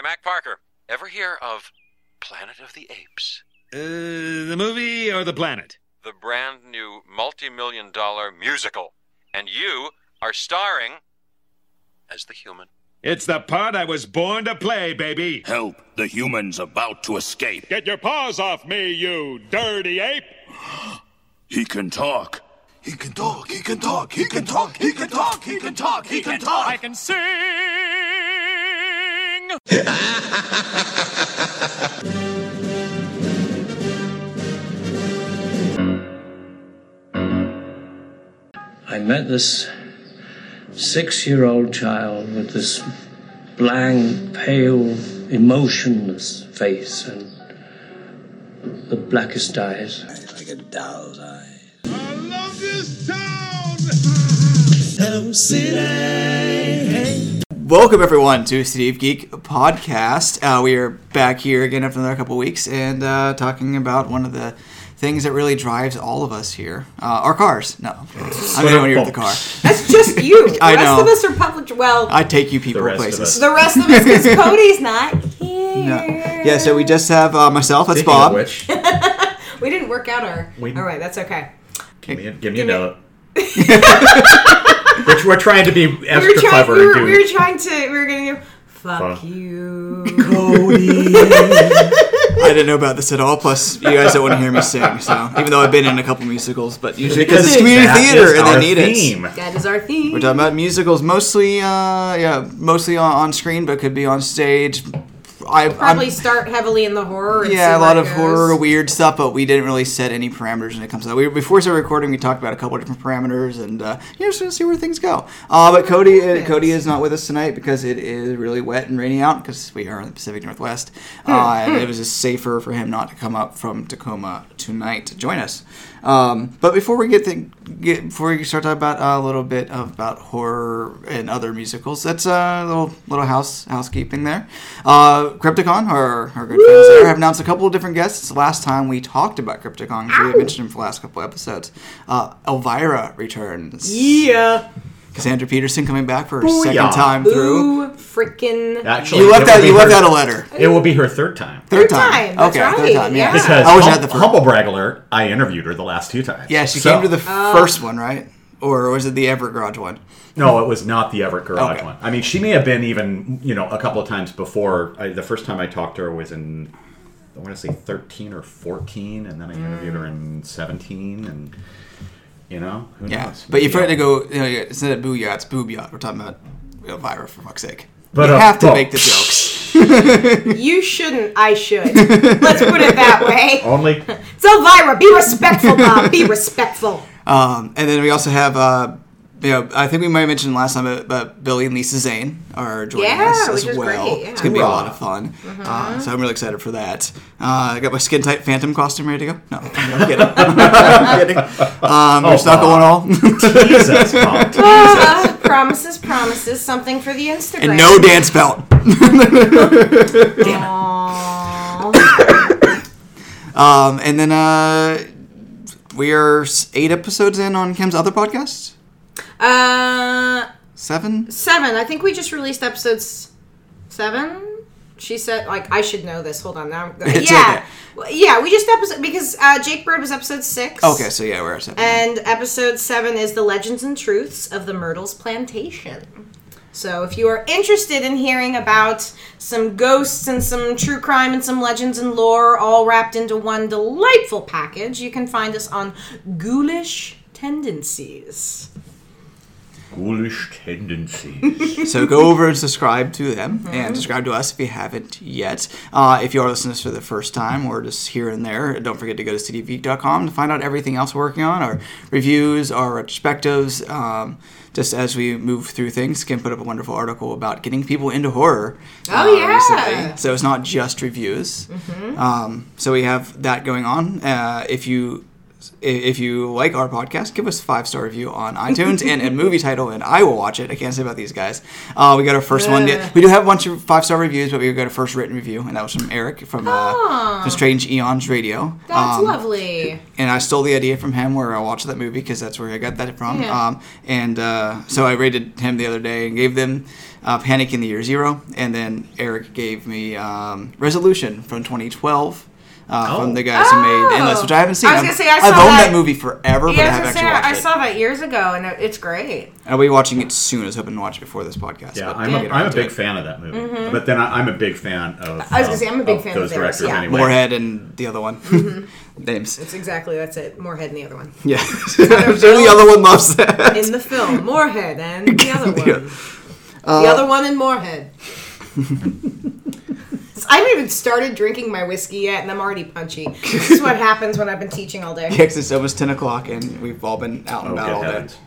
Hi, Mac Parker. Ever hear of Planet of the Apes? Uh, the movie or the planet? The brand new multi million dollar musical. And you are starring as the human. It's the part I was born to play, baby. Help! The human's about to escape. Get your paws off me, you dirty ape! He can talk. He can talk. He can talk. He can talk. He can talk. He can talk. He can talk. I can sing! I met this six year old child with this blank, pale, emotionless face and the blackest eyes. Like a doll's eyes. I love this town! Hello, city. Welcome everyone to Steve Geek podcast. Uh, we are back here again after another couple weeks and uh, talking about one of the things that really drives all of us here, uh, our cars. No, I'm the one here with the car. That's just you. The I rest know. of us are public. Well, I take you people The rest of places. us. the rest of us, because Cody's not here. No. Yeah, so we just have uh, myself. That's Speaking Bob. of which, We didn't work out our. We- All right, that's okay. give me a, give me a me- note. Which we're trying to be We extra were trying. clever We were, and we do. were trying to. We were gonna do. Fuck Fuck. you. Cody. I didn't know about this at all. Plus, you guys don't want to hear me sing. So, even though I've been in a couple musicals, but usually because it's community That theater and our they need it. theme. That is our theme. We're talking about musicals, mostly, uh, yeah, mostly on, on screen, but could be on stage. I Probably I'm- start heavily in the horror. And yeah, a lot of it horror, weird stuff, but we didn't really set any parameters when it comes to that. We, before we started recording, we talked about a couple of different parameters, and uh, you know, just gonna see where things go. Uh, but Cody, uh. Cody is not with us tonight because it is really wet and rainy out because we are in the Pacific Northwest, uh, and it was just safer for him not to come up from Tacoma tonight to join us. Um, but before we get, the, get before we start talking about uh, a little bit of, about horror and other musicals, that's a little little house housekeeping there. Uh, Crypticon, our, our good friends there, have announced a couple of different guests. Last time we talked about Crypticon, we had mentioned him for the last couple episodes. Uh, Elvira returns. Yeah. Cassandra Peterson coming back for her Booyah. second time through. Ooh, freaking. Actually, You left out. be You left out a letter. It will be her third time. Third, time, that's okay, third right, time. Yeah, yeah. Because I wasn't hum- at the first. humble brag alert, I interviewed her the last two times. Yeah, she So- came to the oh. first one, right? Or was it the Everett Garage one? No, it was not the Everett Garage Okay. one. I mean, she may have been even, you know, a couple of times before. I, the first time I talked to her was in, I want to say 13 or 14, and then I interviewed mm. her in 17, and, you know, who Yeah, knows? but you Maybe forgot to go. You know, instead of booyah, it's boobyah. We're talking about Elvira for fuck's sake. But, you uh, have to well- make the jokes. You shouldn't. I should. Let's put it that way. Only, It's Elvira. Be respectful, Bob. Be respectful. Um, and then we also have, uh, you know, I think we might have mentioned last time, but, but Billy and Lisa Zane are joining Yeah, us as well. great, yeah. Mm-hmm. It's gonna be a lot of fun. Uh, so I'm really excited for that. Uh, I got my skin tight Phantom costume ready to go. No, I'm kidding. I'm kidding. Um, there's not going all. Jesus, Bob. Uh, promises, promises. Something for the Instagram. and no dance belt. Um, and then uh, we are eight episodes in on Kim's other podcast. Uh, Seven. seven. I think we just released episodes seven. She said, like, I should know this. Hold on now. It's yeah, okay. Yeah. We just episode because uh, Jake Bird was episode six. Okay, so yeah, we're at seven. And episode seven is the legends and truths of the Myrtles Plantation. So if you are interested in hearing about some ghosts and some true crime and some legends and lore all wrapped into one delightful package, you can find us on Ghoulish Tendencies. Ghoulish tendencies. So go over and subscribe to them Mm-hmm. and subscribe to us if you haven't yet. Uh, if you are listening to this for the first time or just here and there, don't forget to go to citygeek.com to find out everything else we're working on, our reviews, our retrospectives. Um, just as we move through things, Kim put up a wonderful article about getting people into horror. uh, Oh, yeah. Mm-hmm. recently. So it's not just reviews. Um, so we have that going on. Uh, if you if you like our podcast, give us a five star review on iTunes and a movie title, and I will watch it. I can't say about these guys. Uh, we got our first one. We do have a bunch of five star reviews, but we got a first written review, and that was from Eric from, uh, Oh. from Strange Eons Radio. That's Um, lovely. and I stole the idea from him where I watched that movie because that's where I got that from. Yeah. Um, and uh, so I rated him the other day and gave them uh, Panic in the Year Zero, and then Eric gave me um, Resolution from 2012. Uh, From Oh. the guys who made Endless, which I oh. haven't seen. I was gonna I've- say, I I've saw owned that, that- movie forever, but I Yeah, I, haven't was actually gonna say, watched I it. saw that years ago, and it's great. I'll be watching it soon. I was hoping to watch it before this podcast. Yeah, but I'm we'll a, get I'm a big it. fan of that movie. Mm-hmm. But then I, I'm a big fan of. I was gonna say, I'm a big of fan of those directors yeah. anyway. Moorhead and the other one. Mm-hmm. Names. It's exactly that's it. Moorhead and the other one. Yeah. the other one loves that. In the film, Moorhead and the other one. the uh, other one in Moorhead. I haven't even started drinking my whiskey yet, and I'm already punchy. This is what happens when I've been teaching all day. Yeah, 'cause it's almost 10 o'clock and we've all been out and Oh, about all day. heavens.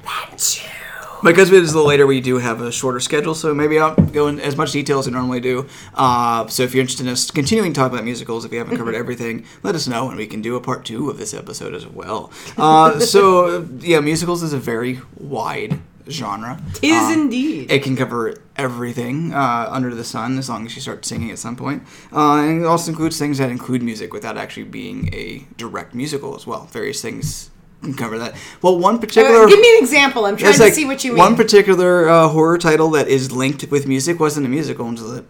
Because it is a little later, we do have a shorter schedule, so maybe I don't go in as much detail as I normally do. Uh, so if you're interested in us continuing to talk about musicals, if we haven't covered everything, let us know, and we can do a part two of this episode as well. Uh, so yeah, musicals is a very wide genre. Is Um, indeed. It can cover everything uh, under the sun as long as you start singing at some point. Uh, and it also includes things that include music without actually being a direct musical as well. Various things can cover that. Well, one particular. Uh, give me an example. I'm trying to like see what you mean. One particular uh, horror title that is linked with music wasn't a musical until the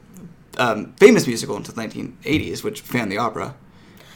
um, famous musical until the 1980s, which Fan the Opera.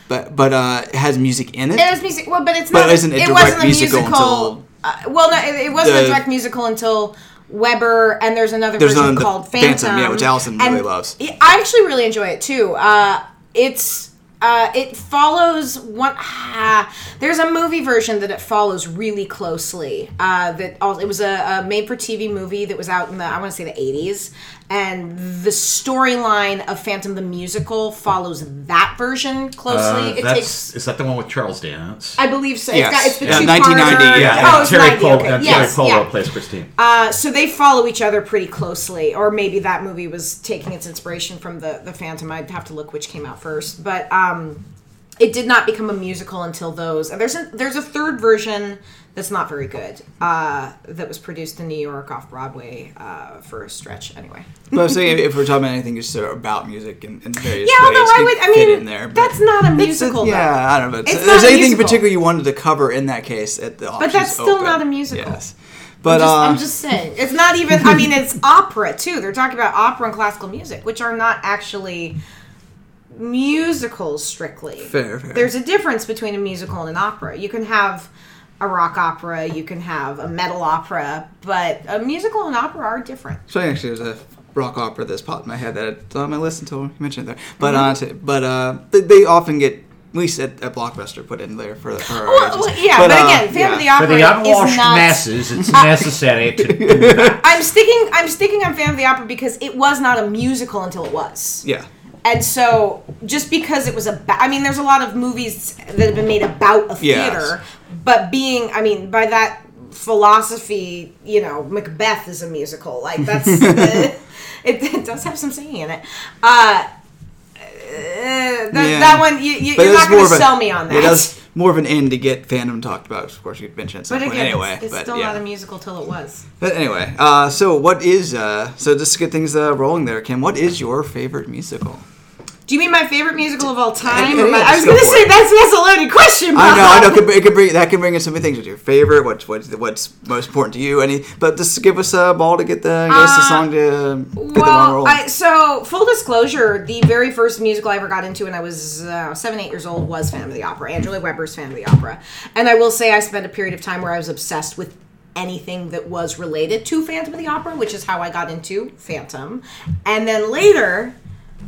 But but uh, it has music in it. It was music. Well, but it's But not. it isn't a it direct wasn't a musical musical. until uh, well, no, it, it wasn't a direct musical until Webber, and there's another There's version another- called Phantom, Phantom. yeah, which Allison really loves. it- I actually really enjoy it too. Uh, it's. Uh, it follows one. Ah, there's a movie version that it follows really closely. Uh, that all, it was a, a made-for-TV movie that was out in the I want to say the 80s, and the storyline of Phantom the musical follows that version closely. Uh, it takes is that the one with Charles Dance? I believe so. Yes. It's, got, it's the Yeah, two 1990, yeah. Oh, it's Terry 90. Cole, okay. uh, yes, Teri Polo yeah. plays Christine. Uh, so they follow each other pretty closely, or maybe that movie was taking its inspiration from the the Phantom. I'd have to look which came out first, but um, it did not become a musical until those. And there's a there's a third version that's not very good. Uh, that was produced in New York off Broadway uh, for a stretch. Anyway, But I'm saying if we're talking about anything just about music and, and various yeah. Although I would, I mean, in there. that's not a a- musical. though. yeah, I don't know. But It's there's anything musical. particular you wanted to cover in that case, at the But that's still not a musical. Yes, but I'm just, uh, I'm just saying. It's not even. I mean, it's opera too. They're talking about opera and classical music, which are not actually musicals strictly. Fair, fair. There's a difference between a musical and an opera. You can have a rock opera, you can have a metal opera, but a musical and opera are different. So actually, there's a rock opera that's popped in my head that it's on my list until you mentioned it there. But Mm-hmm. uh, but uh, they, they often get at least at, at Blockbuster put in there for for our Well, well, yeah, but, uh, again, Phantom yeah. of the Opera For the unwashed is not. masses, it's necessary to do that. I'm sticking. I'm sticking on Phantom of the Opera because it was not a musical until it was. Yeah. And so, just because it was about, I mean, there's a lot of movies that have been made about a Yes. theater, but being, I mean, by that philosophy, you know, Macbeth is a musical. Like, that's, the, it, it does have some singing in it. Uh, uh, that, Yeah. that one, you, you, you're not going to of a- sell me on that. It does more of an end to get fandom talked about. Of course, you mentioned at some But point again, anyway. it's, it's but still yeah. not a musical till it was. But anyway, uh, so what is uh, so just to get things uh, rolling there, Kim? What is your favorite musical? Do you mean my favorite musical of all time? Or my- I was going to say that's that's a loaded question. I know, I know. It it can bring that can bring in so many things. What's your favorite? What's what's what's most important to you? Any? But just give us a ball to get the I guess the song to get the one Well, rolling. I, so full disclosure, the very first musical I ever got into when I was uh, seven, eight years old was Phantom of the Opera. Andrew Lloyd Webber's Phantom of the Opera, and I will say I spent a period of time where I was obsessed with anything that was related to Phantom of the Opera, which is how I got into Phantom, and then later.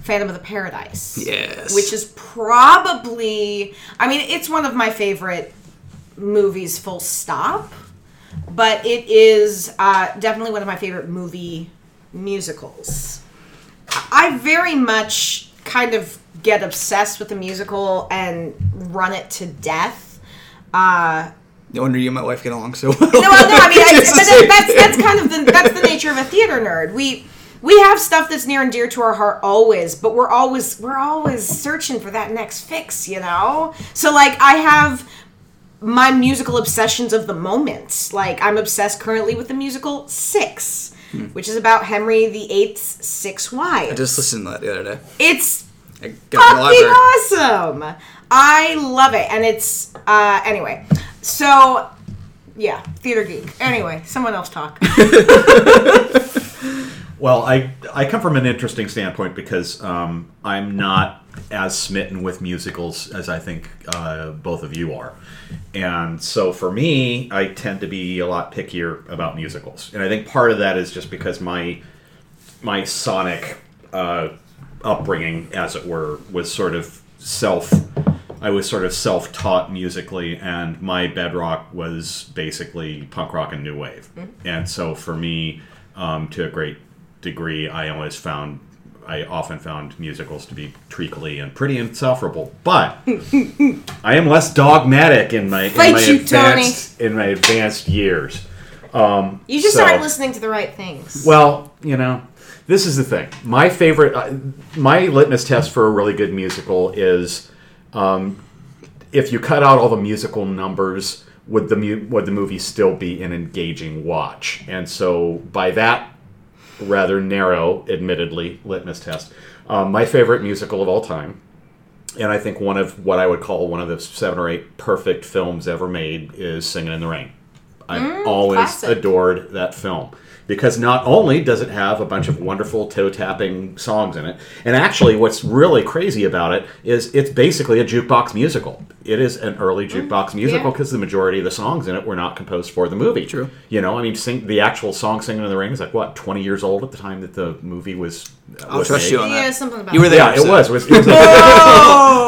Phantom of the Paradise. Yes. Which is probably, I mean, it's one of my favorite movies, full stop. But it is uh, definitely one of my favorite movie musicals. I very much kind of get obsessed with the musical and run it to death. Uh, no wonder you and my wife get along so well. no, well, no, I mean, I, but that's that's kind of the that's the nature of a theater nerd. We we have stuff that's near and dear to our heart always, but we're always we're always searching for that next fix, you know. So like, I have my musical obsessions of the moment. Like, I'm obsessed currently with the musical Six, which is about Henry VIII's six wives. I just listened to that the other day. it's I got it in the fucking awesome. I love it, and it's uh, anyway. So yeah, theater geek. Anyway, someone else talk. Well, I I come from an interesting standpoint because um, I'm not as smitten with musicals as I think uh, both of you are, and so for me, I tend to be a lot pickier about musicals, and I think part of that is just because my my sonic uh, upbringing, as it were, was sort of self. I was sort of self-taught musically, and my bedrock was basically punk rock and new wave. And so, for me, um, to a great degree, I always found, I often found musicals to be treacly and pretty insufferable. But I am less dogmatic in my in my you, advanced in my advanced years. Um, You just so- aren't listening to the right things. well, you know, this is the thing. My favorite, uh, my litmus test for a really good musical is um, if you cut out all the musical numbers, would the mu- would the movie still be an engaging watch? And so, by that rather narrow, admittedly, litmus test, um, my favorite musical of all time, and I think one of what I would call one of the seven or eight perfect films ever made is Singing in the Rain. I've Mm, always classic. adored that film because not only does it have a bunch of wonderful toe tapping songs in it, and actually, what's really crazy about it is it's basically a jukebox musical. It is an early jukebox musical Mm, yeah. because the majority of the songs in it were not composed for the movie. True. You know, I mean, sing, the actual song "Singing in the Rain" is like what twenty years old at the time that the movie was. I'll was trust made. you on yeah, that. something about You were that. there. Yeah, it was. It was, it was a-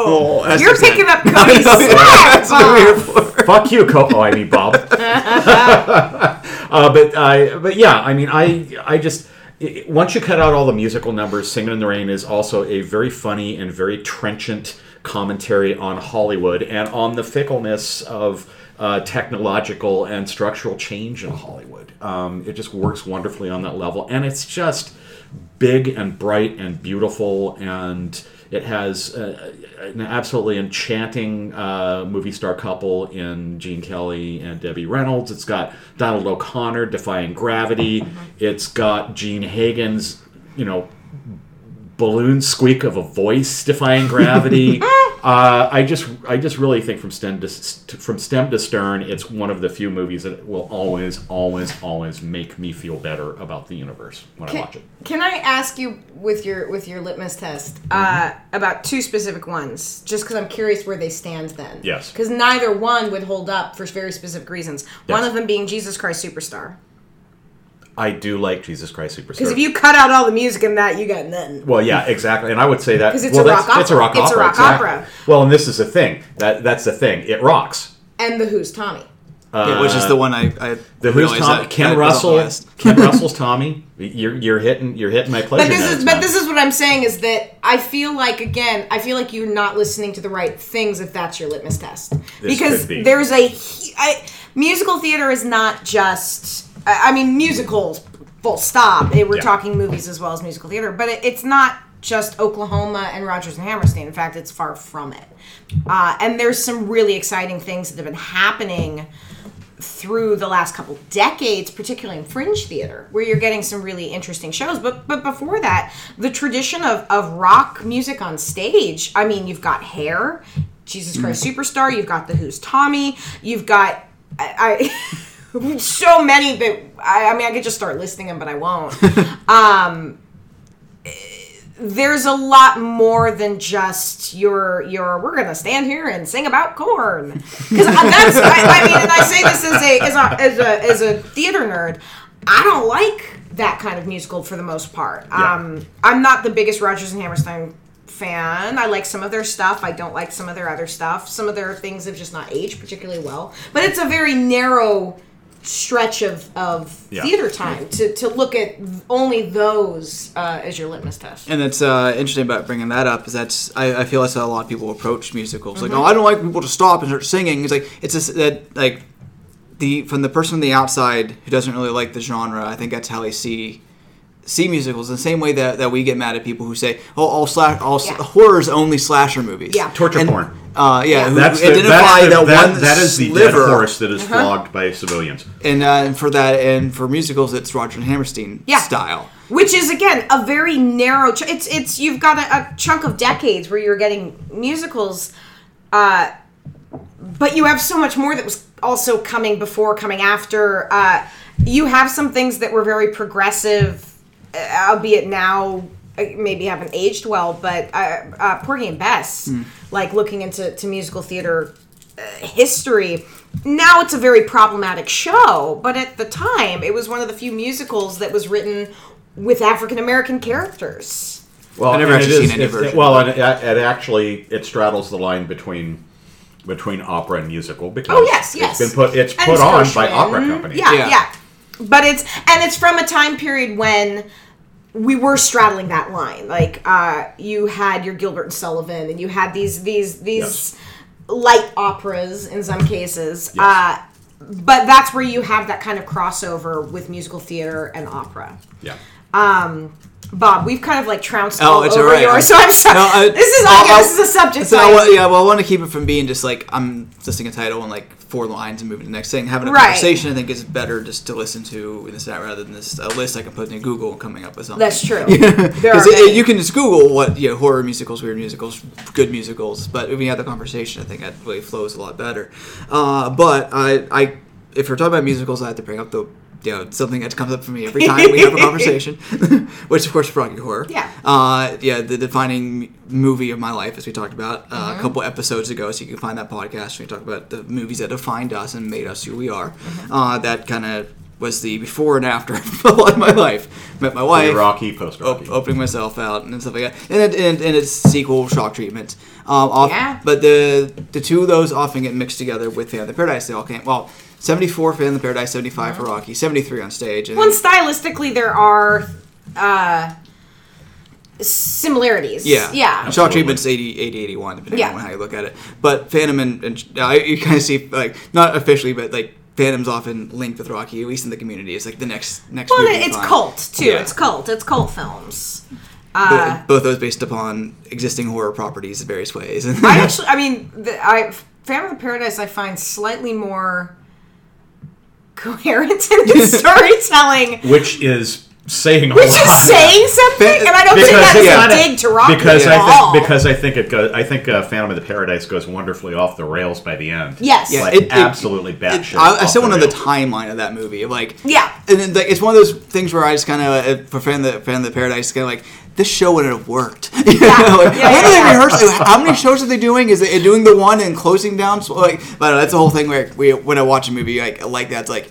Oh, that's you're just it. picking up Cody's slack. That's what I'm here for. Fuck you, Co- oh, I mean Bob. uh, but but yeah, I mean, I, I just i- once you cut out all the musical numbers, "Singing in the Rain" is also a very funny and very trenchant commentary on Hollywood and on the fickleness of uh, technological and structural change in Hollywood. Um, it just works wonderfully on that level, and it's just big and bright and beautiful and it has uh, an absolutely enchanting uh, movie star couple in Gene Kelly and Debbie Reynolds. It's got Donald O'Connor defying gravity. It's got Jean Hagen's, you know, balloon squeak of a voice defying gravity. uh, I just, I just really think from stem to from stem to stern, it's one of the few movies that will always, always, always make me feel better about the universe when I watch it. can I ask you with your with your litmus test Mm-hmm. uh, about two specific ones? Just because I'm curious where they stand. Then, Yes. Because neither one would hold up for very specific reasons. One of them being Jesus Christ Superstar. I do like Jesus Christ Superstar. Because if you cut out all the music in that, you got nothing. Well, yeah, exactly, and I would say that 'Cause it's well, a that's- rock It's a rock opera. opera. It's a rock exactly. opera. Well, and this is the thing. That that's the thing. It rocks. And the Who's Tommy. Yeah, uh, which is the one I, I The Who's realized Tom, that- Ken that was on the Russell. list. Ken Russell's Tommy. You're you're hitting you're hitting my pleasure. But this notes, is but man. this is what I'm saying is that I feel like again I feel like you're not listening to the right things if that's your litmus test This because could be. there's a musical theater is not just I I mean musicals full stop Eh, we're Yeah. talking movies as well as musical theater but it, it's not just Oklahoma and Rodgers and Hammerstein in fact it's far from it uh, and there's some really exciting things that have been happening through the last couple decades, particularly in fringe theater, where you're getting some really interesting shows. But but before that, the tradition of, of rock music on stage, I mean, you've got Hair, Jesus Christ Superstar, you've got The Who's Tommy, you've got I, I so many that I, I mean I could just start listing them, but I won't. um there's a lot more than just your your we're gonna stand here and sing about corn. Because that's I, I mean and I say this as a as a as a as a theater nerd I don't like that kind of musical for the most part. Yeah. um I'm not the biggest Rodgers and Hammerstein fan. I like some of their stuff. I don't like some of their other stuff. Some of their things have just not aged particularly well. But it's a very narrow stretch of of Yeah. theater time to to look at only those uh, as your litmus test And that's uh, interesting about bringing that up is that's I, I feel that's how a lot of people approach musicals. Mm-hmm. Like, oh, I don't like people to stop and start singing. It's like it's just that like the from the person on the outside who doesn't really like the genre. I think that's how they see see musicals in the same way that, that we get mad at people who say, oh, all slash all s Yeah. horrors only slasher movies. Yeah. Torture And, porn. Uh, yeah, who That's the, identify that's the, that, that, one that is the dead sliver. horse that is Uh-huh. flogged by civilians. And, uh, and for that, and for musicals, it's Roger and Hammerstein Yeah. style. which is again a very narrow ch- it's it's you've got a, a chunk of decades where you're getting musicals uh but you have so much more that was also coming before coming after uh you have some things that were very progressive albeit now uh, maybe haven't aged well, but uh, uh, Porgy and Bess, like looking into to musical theater uh, history. Now it's a very problematic show, but at the time, it was one of the few musicals that was written with African American characters. Well, I've never actually seen any version Well, and it, it actually it straddles the line between between opera and musical because Oh yes, yes. it's been put it's And put on by opera companies. Yeah, Yeah. yeah, But it's and it's from a time period when we were straddling that line. Like uh, you had your Gilbert and Sullivan, and you had these these these light operas in some cases. Uh, but that's where you have that kind of crossover with musical theater and opera. Yeah. Um, Bob, we've kind of like trounced Oh, all it's over alright. yours, so I'm sorry. No, I- this is I'll- I'll- this is a subject. So, line. well, yeah, well, I want to keep it from being just like I'm listing a title and like four lines and moving to the next thing. Having a Right. conversation, I think, is better just to listen to in this that rather than this a list I can put in Google coming up with something. That's true. Because many. you can just Google what you know, horror musicals, weird musicals, good musicals, but when you have the conversation, I think that really flows a lot better. Uh, but I, I, if we're talking about musicals, I have to bring up the you know something that comes up for me every time we have a conversation, which of course is Rocky Horror. Yeah. Uh, yeah, the defining movie of my life, as we talked about uh, Mm-hmm. a couple episodes ago. So you can find that podcast. Where we talk about the movies that defined us and made us who we are. Mm-hmm. Uh, that kind of was the before and after of a lot of my life. Met my wife. Rocky, post op- opening myself out and stuff like that, and it, and, and its sequel shock treatment. Um, off, Yeah. But the the two of those often get mixed together with Phantom of the Paradise. They all came well. 74 Phantom of the Paradise, 75 for Rocky, 73 on stage. And Well, and stylistically, there are uh, similarities. yeah, yeah. Shock treatment's 80, 80, 81, depending Yeah. on how you look at it. But Phantom and, and uh, you kind of see like not officially, but like Phantom's often linked with Rocky, at least in the community. It's like the next next. Well, movie it's find. cult too. Yeah. It's cult. It's cult films. Bo- both those based upon existing horror properties in various ways. I actually, I mean, the, I Family of Paradise, I find slightly more coherent in its storytelling, which is saying a which lot. is saying something, and I don't think Because that's it's a kinda- dig to Rocky because at I all. think because I think it goes I think uh, Phantom of the Paradise goes wonderfully off the rails by the end. Yes. Yeah, like it- it- absolutely It- batshit. I, I off still want to know the timeline of that movie. Like, Yeah. and then, like, it's one of those things where I just kind of, uh, for fan of the fan of the Paradise, kind of like this show wouldn't have worked. You know, like, Yeah, when yeah, are they yeah. rehearsing? How many shows are they doing? Is it doing the one and closing down? So, like, but that's the whole thing where we when I watch a movie like like that, it's like.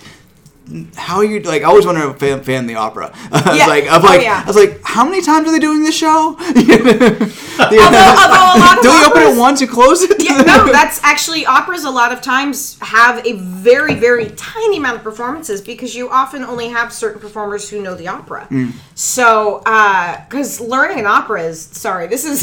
How are you like? I always wonder if fan, fan of the opera. I was Yeah. like, I'm Oh, yeah. I was like, how many times are they doing this show? although, although a lot of Do we open it once and close it? Yeah, no, that's actually operas. A lot of times have a very, very tiny amount of performances because you often only have certain performers who know the opera. Mm. So, because learning an opera is sorry, this is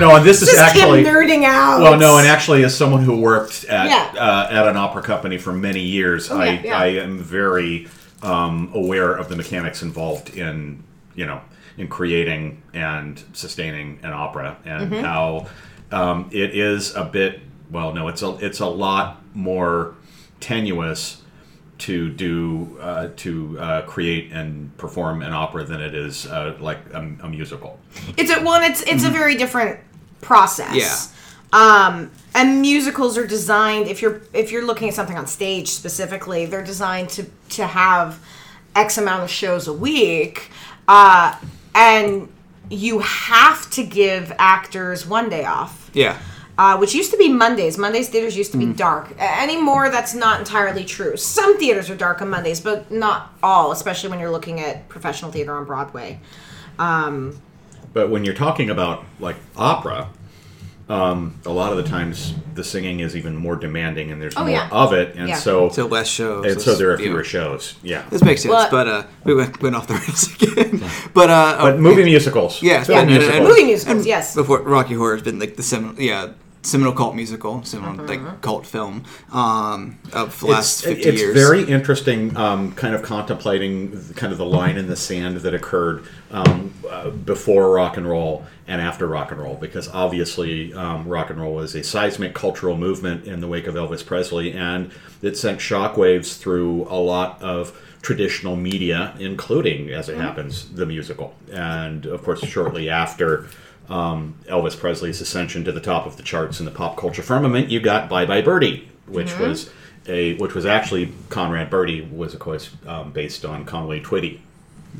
No, and this is actually nerding out. Well, no, and actually, as someone who worked at Yeah. uh, at an opera company for many years, I yeah, yeah. I am very um, aware of the mechanics involved in you know in creating and sustaining an opera and Mm-hmm. how um, it is a bit well, no, it's a it's a lot more tenuous to do uh, to uh, create and perform an opera than it is uh, like a, a musical. It's a well, it's it's a very different process. Yeah. Um, and musicals are designed if you're if you're looking at something on stage specifically, they're designed to to have X amount of shows a week, uh, and you have to give actors one day off. Yeah. Uh, which used to be Mondays. Mondays theaters used to be dark. A- Anymore, that's not entirely true. Some theaters are dark on Mondays, but not all, especially when you're looking at professional theater on Broadway. Um, But when you're talking about like opera, um, a lot of the times the singing is even more demanding, and there's Oh, more yeah. of it, and Yeah. so So less shows. and so there are you know. fewer shows. Yeah, This makes sense, Well- but uh, we went, went off the rails again. but uh, but movie musicals. yeah, it's Film been- and- musicals. and- Movie musicals, and yes. Before Rocky Horror has been like the seminal, yeah, seminal cult musical, seminal Mm-hmm. like cult film um, of the last it's, fifty it's years. very interesting, um, kind of contemplating the- kind of the line in the sand that occurred um, uh, before rock and roll and after rock and roll, because obviously um, rock and roll was a seismic cultural movement in the wake of Elvis Presley, and it sent shockwaves through a lot of traditional media, including, as it happens, the musical, and of course, shortly after. Um, Elvis Presley's ascension to the top of the charts in the pop culture firmament, you got "Bye Bye Birdie," which was a which was actually Conrad Birdie was of course um, based on Conway Twitty,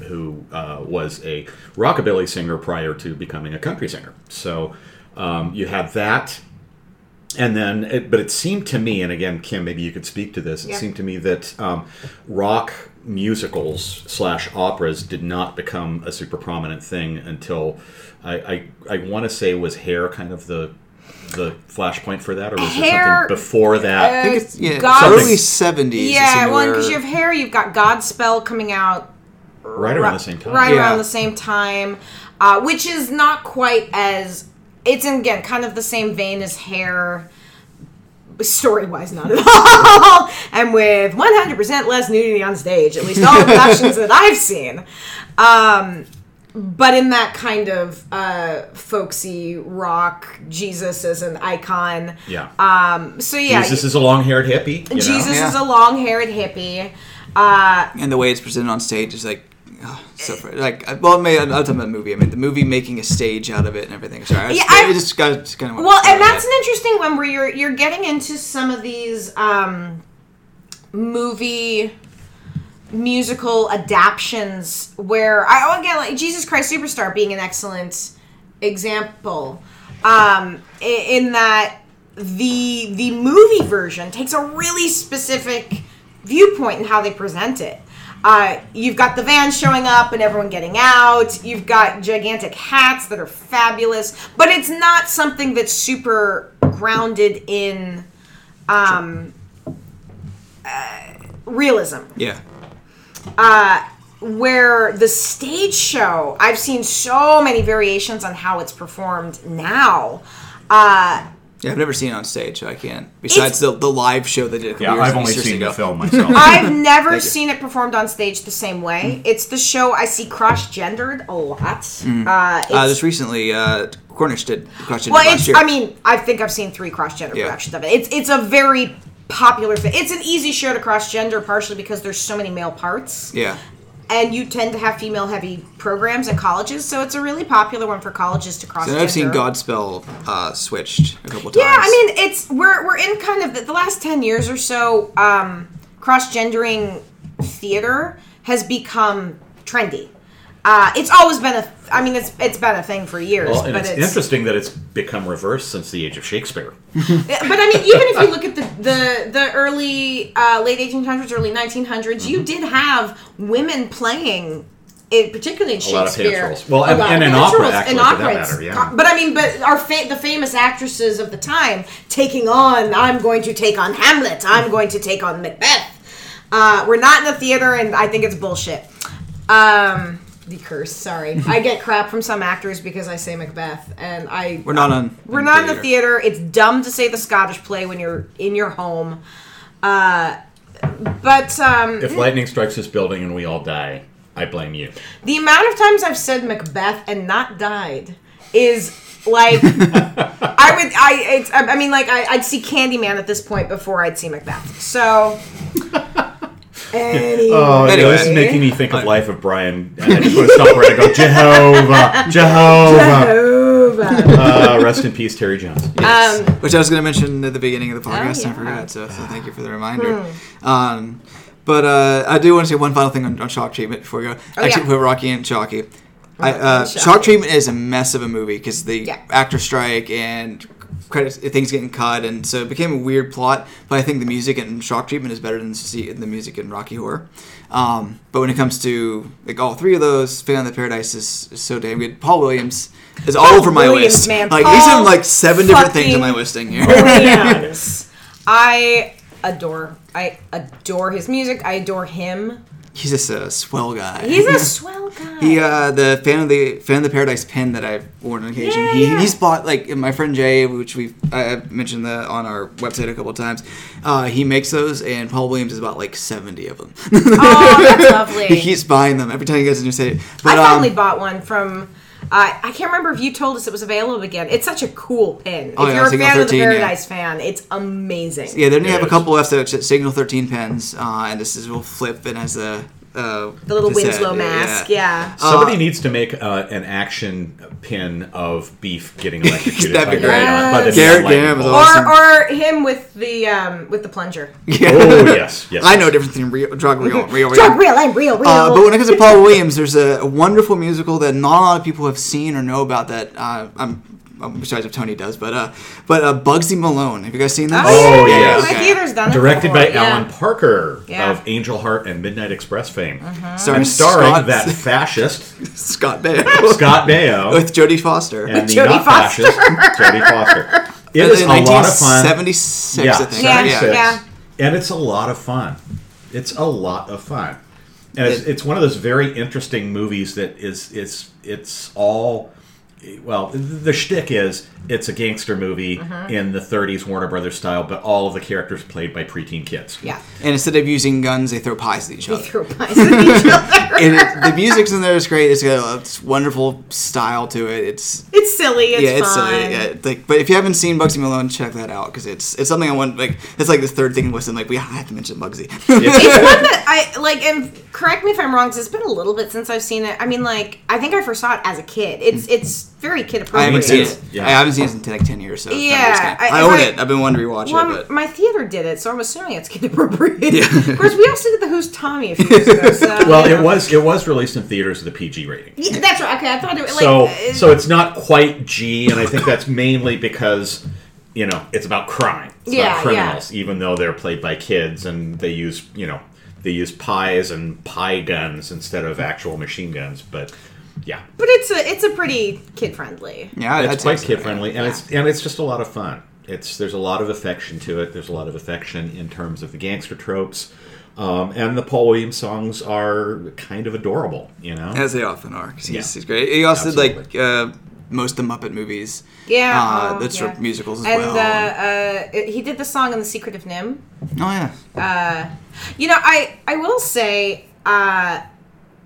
who uh, was a rockabilly singer prior to becoming a country singer. So um, you had that. And then, it, but it seemed to me, and again, Kim, maybe you could speak to this. It Yeah. seemed to me that um, rock musicals slash operas did not become a super prominent thing until I I, I want to say was Hair kind of the the flashpoint for that, or was there Hair, something before that? I think it's yeah, God's- early seventies. Yeah, well, because you have hair, you've got Godspell coming out right around the same time. right Yeah. around the same time, uh, which is not quite as it's again kind of the same vein as hair. Story wise, not at all, and with 100% less nudity on stage, at least all the productions that I've seen. Um, but in that kind of uh, folksy rock, Jesus as an icon. Yeah. Um, so yeah, Jesus is a long-haired hippie. You know? Jesus Yeah. is a long-haired hippie. Uh, and the way it's presented on stage is like. Oh, so fr- like uh, well, maybe I'm talking about the movie. I mean, the movie making a stage out of it and everything. Sorry, I Yeah, just, I- I just got just kind of well, and that's an interesting one where you're you're getting into some of these um, movie musical adaptions where I oh, again like Jesus Christ Superstar being an excellent example um, i- in that the the movie version takes a really specific viewpoint in how they present it. Uh, you've got the van showing up and everyone getting out. You've got gigantic hats that are fabulous, but it's not something that's super grounded in um, uh, realism yeah. where the stage show i've seen so many variations on how it's performed now uh Yeah, I've never seen it on stage, so I can't. Besides the, the live show they did. a Yeah, I've only years seen ago. the film myself. i've never seen it performed on stage the same way it's the show i see cross-gendered a lot uh, it's, Uh, just recently, uh, Cornish did question well last it's year. i mean i think i've seen three cross-gender Yeah. productions of it it's it's a very popular thing it's an easy show to cross-gender partially because there's so many male parts yeah, and you tend to have female heavy programs in colleges so it's a really popular one for colleges to cross so I've seen Godspell uh, switched a couple times. Yeah, I mean, it's we're we're in kind of the, the last ten years or so. Um, Cross gendering theater has become trendy. Uh, it's always been a. I mean, it's it's been a thing for years. Well, but it's, it's, interesting that it's become reversed since the age of Shakespeare. But I mean, even if you look at the the, the early uh, late 1800s, early 1900s, Mm-hmm. you did have women playing. It, particularly in A lot of Shakespeare. Well, and- and in opera, actually, in for that opera, matter, yeah. But I mean, but our fa- the famous actresses of the time taking on. I'm going to take on Hamlet. I'm going to take on Macbeth. Uh, we're not in the theater, and I think it's bullshit. Um, the curse. Sorry, I get crap from some actors because I say Macbeth, and I we're not on. we're not in the theater. It's dumb to say the Scottish play when you're in your home. Uh, but um, If lightning strikes this building and we all die, I blame you. the amount of times I've said Macbeth and not died is like I would I it's I mean like I, I'd see Candyman at this point before I'd see Macbeth. So anyway, Oh, Anyway. this is making me think of Life of Brian. And I just want to stop where I go, Jehovah, Jehovah. Uh, rest in peace, Terry Jones. um, Which I was going to mention at the beginning of the podcast, Oh, and I forgot. So, so thank you for the reminder. Hmm. Um, but uh, I do want to say one final thing on, on shock treatment before we go. Oh, Actually, yeah. put Rocky and Chalky. I, uh, shock treatment is a mess of a movie because the Yeah. actor strike and credits things getting cut, and so it became a weird plot. But I think the music in shock treatment is better than the music in Rocky Horror. Um, but when it comes to like all three of those, Phantom of the Paradise is, is so damn good. Paul Williams is all over my Williams, list. man. Like he's in like seven different things on my fucking listing here. Williams. I adore I adore his music. I adore him. He's just a swell guy. He's a swell guy. He uh the fan of the fan of the paradise pin that I've worn on occasion. Yeah, he, yeah. he's bought like my friend Jay, which we I I've mentioned that on our website a couple of times. Uh, he makes those, and Paul Williams has bought like seventy of them. Oh, that's lovely. he keeps buying them every time he goes to New City. But, I finally um, bought one from. Uh, I can't remember if you told us it was available again. It's such a cool pin. Oh, if yeah, you're a Signal fan of the 13, yeah. Paradise fan, it's amazing. Yeah, then you have a couple left. So Signal 13 pens, uh, and this is will flip and has a uh, The little cassette, Winslow mask. Yeah. Somebody needs to make uh, an action pin of beef getting electrocuted That'd by, be great. by Gerrit Graham is awesome. Or, or him with the um, with the plunger. Yeah. Oh yes, yes. I know a difference between real, drug real, real, real. Drug real, I'm real, real. Uh, but when it comes to Paul Williams, there's a, a wonderful musical that not a lot of people have seen or know about. That uh, I'm, I'm besides if Tony does, but uh, but uh, Bugsy Malone. Have you guys seen that? Oh, yeah, yes. My okay. theater's done Directed before, by yeah. Alan Parker Yeah. of Angel Heart and Midnight Express fame, Starring and starring Scott- that fascist Scott Baio Scott Baio with Jodie Foster. and the Jodie not Foster. fascist Jodie Foster. It In a lot of fun. 1976, Yeah, I. Yeah, yeah. And it's a lot of fun. It's a lot of fun. And it's, it's one of those very interesting movies that is it's it's all well the shtick is it's a gangster movie Mm-hmm. in the 30s Warner Brothers style, but all of the characters played by preteen kids. Yeah. And instead of using guns, they throw pies at each They other. throw pies at each other. And it, the music's in there is great. It's got a it's wonderful style to it. It's It's silly. It's yeah, it's fun. silly. Yeah, like, but if you haven't seen Bugsy Malone, check that out because it's it's something I want. Like, it's like the third thing in Listen. Like, we have to mention Bugsy. It's one that I like, and correct me if I'm wrong, because it's been a little bit since I've seen it. I mean, like, I think I first saw it as a kid. It's it's very kid appropriate. I haven't seen it. Yeah. I haven't seen it in like ten years. So it's kinda Yeah. I- I, own I- it. I've been wanting to rewatch Well, it, but my theater did it, so I'm assuming it's kid appropriate. Of course, we also did the Who's Tommy a few years ago. So, Well, you it know. was it was released in theaters with a PG rating. Yeah, that's right. Okay, I thought it was like. so uh, so it's not quite G, and I think that's mainly because you know it's about crime. It's Yeah, about criminals, even though they're played by kids and they use you know they use pies and pie guns instead of actual machine guns. But yeah, but it's a it's a pretty kid friendly. yeah, it's say quite kid friendly, and it's and it's just a lot of fun. It's there's a lot of affection to it. There's a lot of affection in terms of the gangster tropes. Um, and the Paul Williams songs are kind of adorable, you know. as they often are. 'cause he's, Yeah. he's great. He also did like uh, most of the Muppet movies. Yeah, uh, oh, that's yeah. sort of musicals as and well. uh, uh, he did the song in The Secret of NIMH. oh yeah, You know, I I will say uh,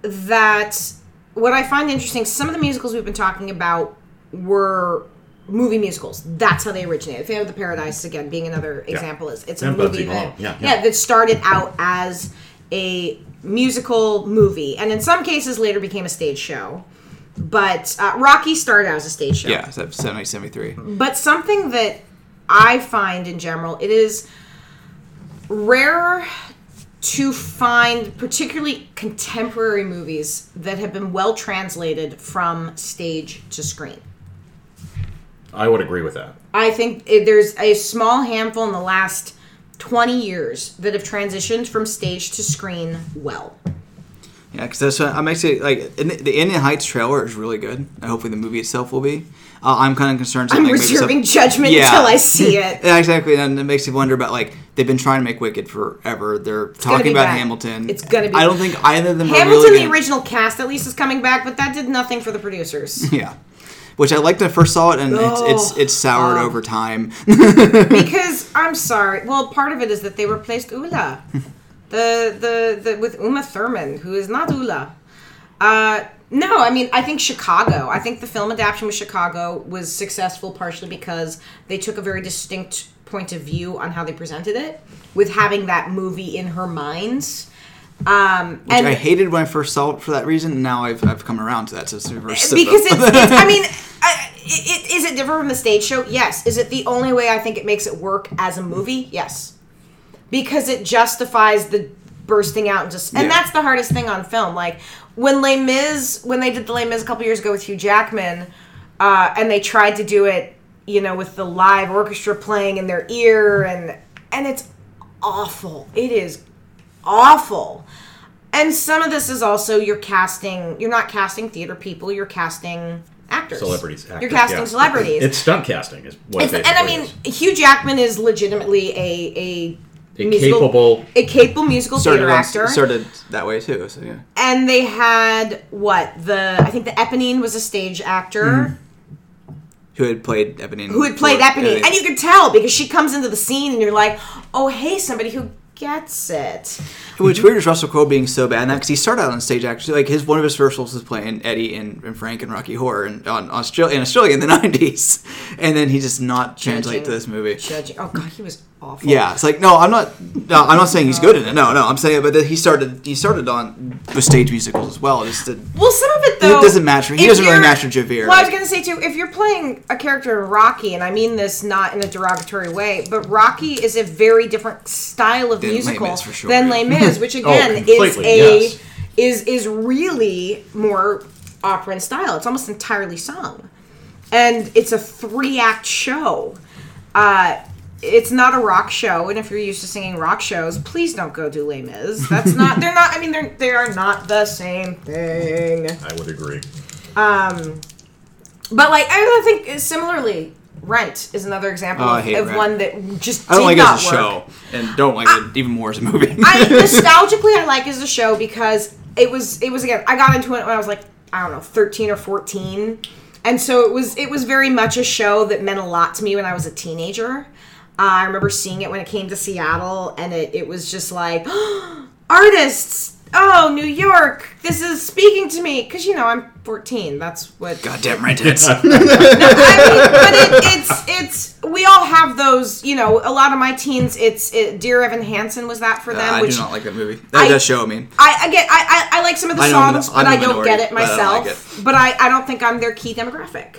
that what I find interesting, some of the musicals we've been talking about were movie musicals. That's how they originated. Phantom of the Paradise again being another example is it's a And movie Bugsy that Malone. Yeah, yeah. that started out as a musical movie and in some cases later became a stage show. But uh, Rocky started out as a stage show. yeah, so 70, 73. But something that I find in general, it is rare to find particularly contemporary movies that have been well translated from stage to screen. I would agree with that. I think there's a small handful in the last 20 years that have transitioned from stage to screen well. Yeah, because that's what I'm actually like. In the, In the Heights trailer is really good. And hopefully, the movie itself will be. Uh, I'm kind of concerned. I'm reserving judgment Yeah. until I see it. Yeah, exactly, and it makes you wonder about like they've been trying to make Wicked forever. They're gonna talking about bad. Hamilton. It's gonna be- I don't think either of them are Hamilton, really the gonna- original cast, at least is coming back, but that did nothing for the producers. Yeah, which I liked when I first saw it, and it's it's Oh. it's soured over time. because I'm sorry. Well, part of it is that they replaced Ulla, the the, the with Uma Thurman, who is not Ulla. Uh, no, I mean I think Chicago. I think the film adaptation with Chicago was successful partially because they took a very distinct point of view on how they presented it, with having that movie in her mind. Um, Which and I hated when I first saw it for that reason. And now I've I've come around to that. So it's reverse. because it's, it's I mean, I, it, is it different from the stage show? Yes. Is it the only way I think it makes it work as a movie? Yes. Because it justifies the bursting out and just, and Yeah. that's the hardest thing on film. Like when Les Mis, when they did the Les Mis a couple years ago with Hugh Jackman, uh, and they tried to do it, you know, with the live orchestra playing in their ear, and and it's awful. It is awful. And some of this is also you're casting. You're not casting theater people. You're casting actors, Celebrities. Actors, You're casting yeah. celebrities. It's stunt casting, is what It's- it and I mean, Hugh Jackman is legitimately a a, A musical- capable- a capable musical theater on- actor. started that way too. So yeah. And they had what the I think the Eponine was a stage actor mm-hmm. Who had played Eponine? who had played Eponine, and you could tell because she comes into the scene and you're like, oh hey, somebody who gets it. Which weird is Russell Crowe being so bad in that because he started out on stage actually like his one of his first roles was playing Eddie and, and Frank and Rocky Horror and on Australia in Australia in the nineties, and then he just not translate to this movie. Judging. Oh god, he was awful. Yeah, it's like no, I'm not. No, I'm not saying he's good in it. No, no, I'm saying, but he started. He started on with stage musicals as well. Just to, Well, some of it though doesn't match- he doesn't really with Javert. Well, I was gonna say too, if you're playing a character in Rocky, and I mean this not in a derogatory way, but Rocky is a very different style of Than Les musical for sure, than yeah. Les Mis, which again is a yes. is is really more opera in style. It's almost entirely sung, and it's a three act show. Uh, it's not a rock show, and if you're used to singing rock shows, please don't go do Les Mis. That's not. They're not. I mean, they're they are not the same thing. I would agree. Um, But like I don't think similarly, Rent is another example Oh, I of, of one that just I don't did like it as a work. show, and don't like it even more as a movie. I nostalgically I like it as a show because it was it was again I got into it when I was like I don't know thirteen or fourteen, and so it was it was very much a show that meant a lot to me when I was a teenager. Uh, I remember seeing it when it came to Seattle, and it it was just like artists. Oh, New York! This is speaking to me because you know I'm 14. That's what Goddamn rent hits. I mean, but it, it's it's we all have those. You know, a lot of my teens. It's it, Dear Evan Hansen was that for them. I which do not like that movie. That, I- that show. I mean, I I, I I like some of the I know I'm songs, the- but I don't get it but I don't myself. like it. But I I don't think I'm their key demographic.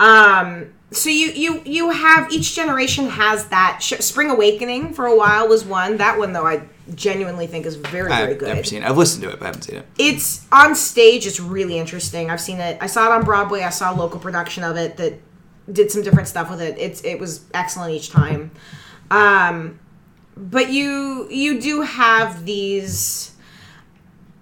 Um. So you you you have each generation has that. Sh- Spring Awakening for a while was one. That one though I genuinely think is very very I've good. never seen it. I've listened to it, but I haven't seen it. it's on stage it's really interesting i've seen it i saw it on broadway i saw a local production of it that did some different stuff with it it's it was excellent each time um but you you do have these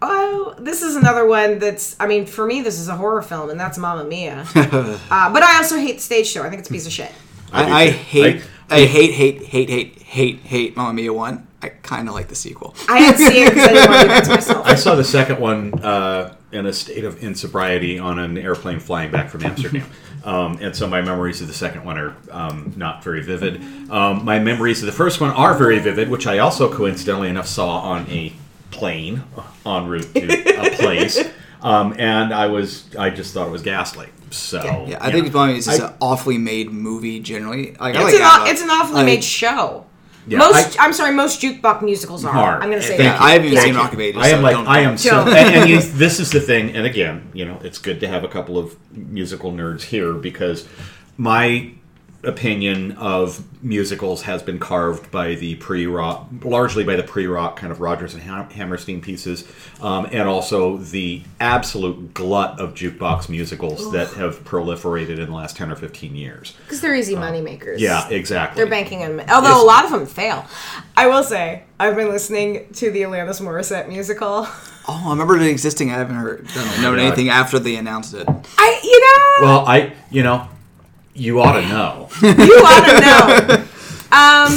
oh this is another one that's i mean for me this is a horror film and that's Mamma mia uh, but i also hate the stage show i think it's a piece of shit I, I hate, I- I, hate, hate, hate, hate, hate, hate Mamma Mia one. I kind of like the sequel. i didn't see it because i didn't want to do that to myself I saw the second one uh, in a state of insobriety on an airplane flying back from Amsterdam. Um, and so my memories of the second one are um, not very vivid. Um, my memories of the first one are very vivid, which I also coincidentally enough saw on a plane en route to a place. Um, and I was, I just thought it was ghastly. So Yeah, I you think know, Mamma Mia just I- an awfully made movie generally. Like, I it's, like an, aw- it's an awfully I- made show Yeah, most I- I, am sorry most jukebox musicals are Are. i'm gonna say Thank that Yeah, I haven't even Yeah. seen Rock. I am so like, I am so, and, and you, this is the thing. And again, you know, it's good to have a couple of musical nerds here because my opinion of musicals has been carved by the pre-rock, largely by the pre-rock kind of Rodgers and Hammerstein pieces, um, and also the absolute glut of jukebox musicals that have proliferated in the last ten or fifteen years. because they're easy money makers Yeah, exactly. they're banking on although It's- a lot of them fail i will say i've been listening to the alanis morissette musical Oh, I remember it existing. I haven't heard don't known God. anything after they announced it. i you know Well, I, you know, you ought to know. you ought to know um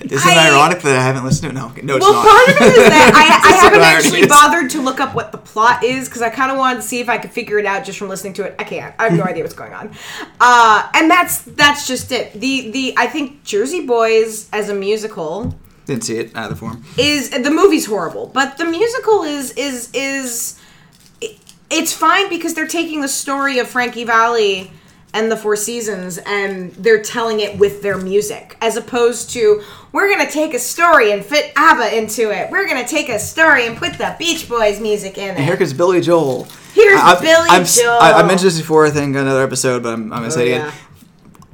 Isn't it I- ironic that I haven't listened to it? No, no, it's well, not. part of it is that I, I haven't actually is. bothered to look up what the plot is because I kind of wanted to see if I could figure it out just from listening to it. I can't. I have no idea what's going on. Uh, and that's that's just it. The the I think Jersey Boys as a musical Didn't see it either form. is the movie's horrible, but the musical is is is it- it's fine because they're taking the story of Frankie Valli and the Four Seasons and they're telling it with their music as opposed to we're going to take a story and fit ABBA into it. We're going to take a story and put the Beach Boys music in it. And here comes Billy Joel. Here's I- Billy I'm Joel. I, I mentioned this before, I think, another episode, but I'm, I'm gonna Oh, say it again.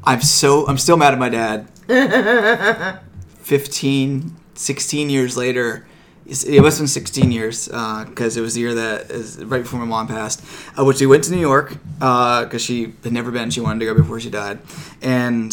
I'm so I'm still mad at my dad. 15, 16 years later. It have been 16 years because it was the year that is right before my mom passed. Uh, which we went to New York because she had never been. She wanted to go before she died, and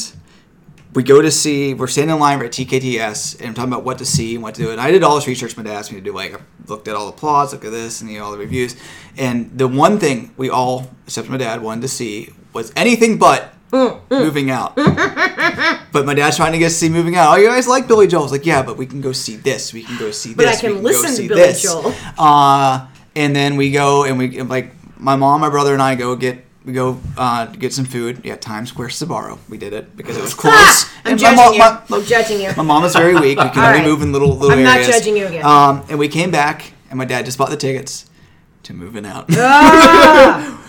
we go to see. We're standing in line at TKTS and I'm talking about what to see and what to do. And I did all this research my dad asked me to do. Like I looked at all the plots, looked at this, and you know, all the reviews. And the one thing we all, except my dad, wanted to see was anything but moving out. but my dad's trying to get us to see moving out. Oh, you guys like Billy Joel? I was like, yeah, but we can go see this. We can go see But I this. can we can listen go to Billy Joel. Uh, and then we go and we like my mom, my brother, and I go get we go uh, get some food. Yeah, Times Square Sbarro. We did it because it was close. Ah, I'm And judging mom- you. my- I'm judging you. My mom is very weak. We can only right. move in little little I'm not judging you again. Um, and we came back, and my dad just bought the tickets to moving out. Ah!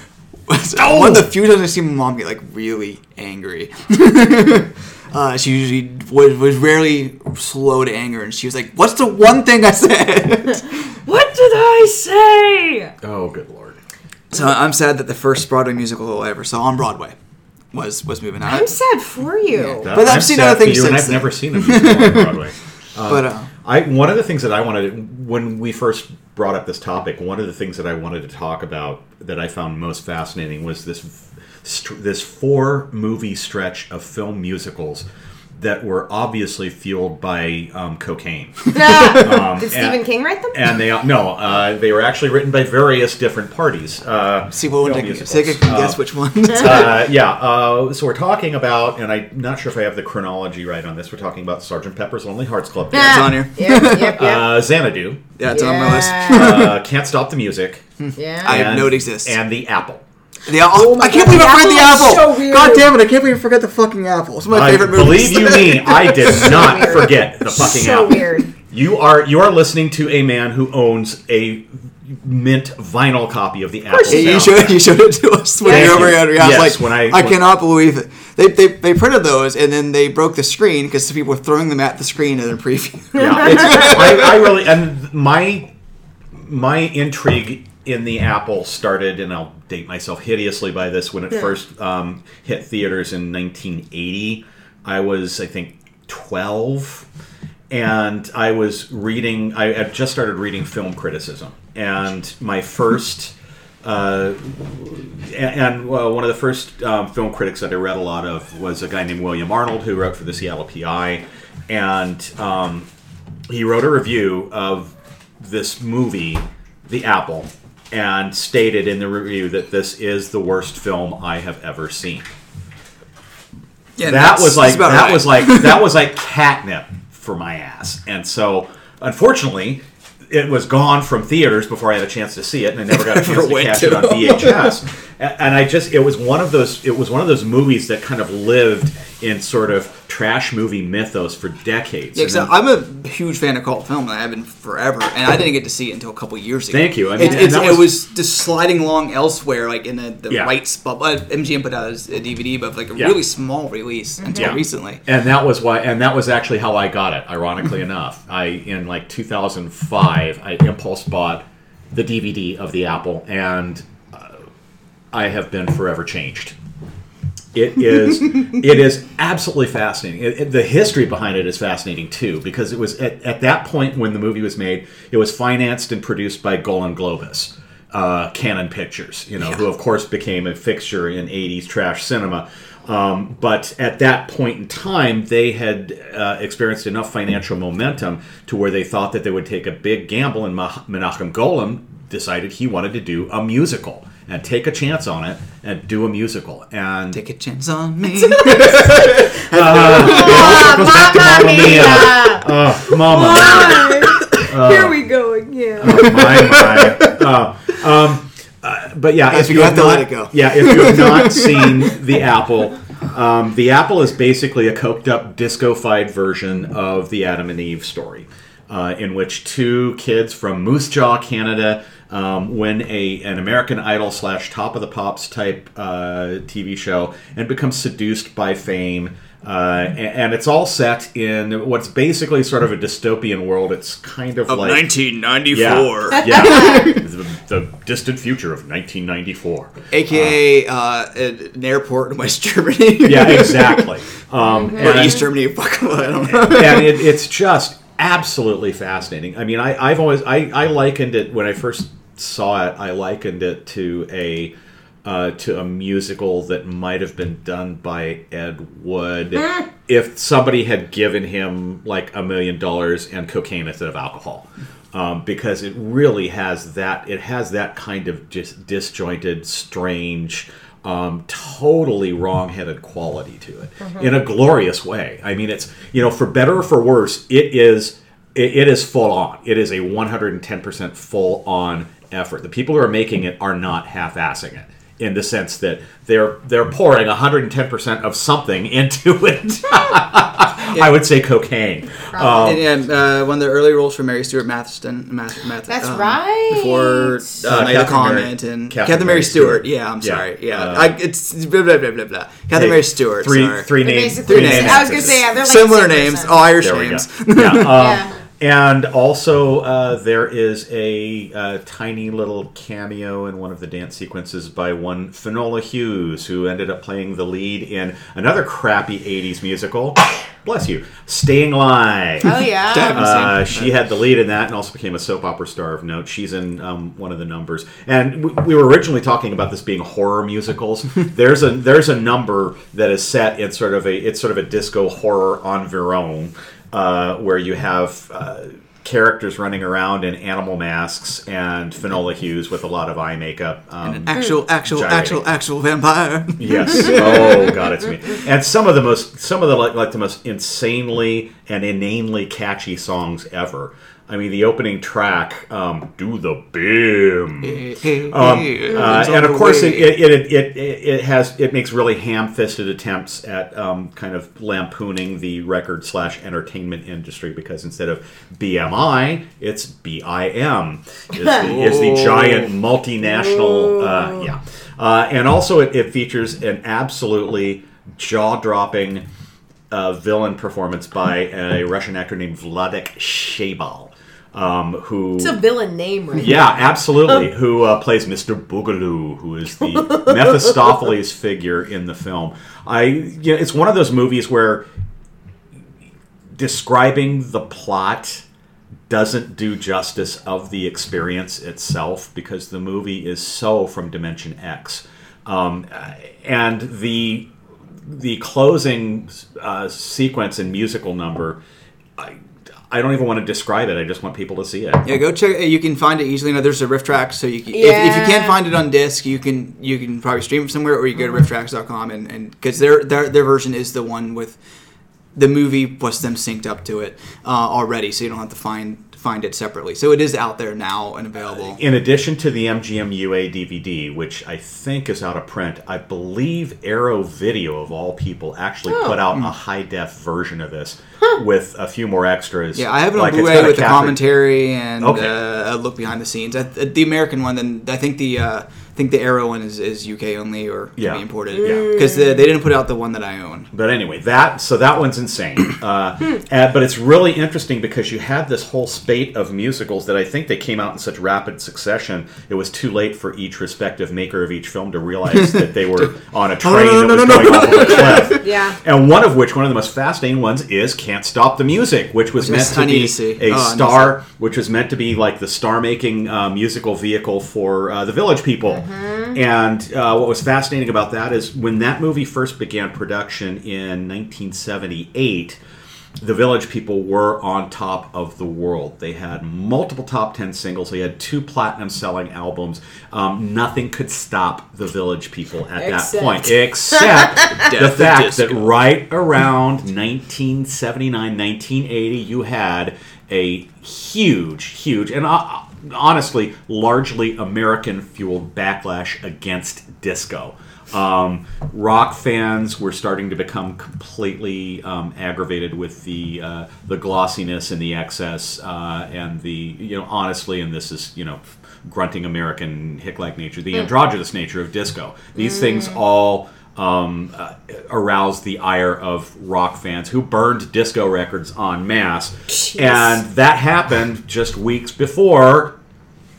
One of the few times I see my mom get like really angry. uh, she usually was, was rarely slow to anger, and she was like, "What's the one thing I said?" what did I say? Oh, good lord. so I'm sad that the first Broadway musical I ever saw on Broadway was was moving out. I'm sad for you. That- But I've I'm seen other for things you, and I've then. never seen a musical on Broadway. Uh, But, uh, I one of the things that I wanted when we first brought up this topic, one of the things that I wanted to talk about that I found most fascinating was this this four movie stretch of film musicals that were obviously fueled by um, cocaine. Um, Did Stephen and- King write them? And they no, uh, they were actually written by various different parties. Uh, See what one film I can see if I can guess which one. uh, yeah, uh, so we're talking about, and I'm not sure if I have the chronology right on this. We're talking about Sergeant Pepper's Lonely Hearts Club Band, it's on here. Yep, yep, yep. uh, Xanadu, Yeah, it's on my list. uh, Can't Stop the Music, yeah. I and- know it exists. and the Apple. The, oh, my I can't God, believe the I forgot the apple apple. so. God damn it! I can't believe I forgot the fucking apple. It's one of my I favorite movies. believe you me, I did not weird. forget the fucking so Apple. weird. You are you are listening to a man who owns a mint vinyl copy of the Apple. course Yeah, you showed you showed it to us when you were over here. I was Yes, like, when I- I, cannot believe it. They, they, they printed those and then they broke the screen because people were throwing them at the screen in a preview. Yeah, I, I really and my my intrigue in the Apple started, and I'll date myself hideously by this when it first um, hit theaters in 1980. I was, I think, 12, and I was reading. I had just started reading film criticism, and my first. Uh, and and well, one of the first um, film critics that I read a lot of was a guy named William Arnold, who wrote for the Seattle PI, and um, he wrote a review of this movie, The Apple, and stated in the review that this is the worst film I have ever seen. Yeah, that was like that right. was like that was like catnip for my ass. And so, unfortunately, it was gone from theaters before I had a chance to see it, and I never got a chance to catch to it on. VHS. A- and I just it was one of those it was one of those movies that kind of lived in sort of trash movie mythos for decades. Yeah, then- I'm a huge fan of cult film, and I have been forever. And I didn't get to see it until a couple years ago. Thank you. I mean, It- and it's, that it was- was just sliding along elsewhere, like in the, the Yeah. right spot. Uh, MGM put out a DVD, but like a Yeah. really small release until Yeah. recently. And that was why, and that was actually how I got it. Ironically enough, I in like 2005, I impulse bought the DVD of the Apple, and uh, I have been forever changed. It is, it is absolutely fascinating. It, it- the history behind it is fascinating too, because it was at, at that point when the movie was made, it was financed and produced by Golan Globus, uh, Cannon Pictures, you know, who of course became a fixture in '80s trash cinema. Um, but at that point in time, they had uh, experienced enough financial momentum to where they thought that they would take a big gamble, and Mah- Menachem Golan decided he wanted to do a musical and take a chance on it and do a musical. And Take a chance on me. goes back to Mamma Mia. Oh, Mama. Here we go again. my, my. Uh, um, uh, but yeah, Yes, if we you have have to not, let it go. yeah, if you have not seen the Apple, um, the Apple is basically a coked up, disco-fied version of the Adam and Eve story, uh, in which two kids from Moose Jaw, Canada, um, win a an American Idol slash Top of the Pops type uh, TV show and becomes seduced by fame. Uh, and, and it's all set in what's basically sort of a dystopian world. It's kind of of like 1994. yeah, yeah. the, the distant future of 1994. AKA uh, an airport in West Germany. Yeah, exactly. Um, or and, East Germany. Fuck, I don't know. and it, it's just absolutely fascinating. I mean, I, I've always I, I likened it when I first saw it. I likened it to a uh, to a musical that might have been done by Ed Wood if somebody had given him like a million dollars and cocaine instead of alcohol. Um, because it really has that it has that kind of just disjointed, strange, um, totally wrong-headed quality to it in a glorious way. I mean, it's you know for better or for worse, it is it, it is full on. It is a 110% full on effort. The people who are making it are not half-assing it. in the sense that they're they're pouring 110 percent of something into it. I would say cocaine. Um, and, and, uh, one of the early roles for Mary Stuart Matheson. Math, Math, That's um, right. Before uh, Uh, Night of the Mary- Comet and Catherine Catherine, Mary Mary Stewart. Stewart. Yeah, I'm Yeah. sorry. Yeah, Uh, I, it's blah blah blah blah blah. Catherine hey, Mary Stewart. Three sorry. three names. Three names. I was gonna say yeah, they're like similar names. person. Oh, Irish names. Yeah, um, Yeah. And also, uh, there is a, uh tiny little cameo in one of the dance sequences by one Finola Hughes, who ended up playing the lead in another crappy 80s musical. Bless you. Staying Alive. Oh yeah. Uh, she had the lead in that and also became a soap opera star of note. She's in um, one of the numbers. And we, we were originally talking about this being horror musicals. there's a there's a number that is set in sort of a it's sort of a disco horror environ uh, where you have uh, characters running around in animal masks and Finola Hughes with a lot of eye makeup. Um, Actual, actual, Gyrating. actual, actual vampire. Yes. Oh God, it's me. And some of the most, some of the like, like the most insanely and inanely catchy songs ever. I mean, the opening track, um, "Do the Bim," um, uh, and of course, it it, it it it has it makes really ham-fisted attempts at um, kind of lampooning the record slash entertainment industry because instead of BMI, it's BIM is the, is the giant multinational uh, yeah, uh, and also it, it features an absolutely jaw-dropping uh, villain performance by a Russian actor named Vladek Sheybal. Um, who It's a villain name, right? yeah, absolutely. who uh, plays Mr. Boogaloo, who is the Mephistopheles figure in the film. I, you know, it's one of those movies where describing the plot doesn't do justice of the experience itself because the movie is so from Dimension X, um, and the the closing uh, sequence and musical number. I, I don't even want to describe it. I just want people to see it. Yeah, go check. You can find it easily. Now there's a riff track, so you can, if, if you can't find it on disc, you can you can probably stream it somewhere, or you go to rifftrax.com and and because their their their version is the one with the movie plus them synced up to it uh, already, so you don't have to find find it separately. So it is out there now and available. In addition to the MGM UA DVD, which I think is out of print, I believe Arrow Video, of all people, actually Oh. put out a high def version of this with a few more extras. Yeah, I have it on Like, Blu-ray with the commentary and Okay. uh, a look behind the scenes. I, the American one, then I think the uh, think the Arrow one is, is UK only or can Yeah. be imported. Yeah. because they, they didn't put out the one that I own. But anyway, that so that one's insane. Uh, and- but it's really interesting because you had this whole spate of musicals that I think they came out in such rapid succession. It was too late for each respective maker of each film to realize that they were on a train no, no, that was no, no, going off of a cliff. Yeah. And one of which, one of the most fascinating ones, is "Can't Stop the Music," which was Which meant to be to a Oh, I need to star, which was meant to be like the star-making uh, musical vehicle for uh, the Village People. And uh, what was fascinating about that is when that movie first began production in 1978. The Village People were on top of the world. They had multiple top 10 singles. They had two platinum selling albums. Um, nothing could stop the Village People at Except- that point, except the fact that right around 1979, 1980, you had a huge, huge, and uh, honestly, largely American fueled backlash against disco. Um, rock fans were starting to become completely um, aggravated with the uh, the glossiness and the excess uh, and the you know honestly, and this is you know grunting American hick-like nature, the androgynous nature of disco. These things all um, uh, aroused the ire of rock fans who burned disco records en masse. And that happened just weeks before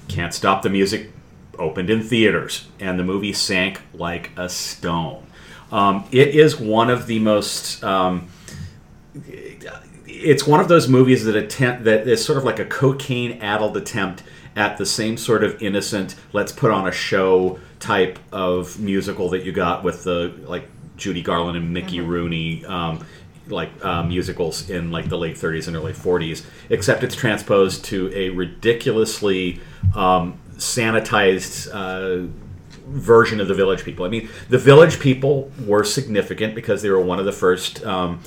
Can't Stop the Music opened in theaters, and the movie sank like a stone. Um, it is one of the most. Um, it's one of those movies that attempt that is sort of like a cocaine-addled attempt at the same sort of innocent, let's put on a show type of musical that you got with the like Judy Garland and Mickey Rooney. Um, like uh, musicals in like the late 30s and early 40s, except it's transposed to a ridiculously um, sanitized uh, version of the Village People. I mean, the Village People were significant because they were one of the first um,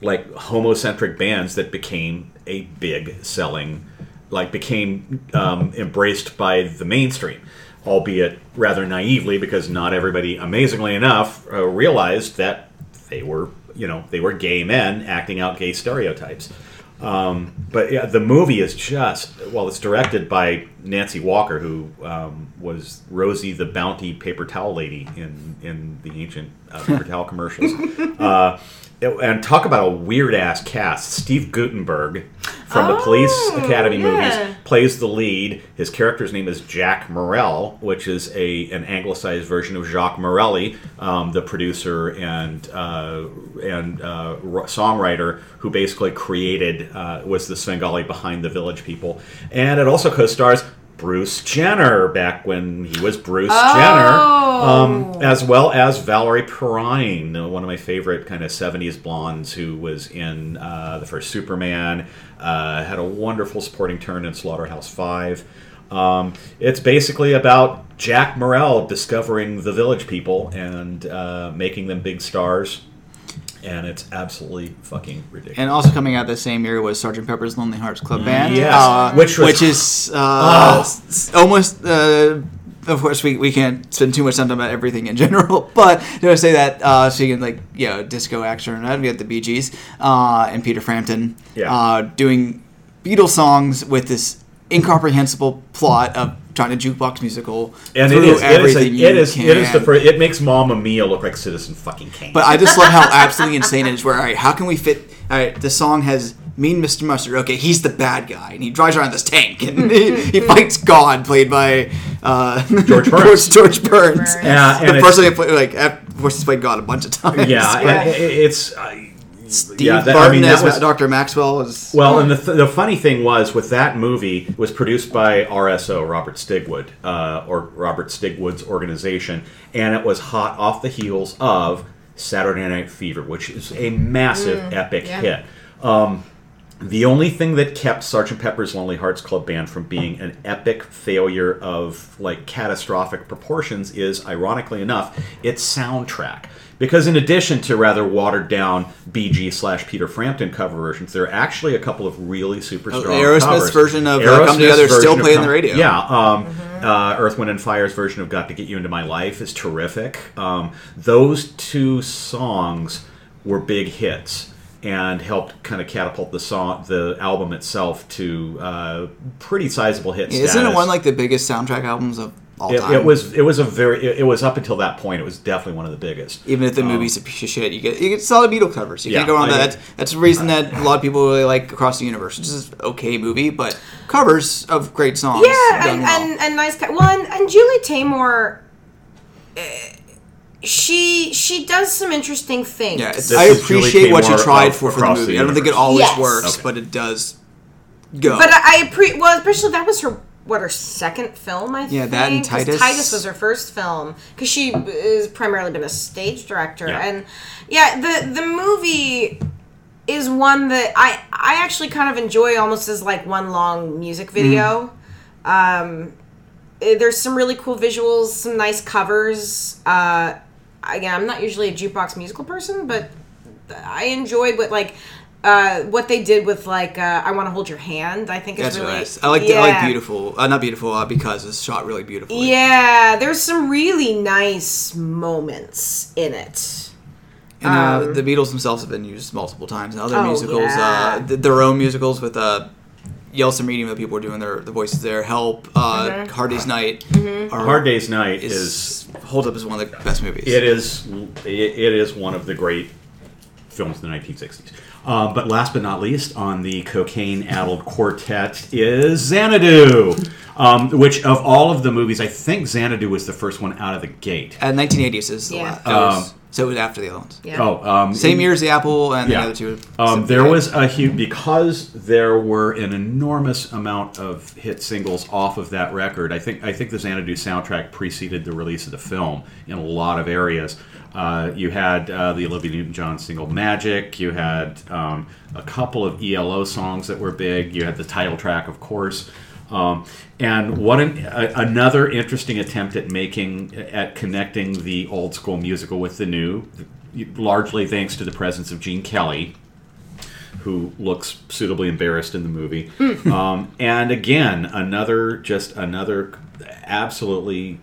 like homocentric bands that became a big selling, like became um, embraced by the mainstream. Albeit rather naively, because not everybody, amazingly enough, uh, realized that they were, you know, they were gay men acting out gay stereotypes. Um, but yeah, the movie is just well, it's directed by Nancy Walker, who um, was Rosie the Bounty paper towel lady in in the ancient uh, paper towel commercials. Uh, and talk about a weird ass cast. Steve Guttenberg from the Police Oh, Academy yeah. movies plays the lead. His character's name is Jack Morell, which is a an anglicized version of Jacques Morali, um, the producer and uh, and uh, r- songwriter who basically created uh, was the Svengali behind the Village People, and it also co-stars. Bruce Jenner back when he was Bruce Jenner, um, as well as Valerie Perrine, uh, one of my favorite kind of 70s blondes who was in uh, the first Superman, uh, had a wonderful supporting turn in Slaughterhouse 5. Um, it's basically about Jack Morell discovering the village people and uh, making them big stars. And it's absolutely fucking ridiculous. And also coming out the same year was Sergeant Pepper's Lonely Hearts Club Band. Yes. uh, Which was- which is uh, s- almost. Uh, of course, we, we can't spend too much time talking about everything in general, but to say that, uh, speaking like you know, disco action, and that, we had the Bee Gees uh, and Peter Frampton Yeah. uh, doing Beatles songs with this incomprehensible plot of trying to jukebox musical and it through is, it is, a, everything it you is, it is the first, it makes Mamma Mia look like Citizen fucking Kane. But I just love how absolutely insane it is. Where all right, how can we fit? All right, the song has Mean Mr. Mustard. Okay, he's the bad guy, and he drives around this tank, and he, he fights God, played by uh, George Burns. George, Burns. Burns. Yeah, and the it's- person he played, like, of course, he's played God a bunch of times. yeah, and it- it's. Uh, Steve yeah, that- Barton I mean, that as was, Dr. Maxwell is. Well, and the, th- the funny thing was with that movie was produced by RSO Robert Stigwood uh, or Robert Stigwood's organization, and it was hot off the heels of Saturday Night Fever, which is a massive epic yeah. hit. Um, the only thing that kept Sergeant Pepper's Lonely Hearts Club Band from being an epic failure of like catastrophic proportions is, ironically enough, its soundtrack. Because in addition to rather watered down Bee Gees slash Peter Frampton cover versions, there are actually a couple of really super Oh, strong Aerosmith's covers. version of, uh, Come Aerosmith's Together is still playing on the radio. Yeah, um, uh, Earth, Wind, and Fire's version of "Got to Get You Into My Life" is terrific. Um, those two songs were big hits and helped kind of catapult the song, the album itself, to uh, pretty sizable hit Isn't it status. one like the biggest soundtrack albums of all It, time? it was. It was a very. It, it was up until that point. It was definitely one of the biggest. Even if the movie's a piece of shit, you get you get solid Beatle covers. You Yeah, can't go on that. That's, that's the reason that a lot of people really like Across the Universe. It's just an okay movie, but covers of great songs. Yeah, and, well. and, and nice. Ca- well, and, and Julie Taymor, uh, she she does some interesting things. yeah, I appreciate what you tried for for the Across the movie. I don't think it always Yes. works, Okay. but it does go. But I, I pre well, especially that was her what her second film. I Yeah, think that and 'cause Titus. Titus was her first film because she has primarily been a stage director, Yeah. and yeah, the the movie is one that I I actually kind of enjoy almost as like one long music video. Um, eh, there's some really cool visuals, some nice covers. Uh, again, I'm not usually a jukebox musical person, but I enjoyed what like uh, what they did with like uh, I want to hold your hand. I think is That's really nice. I like I like beautiful. Uh, not beautiful uh, because it's shot really beautifully. Yeah, there's some really nice moments in it. And uh, the Beatles themselves have been used multiple times in other Um, Oh, musicals. yeah. Uh, th- their own musicals with uh, Yellow Submarine that people were doing their the voices there. Help, uh, Mm-hmm. Hard Day's Night. Are, Hard Day's Night is is holds up as one of the best movies. It is. It, it is one of the great films of the 1960s. Um, but last but not least, on the cocaine-addled quartet is Xanadu, um, which of all of the movies, I think Xanadu was the first one out of the gate. At 1980s is the Yeah. last. that was- so it was after the other ones. Yeah. Oh, um, Same year as the Apple and Yeah. the other two. Um, there was a huge because there were an enormous amount of hit singles off of that record. I think I think the Xanadu soundtrack preceded the release of the film in a lot of areas. Uh, you had uh, the Olivia Newton-John single "Magic." You had um, a couple of ELO songs that were big. You had the title track, of course. Um, and what an, a, another interesting attempt at making at connecting the old school musical with the new, largely thanks to the presence of Gene Kelly, who looks suitably embarrassed in the movie. Um, and again, another just another absolutely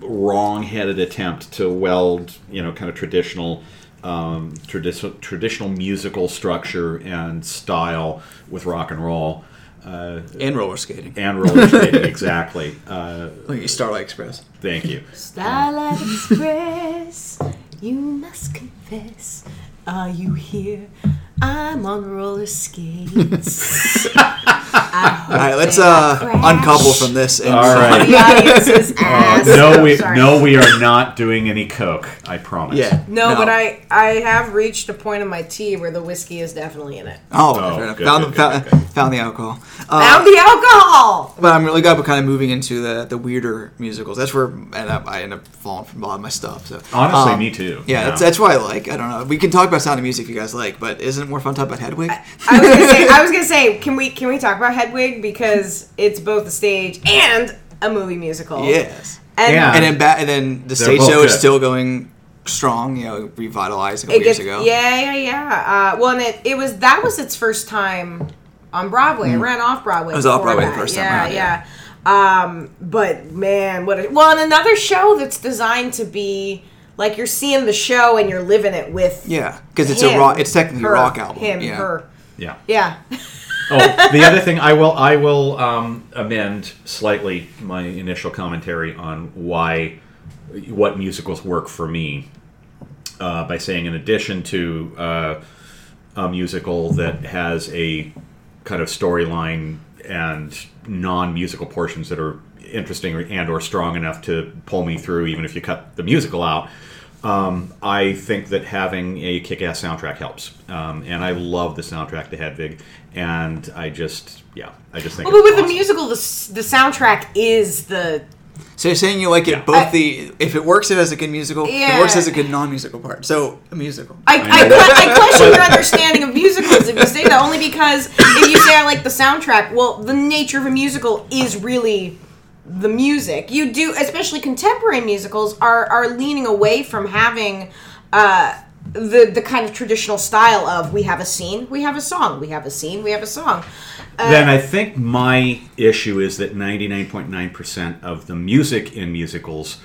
wrong-headed attempt to weld, you know, kind of traditional. Um, traditional traditional musical structure and style with rock and roll uh, And roller skating. and roller skating exactly. Uh, Like Starlight Express. thank you. Starlight Express, you must confess. Are you here? I'm on roller skates. All right, let's uh, uncouple from this. And All right. the audience's ass. No, we Sorry. no, we are not doing any coke. I promise. Yeah. No, but I I have reached a point in my tea where the whiskey is definitely in it. Oh, Oh, fair enough. good, found, good, the, found, good, good. found the alcohol. Uh, Found the alcohol. but I'm really glad we're kind of moving into the, the weirder musicals. That's where I end up, I end up falling from a lot of my stuff. So Honestly, um, me too. Yeah, that's that's why I like. I don't know. We can talk about Sound of Music if you guys like, but isn't it more fun to talk about Hedwig? I was gonna say I was gonna say can we can we talk about Hedwig because it's both a stage and a movie musical. yes. And Yeah. And then ba- and then the stage both show is still going strong. You know, revitalized a couple it years gets ago. yeah yeah yeah. Uh, well, and it it was that was its first time on Broadway. It ran off Broadway. Mm. It was off before Broadway the first time yeah, around, Yeah, Um, but man, what? A, well, and another show that's designed to be like you're seeing the show and you're living it with. Yeah, because it's him, a rock. It's technically her, a rock album. Him, yeah. her. yeah. Yeah. Oh, the other thing I will I will um, amend slightly my initial commentary on why what musicals work for me uh, by saying in addition to uh, a musical that has a kind of storyline and non-musical portions that are interesting and or strong enough to pull me through even if you cut the musical out um, I think that having a kick-ass soundtrack helps, um, and I love the soundtrack to Hedwig, and I just, yeah, I just think. Well, but it's with the musical, the the soundtrack is the So you're saying you like it Yeah. both I- the if it works it as a good musical, it works as a good non-musical part. So a musical. I, I, que- I question your understanding of musicals if you say that only because if you say I like the soundtrack, well, the nature of a musical is really the music. You do, especially contemporary musicals, are are leaning away from having. Uh, the, the kind of traditional style of we have a scene, we have a song, we have a scene, we have a song. then I think my issue is that 99.9% of the music in musicals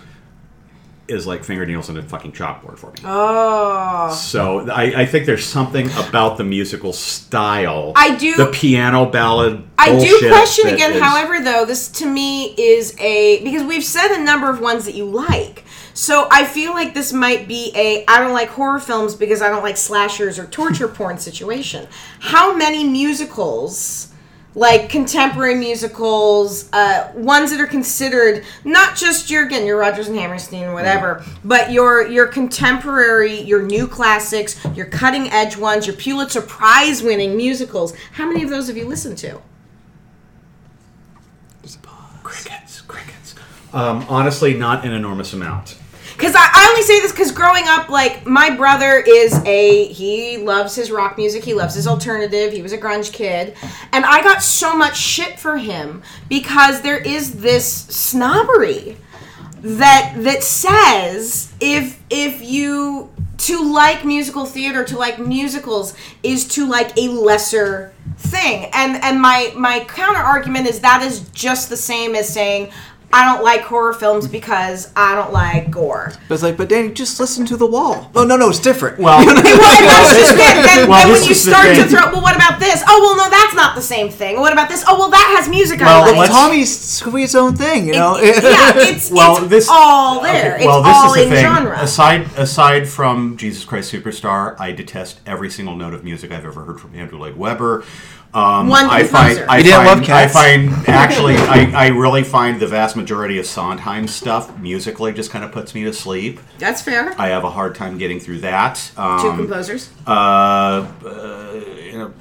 is like fingernails on a fucking chalkboard for me. Oh, So I, I think there's something about the musical style. I do- The piano ballad. I do question again. is- However, though, this to me is a because we've said a number of ones that you like. So I feel like this might be a I don't like horror films because I don't like slashers or torture porn situation. How many musicals? Like contemporary musicals, uh, ones that are considered not just your again your Rodgers and Hammerstein or whatever, but your your contemporary, your new classics, your cutting edge ones, your Pulitzer Prize winning musicals. How many of those have you listened to? Crickets, crickets. Um, honestly, not an enormous amount. Because I, I only say this because growing up, like my brother is a he loves his rock music, he loves his alternative, he was a grunge kid, and I got so much shit for him because there is this snobbery that that says if if you to like musical theater to like musicals is to like a lesser thing. And and my my counter argument is that is just the same as saying I don't like horror films because I don't like gore. But it's like, but Danny, just listen to the wall. Oh no, no, it's different. Well, Well, and that's just it. Then, Well, then when you start to throw, well, what about this? Oh, well, no, that's not the same thing. What about this? Oh, well, that has music I well, like. Tommy's could be its own thing, you know. It- yeah, it's, well, it's this all there. Okay, it's well, this all is the in thing. genre. Aside aside from Jesus Christ Superstar, I detest every single note of music I've ever heard from Andrew Lloyd Webber. Um, One I composer. find, I You didn't find, love Cats? I find actually, I, I really find the vast majority of Sondheim stuff musically just kind of puts me to sleep. That's fair. I have a hard time getting through that. Um, Two composers. uh, uh, you know,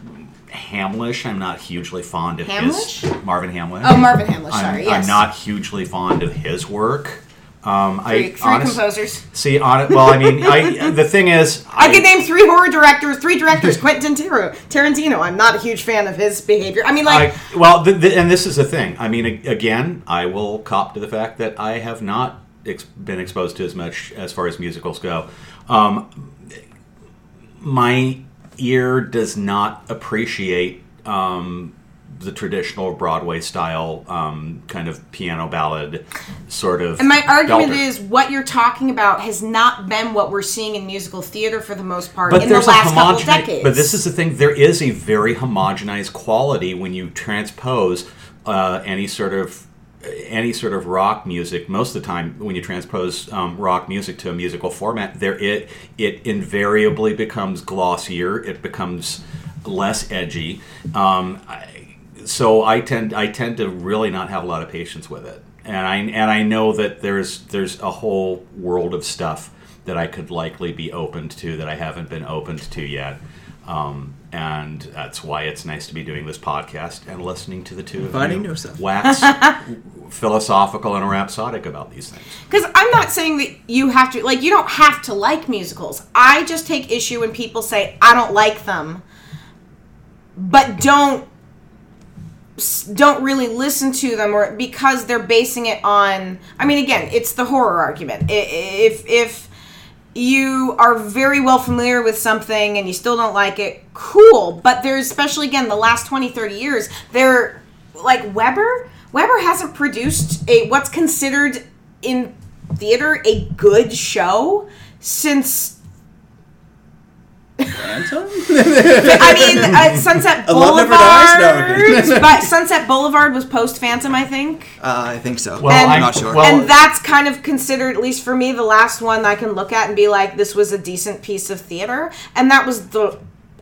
Hamlisch, I'm not hugely fond of Hamlisch? his Marvin Hamlisch. Oh, Marvin Hamlisch. I'm, Sorry. yes. I'm not hugely fond of his work. Um, Three, I three honest- composers. See, on it. Well, I mean, I the thing is, I can name three horror directors, three directors. Quentin Tarantino. I'm not a huge fan of his behavior. I mean, like, I, well, th th and this is the thing. I mean, again, I will cop to the fact that I have not ex- been exposed to as much as far as musicals go. Um, my ear does not appreciate um, the traditional Broadway style um, kind of piano ballad sort of. And my argument belter. is what you're talking about has not been what we're seeing in musical theater for the most part but in the last couple decades. But this is the thing: there is a very homogenized quality when you transpose uh, any sort of any sort of rock music. Most of the time, when you transpose um, rock music to a musical format, there it it invariably becomes glossier. It becomes less edgy. Um, so I tend I tend to really not have a lot of patience with it, and I and I know that there's there's a whole world of stuff that I could likely be opened to that I haven't been opened to yet. Um, and that's why it's nice to be doing this podcast and listening to the two of Finding you new stuff. wax philosophical and rhapsodic about these things. Because I'm not saying that you have to, like, you don't have to like musicals. I just take issue when people say, I don't like them, but don't s- don't really listen to them or because they're basing it on i mean again it's the horror argument. If if you are very well familiar with something and you still don't like it cool. But there's especially again the last 20 30 years they're like Webber Webber hasn't produced a what's considered in theater a good show since I mean, uh, Sunset A Love Never Dies? No, Boulevard, but Sunset Boulevard was post Phantom, I think. Uh, I think so. Well, I'm not sure. well- and that's kind of considered, at least for me, the last one I can look at and be like, this was a decent piece of theater. And that was the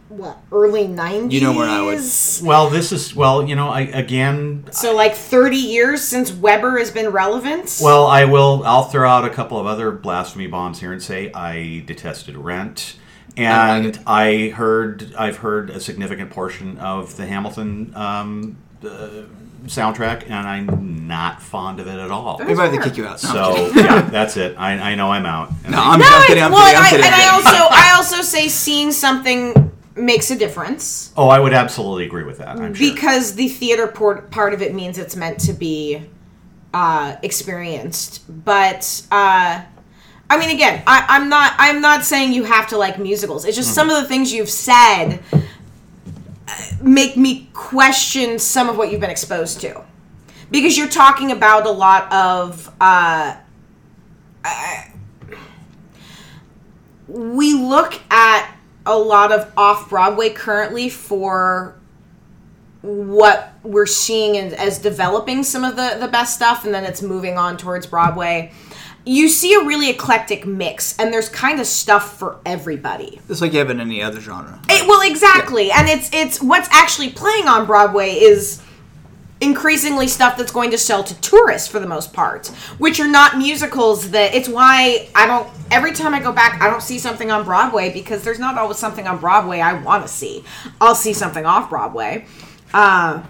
what early '90s. You know where I would- Well, this is well, you know, I again, So like 30 years since Webber has been relevant. Well, I will. I'll throw out a couple of other blasphemy bombs here and say I detested Rent, I like and. I heard I've heard a significant portion of the Hamilton um, uh, soundtrack, and I'm not fond of it at all. Maybe I have to kick you out. No, So yeah, that's it. I, I know I'm out. And no, I- I'm, no, I'm kidding. I'm well, kidding. I'm I, kidding. and I'm I also I also say seeing something makes a difference. oh, I would absolutely agree with that. I'm sure. because the theater port, part of it means it's meant to be uh, experienced but uh, i mean again I, i'm not i'm not saying you have to like musicals. It's just some of the things you've said uh, make me question some of what you've been exposed to. Because you're talking about a lot of uh, we look at a lot of off Broadway currently for what we're seeing as, as developing some of the, the best stuff and then it's moving on towards Broadway. You see a really eclectic mix and there's kind of stuff for everybody. It's like you have in any other genre. It, well, exactly. And it's it's what's actually playing on Broadway is increasingly stuff that's going to sell to tourists for the most part, which are not musicals that it's why I don't every time I go back I don't see something on Broadway because there's not always something on Broadway I want to see. I'll see something off Broadway. Uh,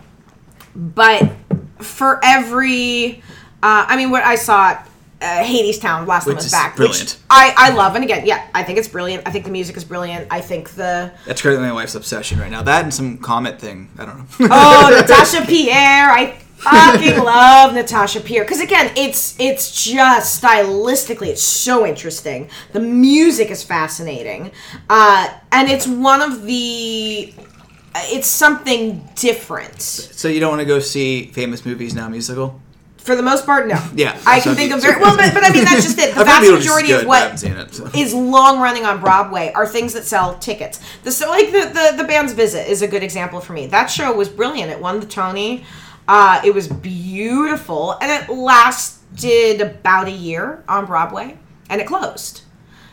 but for every uh, I mean what I saw uh, Hadestown last time Which was is back, brilliant. which I, I love, and again, yeah, I think it's brilliant. I think the music is brilliant. I think the That's currently my wife's obsession right now. That and some comet thing. I don't know. oh Natasha Pierre, I fucking love Natasha Pierre because again, it's it's just stylistically, it's so interesting. The music is fascinating, uh, and it's one of the. It's something different. so you don't want to go see famous movies now musical? For the most part, no. Yeah, I can think of very well, but, but I mean that's just it. The vast majority good, of what it, so. is long running on Broadway are things that sell tickets. The so like the, the the band's visit is a good example for me. That show was brilliant. It won the Tony. Uh, it was beautiful, and it lasted about a year on Broadway, and it closed.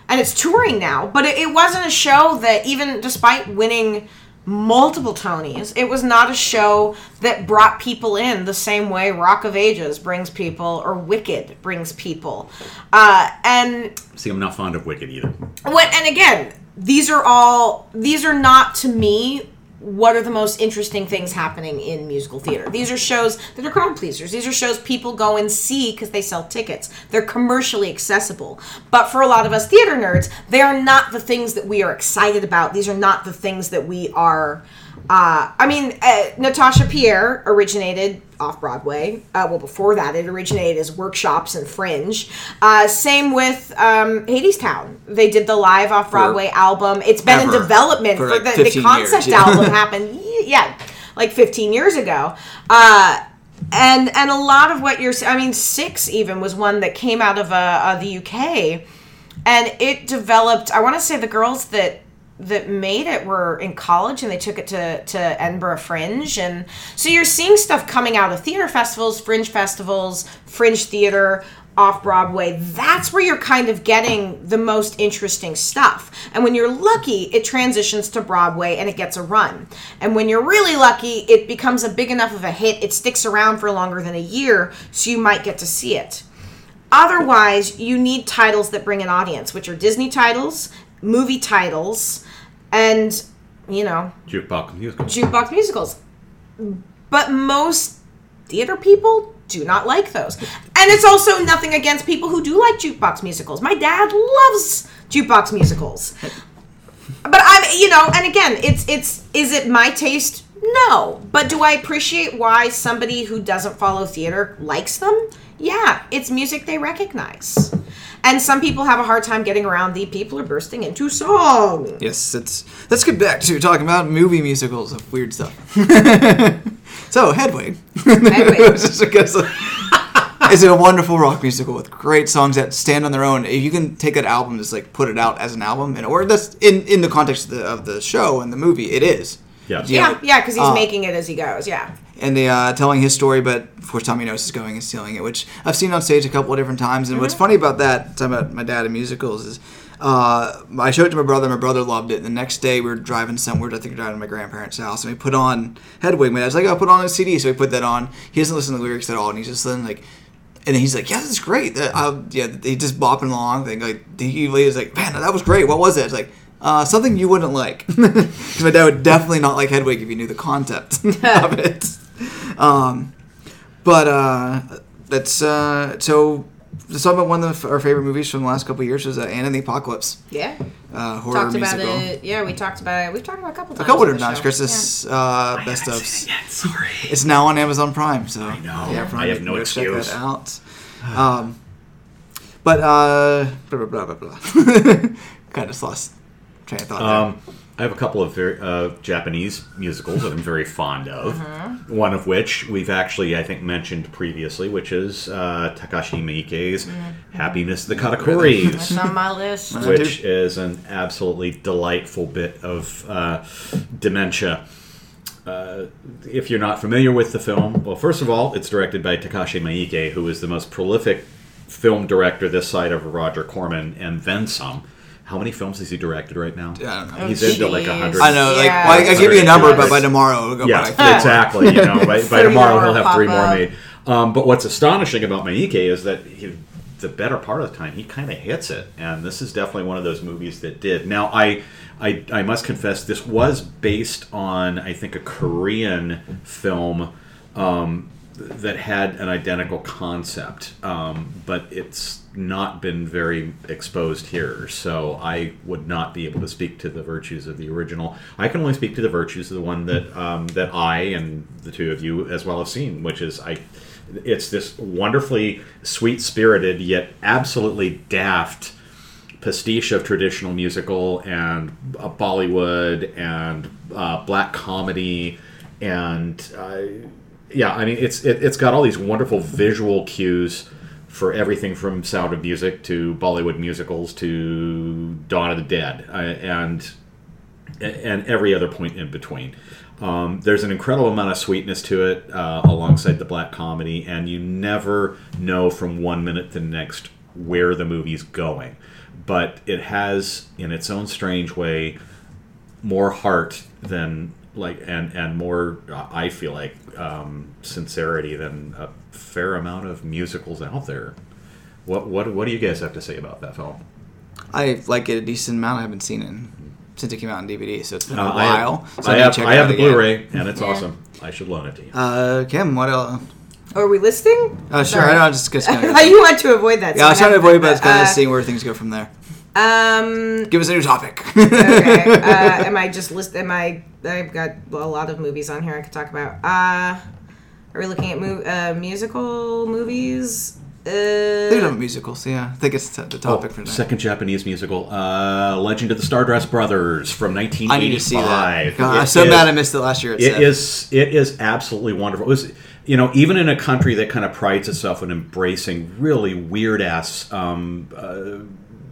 And it's touring now, but it, it wasn't a show that even despite winning multiple Tonys, it was not a show that brought people in the same way Rock of Ages brings people or Wicked brings people. Uh, and See, I'm not fond of Wicked either. what and again these are all these are not to me what are the most interesting things happening in musical theater? These are shows that are crowd pleasers. These are shows people go and see because they sell tickets. They're commercially accessible. But for a lot of us theater nerds they are not the things that we are excited about. These are not the things that we are Uh, I mean, uh, Natasha Pierre originated off Broadway. Uh, well, before that, it originated as workshops and Fringe. Uh, same with um, Hadestown. They did the live off Broadway album. It's been in development For for, like the, the concept years, yeah. album happened. Yeah, like 15 years ago. Uh, and and a lot of what you're, I mean, Six even was one that came out of uh, uh, the UK, and it developed. I want to say the girls that that made it were in college and they took it to, to Edinburgh Fringe. And so you're seeing stuff coming out of theater festivals, fringe festivals, fringe theater, off Broadway. That's where you're kind of getting the most interesting stuff. And when you're lucky, it transitions to Broadway and it gets a run. And when you're really lucky, it becomes a big enough of a hit, it sticks around for longer than a year, so you might get to see it. Otherwise, you need titles that bring an audience, which are Disney titles, movie titles, and, you know, Jukebox musical. jukebox musicals. But most theater people do not like those. And it's also nothing against people who do like jukebox musicals. My dad loves jukebox musicals. But I'm, you know, and again, it's it's is it my taste? No. But do I appreciate why somebody who doesn't follow theater likes them? Yeah, it's music they recognize. And some people have a hard time getting around the people are bursting into song. Yes, it's let's get back to talking about movie musicals of weird stuff. so Hedwig, Hedwig. It's just because of- is a wonderful rock musical with great songs that stand on their own. If you can take that album, just like put it out as an album, and or that's in in the context of the, of the show and the movie, it is. Yes. Yeah, yeah, because he's Uh, making it as he goes. Yeah. And the uh, telling his story, but of course Tommy Gnosis is going and stealing it, which I've seen on stage a couple of different times. And what's funny about that, talking about my dad and musicals, is uh, I showed it to my brother. My brother loved it. And the next day we were driving somewhere. I think we're driving to my grandparents' house, and we put on Hedwig. My dad's like, "I'll put on a CD," so we put that on. He doesn't listen to the lyrics at all, and he's just then like. And then he's like, "Yeah, this is great." I, yeah, he just bopping along. Thing like he was like, "Man, that was great. What was it?" It's like uh, something you wouldn't like, because my dad would definitely not like Hedwig if he knew the concept of it. Um, but uh, that's uh, so. Let's talk about one of the, our favorite movies from the last couple of years was uh, Anna and the Apocalypse, Yeah. uh, horror talked about musical. it. Yeah, we talked about it. We've talked about it a couple A times. couple on different times, show. Chris. This uh, best of. Sorry. It's now on Amazon Prime, so I know. Yeah, Prime, I have no excuse. check that out. Um, but uh, blah blah blah blah blah. kind of lost train of thought. there. I have a couple of very, uh, Japanese musicals that I'm very fond of. One of which we've actually, I think, mentioned previously, which is uh, Takashi Miike's "Happiness the Katakuris." It's on my list. which is an absolutely delightful bit of uh, dementia. Uh, if you're not familiar with the film, well, first of all, it's directed by Takashi Miike, who is the most prolific film director this side of Roger Corman, and then some. How many films has he directed right now? Yeah, I don't know. He's into like a hundred. I know, like Yeah. well, I, I give you a number, but by tomorrow it'll go yeah, by. exactly. You know, by, by tomorrow he'll have three more made. Um, but what's astonishing about Miike is that he, the better part of the time he kind of hits it, and this is definitely one of those movies that did. Now, I, I, I must confess, this was based on I think a Korean film. Um, that had an identical concept, um, but it's not been very exposed here. So I would not be able to speak to the virtues of the original. I can only speak to the virtues of the one that um, that I and the two of you as well have seen, which is I. It's this wonderfully sweet spirited yet absolutely daft pastiche of traditional musical and uh, Bollywood and uh, black comedy and uh, yeah, I mean it's it, it's got all these wonderful visual cues for everything from Sound of Music to Bollywood musicals to Dawn of the Dead uh, and and every other point in between. Um, there's an incredible amount of sweetness to it uh, alongside the black comedy, and you never know from one minute to the next where the movie's going. But it has, in its own strange way, more heart than like and and more uh, I feel like um, sincerity than a fair amount of musicals out there. What what what do you guys have to say about that film? I like it a decent amount. I haven't seen it since it came out on DVD, so it's been a Uh, I have, while. so I have, check I have the again. Blu-ray, and it's Yeah. awesome. I should loan it to you. Uh, Kim, what else? Are we listing? Uh, sure, Sorry. I know. I'm just, just gonna. you want to avoid that. yeah, I was trying to avoid, but it's kind uh, of seeing where things go from there. Um, Give us a new topic. okay. Uh, am I just list? Am I? I've got a lot of movies on here I could talk about. Uh, are we looking at mo- uh, musical movies? They Uh, don't have musicals, yeah. I think it's t- the topic for tonight. Oh, Second Japanese musical, uh, Legend of the Stardust Brothers from 1985. I need to see that. God, I'm so is- mad I missed it last year. At It SIFF. is. It is absolutely wonderful. It was, you know, even in a country that kind of prides itself in embracing really weird ass um, uh,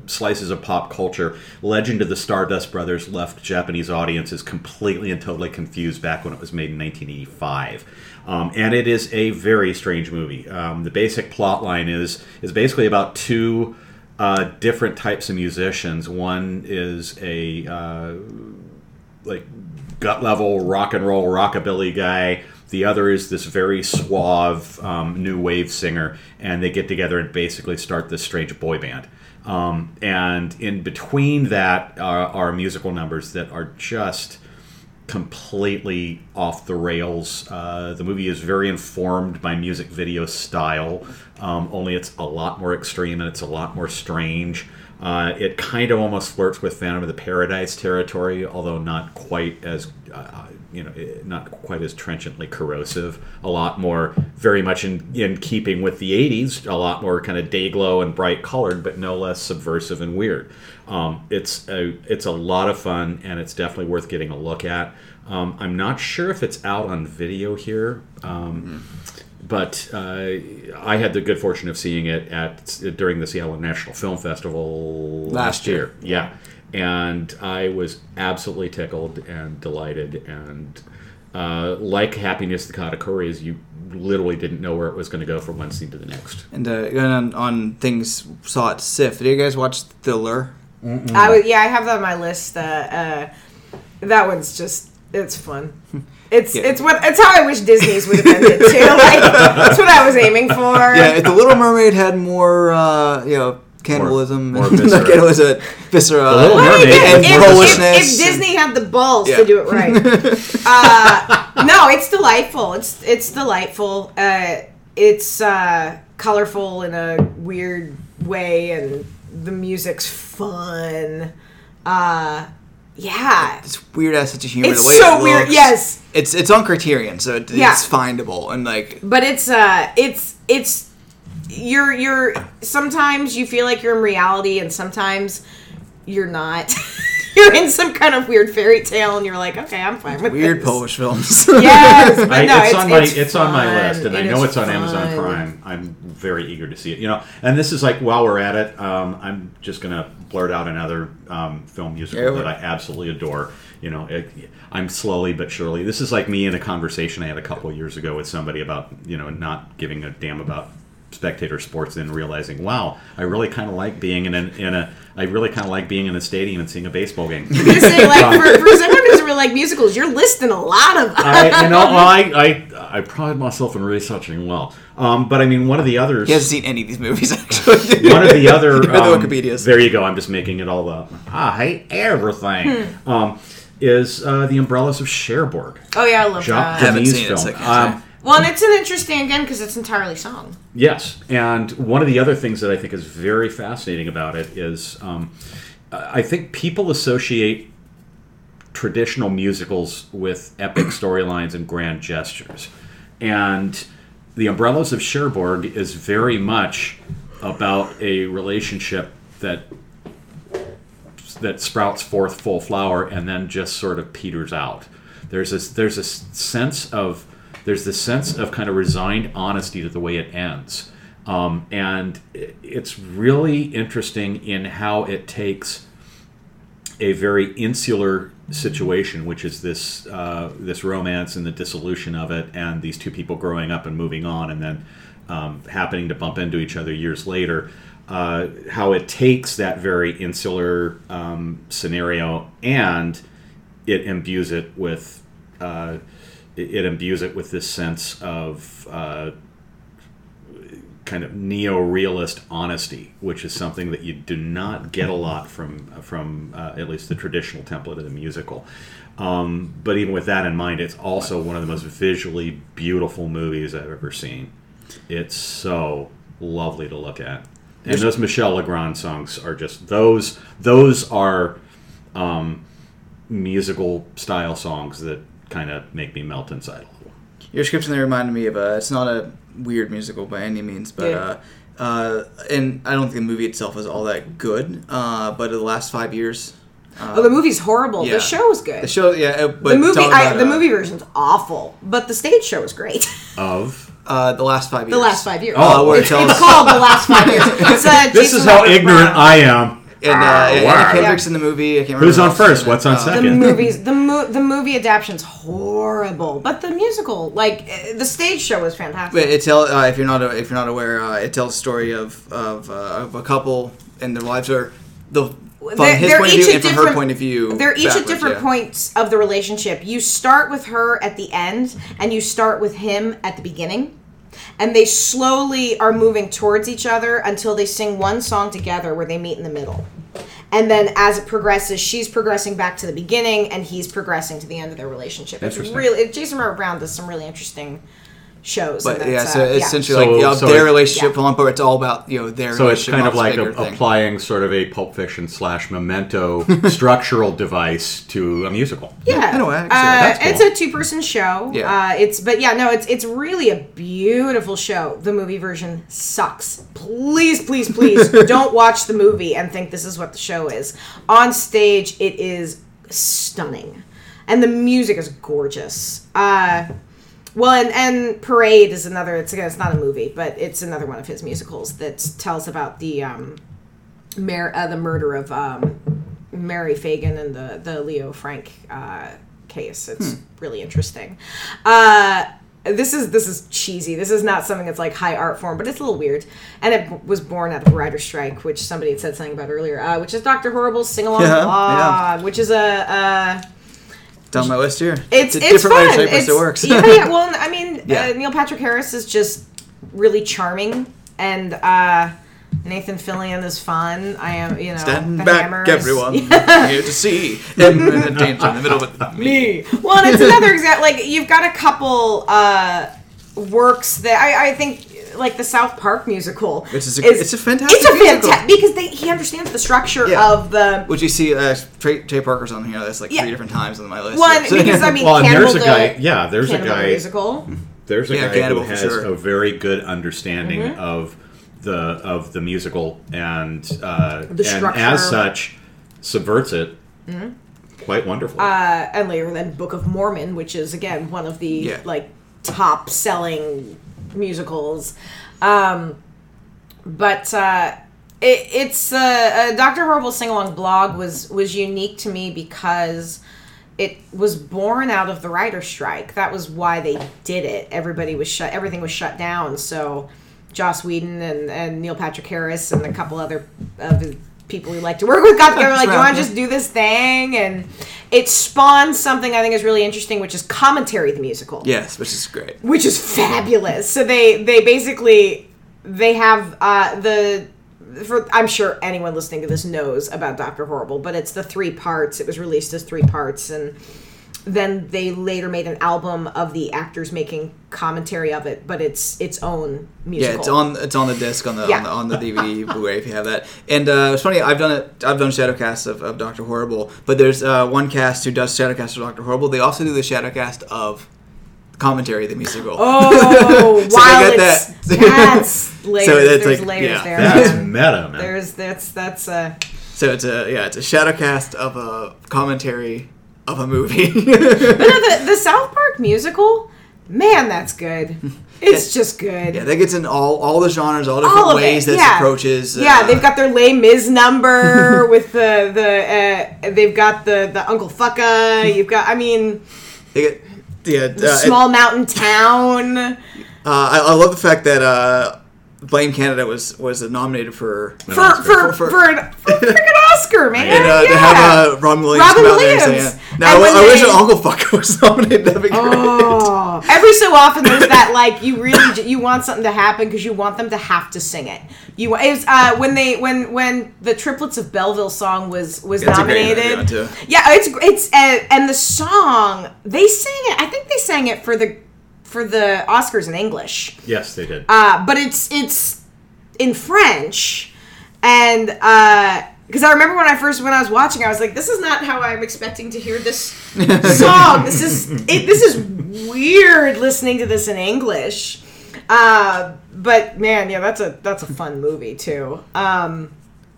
slices of pop culture, Legend of the Stardust Brothers left Japanese audiences completely and totally confused back when it was made in 1985. Um, and it is a very strange movie. Um, the basic plot line is is basically about two uh, different types of musicians. One is a uh, like gut level rock and roll rockabilly guy. The other is this very suave um, new wave singer, and they get together and basically start this strange boy band. Um, and in between that are, are musical numbers that are just completely off the rails. Uh, the movie is very informed by music video style, um, only it's a lot more extreme and it's a lot more strange. Uh, it kind of almost flirts with Phantom of the Paradise territory, although not quite as uh, you know, eh, not quite as trenchantly corrosive. A lot more, very much in in keeping with the '80s. A lot more kind of day glow and bright colored, but no less subversive and weird. Um, it's a it's a lot of fun, and it's definitely worth getting a look at. Um, I'm not sure if it's out on video here. Um, but uh, I had the good fortune of seeing it at during the Seattle National Film Festival Last year. Yeah, and I was absolutely tickled and delighted, and uh, like Happiness the Katakuri, you literally didn't know where it was going to go from one scene to the next. And uh, going on, on things saw at SIFF. Did you guys watch The Lure? I would, yeah, I have that on my list. Uh, uh, that one's just it's fun. It's Yeah. it's what it's how I wish Disney's would have ended too. Like that's what I was aiming for. Yeah, if The Little Mermaid had more, uh, you know, cannibalism, more and viscera. like it a viscera. The Little Well, Mermaid again, and if, if, if Disney had the balls Yeah. to do it right, uh, no, it's delightful. It's it's delightful. Uh, it's uh, colorful in a weird way, and the music's fun. Uh, yeah, It's weird ass such a humor. It's the way so it weird, looks. yes. it's it's on Criterion, so it, Yeah. it's findable and like but it's uh, it's it's you're you're sometimes you feel like you're in reality, and sometimes you're not. you're in some kind of weird fairy tale, and you're like, okay, I'm fine with weird this. Polish films. Yes, but I, no, it's, it's, on my it's it's, on my list, and I know it's on Amazon. Prime. I'm very eager to see it. You know, and this is like while we're at it, um, I'm just gonna blurt out another um, film musical Yeah, that I absolutely adore. You know, it, I'm slowly but surely. This is like me in a conversation I had a couple years ago with somebody about you know not giving a damn about spectator sports and realizing wow i really kind of like being in, an, in a i really kind of like being in a stadium and seeing a baseball game I was gonna say, like for, for someone who doesn't really like musicals, you're listing a lot of them. I, you know, well, I, I, I pride myself in researching well. Um, but I mean, one of the others, he hasn't seen any of these movies actually. one of the other, the um, Wikipedias. there you go. I'm just making it all up. I hate everything. Um, is uh, the Umbrellas of Cherbourg? oh yeah, I love Jacques that. Haven't Denis seen it, so I film. can't Um, say. Well, and it's an interesting again because it's entirely song. Yes, and one of the other things that I think is very fascinating about it is um, I think people associate traditional musicals with epic storylines and grand gestures. And The Umbrellas of Cherbourg is very much about a relationship that that sprouts forth full flower and then just sort of peters out. There's this there's a sense of there's this sense of kind of resigned honesty to the way it ends, um, and it's really interesting in how it takes a very insular situation, which is this uh, this romance and the dissolution of it, and these two people growing up and moving on, and then um, happening to bump into each other years later. Uh, how it takes that very insular um, scenario and it imbues it with uh, it, it imbues it with this sense of uh, kind of neo-realist honesty, which is something that you do not get a lot from from uh, at least the traditional template of the musical. Um, but even with that in mind, it's also one of the most visually beautiful movies I've ever seen. It's so lovely to look at. and those Michel Legrand songs are just those. Those are um, musical style songs that kind of make me melt inside a little. Your description there reminded me of a. It's not a weird musical by any means, but Yeah. uh, uh, and I don't think the movie itself is all that good. Uh, but in the last five years, oh, the movie's horrible. yeah. The show is good. the show, yeah, uh, but the movie, talking I, the uh, movie version's awful, but the stage show is great. Of uh, the last five years, the last five years. Oh, where it it's, tells- it's called the last five years. It's, uh, this Jason is how Robert ignorant Brown. I am. And uh, Ah, Anna wow. Kendrick's in the movie. I can't remember Who's on first? What's on Uh, second? The Yeah. movies, the mo- the movie adaptation's horrible, but the musical, like uh, the stage show, was fantastic. But it tell uh, if you're not if you're not aware, uh, it tells a story of of, uh, of a couple and their lives are the from They're- his they're point of each view at and from her different- point of view. They're each at different yeah. points of the relationship. You start with her at the end, and you start with him at the beginning. And they slowly are moving towards each other until they sing one song together where they meet in the middle. And then as it progresses, she's progressing back to the beginning, and he's progressing to the end of their relationship. It's really Jason Robert Brown does some really interesting shows. But yeah, so uh, it's yeah. essentially So- like yeah, so their it- relationship Yeah. for but it's all about you know their. So it's kind of like a, applying sort of a Pulp Fiction slash Memento structural device to a musical. Yeah, in a way, I can uh, cool. it's a two-person show. Yeah. uh, it's but yeah, no, it's it's really a beautiful show. The movie version sucks. Please, please, please don't watch the movie and think this is what the show is. On stage, it is stunning, and the music is gorgeous. Uh, well, and, and Parade is another. It's again, it's not a movie, but it's another one of his musicals that tells about the um, Mar- uh, the murder of um, Mary Fagan and the the Leo Frank uh, case. It's really interesting. Uh, this is this is cheesy. This is not something that's like high art form, but it's a little weird. And it b- was born out of a writer strike, which somebody had said something about earlier. Uh, which is Doctor Horrible's sing along Yeah, blog, which is a. Uh, down my list here. it's a it's, different fun. writer type, but It's, still works. yeah, yeah. Well, I mean, Yeah. uh, Neil Patrick Harris is just really charming, and uh, Nathan Fillion is fun. I am, you know, Stand the back, everyone. Here to see. And a danger in the middle of it. me. Well, and it's another example. Like you've got a couple uh, works that I, I think, like the South Park musical, Which is a- it's a fantastic It's a fantastic because they, he understands the structure Yeah. of the Would you see uh, Trey, Trey Parker's on here? That's like Yeah. three different times on my list. one so- because I mean, Well, there's a guy. Yeah, there's a guy. musical. There's a Yeah, guy Cannibal who has sure. a very good understanding Mm-hmm. of the of the musical and uh, The and structure. Mm-hmm. as such subverts it quite wonderfully. uh, and later then Book of Mormon, which is again one of the Yeah. like top selling musicals. Um, but uh, it, it's uh, uh, Doctor Horrible sing along blog was was unique to me because it was born out of the writer strike. That was why they did it. Everybody was shut. Everything was shut down. So Joss Whedon and, and Neil Patrick Harris and a couple other of people we like to work with got together like, you want to just do this thing? And it spawned something I think is really interesting, which is commentary the musical yes, which is great. which is fabulous. So they they basically they have uh, the for I'm sure anyone listening to this knows about Doctor Horrible, but it's the three parts. It was released as three parts, and then they later made an album of the actors making commentary of it, but it's its own musical. Yeah, it's on it's on the disc on the Yeah. on the, on the DVD Blu-ray if you have that. And uh, it's funny, I've done it. I've done shadowcasts of, of Doctor Horrible, but there's uh, one cast who does shadowcast of Doctor Horrible. They also do the shadowcast of commentary the musical. Oh, So they wow! that. That's layers. So that's There's like- layers yeah. there. That's meta, man. There's that's that's uh So it's a yeah, it's a shadowcast of a commentary of a movie. But no, the, the South Park musical, man, that's good. It's just good. yeah, that gets in all all the genres, all different All ways that yeah. approaches. yeah, uh, they've got their Les Mis number with the the uh, they've got the the Uncle Fucka. You've got, I mean, they get yeah. the uh, small mountain town. Uh, I, I love the fact that uh, Blame Canada was was nominated for For for, for, for- an, for a freaking Oscar, man. and uh, yeah. to have uh, Robin Williams Robin come out there and say, Williams. yeah. Now, And when I wish they- Uncle Fuck was nominated. That'd be great. Oh, every so often there's that like you really j- you want something to happen because you want them to have to sing it. You it was uh, when they when when the Triplets of Belleville song was was That's a great nominated. Yeah, it's it's uh, and the song they sang it. I think they sang it for the for the Oscars in English. yes, they did. Uh, but it's it's in French. and because I remember when I first when I was watching, I was like, "This is not how I'm expecting to hear this song. this is it, this is weird listening to this in English." Uh, but man, yeah, that's a that's a fun movie too. Um,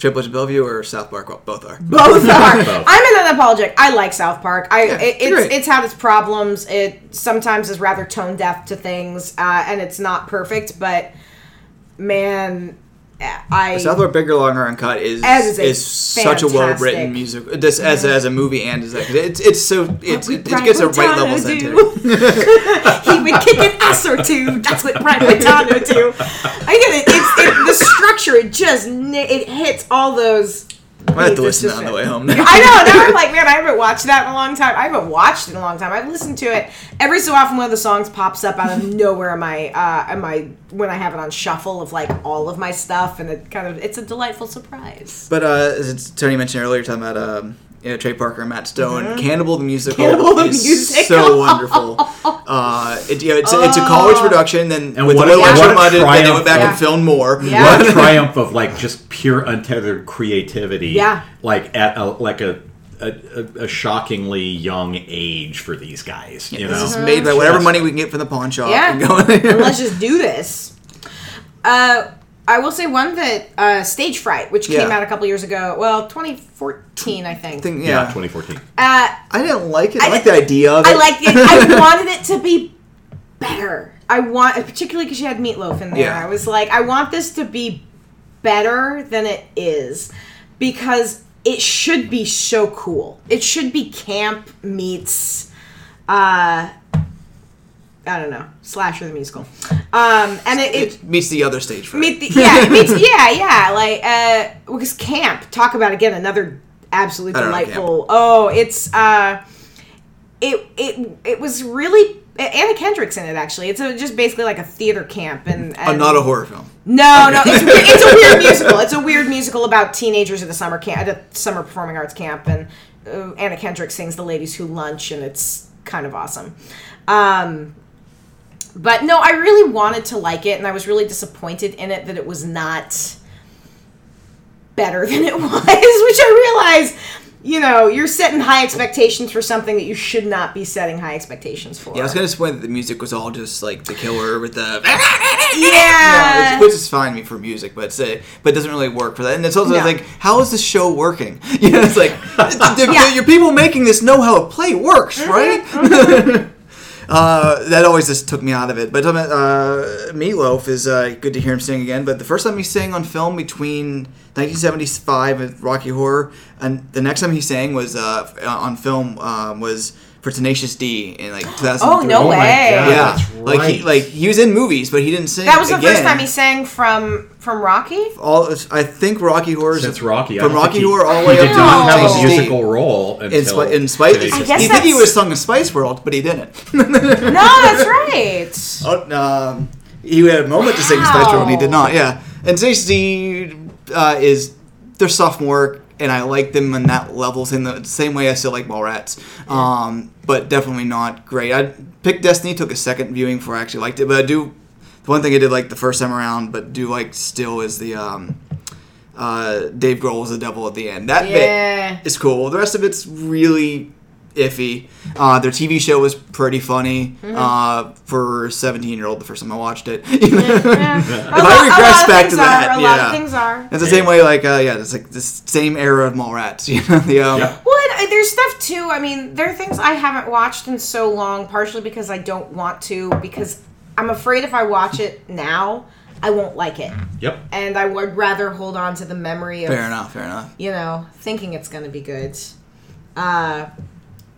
Triple H Bellevue or South Park? Well, both are. both are. I'm an unapologetic. I like South Park. I Yeah, it, it's it's had its problems. It sometimes is rather tone deaf to things, uh, and it's not perfect. But man, I South Park Bigger, Longer, Uncut is is is such a well written music. This as as a movie and as a, it's it's so it's, it, it gets a right level do? he would kick an ass or two. That's what Brian Boitano do. I get it. It's it, the structure. It just it hits all those. I have to listen just on the way home. I know. Now I'm like, man, I haven't watched that in a long time. I haven't watched it in a long time. I've listened to it every so often. One of the songs pops up out of nowhere in my uh, in my when I have it on shuffle of like all of my stuff, and it kind of it's a delightful surprise. But uh, as Tony mentioned earlier, talking about um, you know, Trey Parker and Matt Stone, Cannibal the musical Mm-hmm. Cannibal the is musical. so wonderful. Uh, it, you know, it's, a, it's a college production. Then And with what the a- Little what Extra a Mud, they triumph. went back Yeah. and filmed more. Yeah. What a triumph of like just pure untethered creativity. Yeah. Like at a, like a, a a- a shockingly young age for these guys. You This know. is made by whatever money we can get from the pawn shop. Yeah. And going, And let's just do this. Uh, I will say one that uh, Stage Fright, which came Yeah. out a couple years ago. Well, 2014, I think. Thing- Yeah, yeah. 2014. Uh, I didn't like it. I, I like the didn't- idea of it. I liked it. I wanted it to be better. I want, particularly because you had Meatloaf in there. Yeah. I was like, I want this to be better than it is because it should be so cool. It should be camp meets, uh, I don't know, slasher the musical. Um, and it, it it meets the other stage for meet the, yeah, it meets, yeah, yeah, like uh, because camp. Talk about again another absolutely don't know delightful. Oh, it's uh, it it it was really Anna Kendrick's in it actually. It's a, just basically like a theater camp and, Oh, and not a horror film. no, no, it's, it's a weird musical. It's a weird musical about teenagers at a summer camp, at a summer performing arts camp, and uh, Anna Kendrick sings "The Ladies Who Lunch," and it's kind of awesome. Um, but no, I really wanted to like it, and I was really disappointed in it that it was not better than it was, which I realize. You know, you're setting high expectations for something that you should not be setting high expectations for. Yeah, I was kind of disappointed that the music was all just like the killer with the. Yeah. which, which is fine for music, but it's, uh, but it doesn't really work for that. And it's also No. like, how is this show working? You know, it's like Yeah. your people making this know how a play works, right? Uh, that always just took me out of it. But uh, Meatloaf is uh, good to hear him sing again. But the first time he sang on film between 1975 with Rocky Horror, and the next time he sang was uh, on film um, was for Tenacious D in like 2003. Oh, no Oh my way. God. Yeah, That's like he like he was in movies, but he didn't sing. That was the first time he sang from from Rocky. all I think Rocky Horror Since Rocky, I from Rocky he- Horror all the He way did up not to have a musical role until in, Spi- in Spice. Tenacious I D. guess you think he that's- was sung in Spice World, but he didn't. No, that's right. oh, um, he had a moment to sing in Spice World, and he did not. Yeah, and Tenacious D uh, is their sophomore, and I like them in that level, in the same way I still like Mallrats. Um, but definitely not great. I picked Destiny, took a second viewing before I actually liked it, but I do. The one thing I did like the first time around, but do like still is the um, uh, Dave Grohl was the devil at the end. That Yeah. bit is cool. The rest of it's really iffy. Uh, their TV show was pretty funny Mm-hmm. uh, for 17 year old. The first time I watched it, Yeah. A If lot- I a regress back to that, are, a lot yeah. of things are. it's the same way. Like uh, yeah, it's like the same era of Mallrats. You know, the um, Yeah. Well, and, uh, there's stuff too. I mean, there are things I haven't watched in so long, partially because I don't want to, because I'm afraid if I watch it now, I won't like it, Yep. and I would rather hold on to the memory of fair enough. Fair enough. you know, thinking it's going to be good. Uh,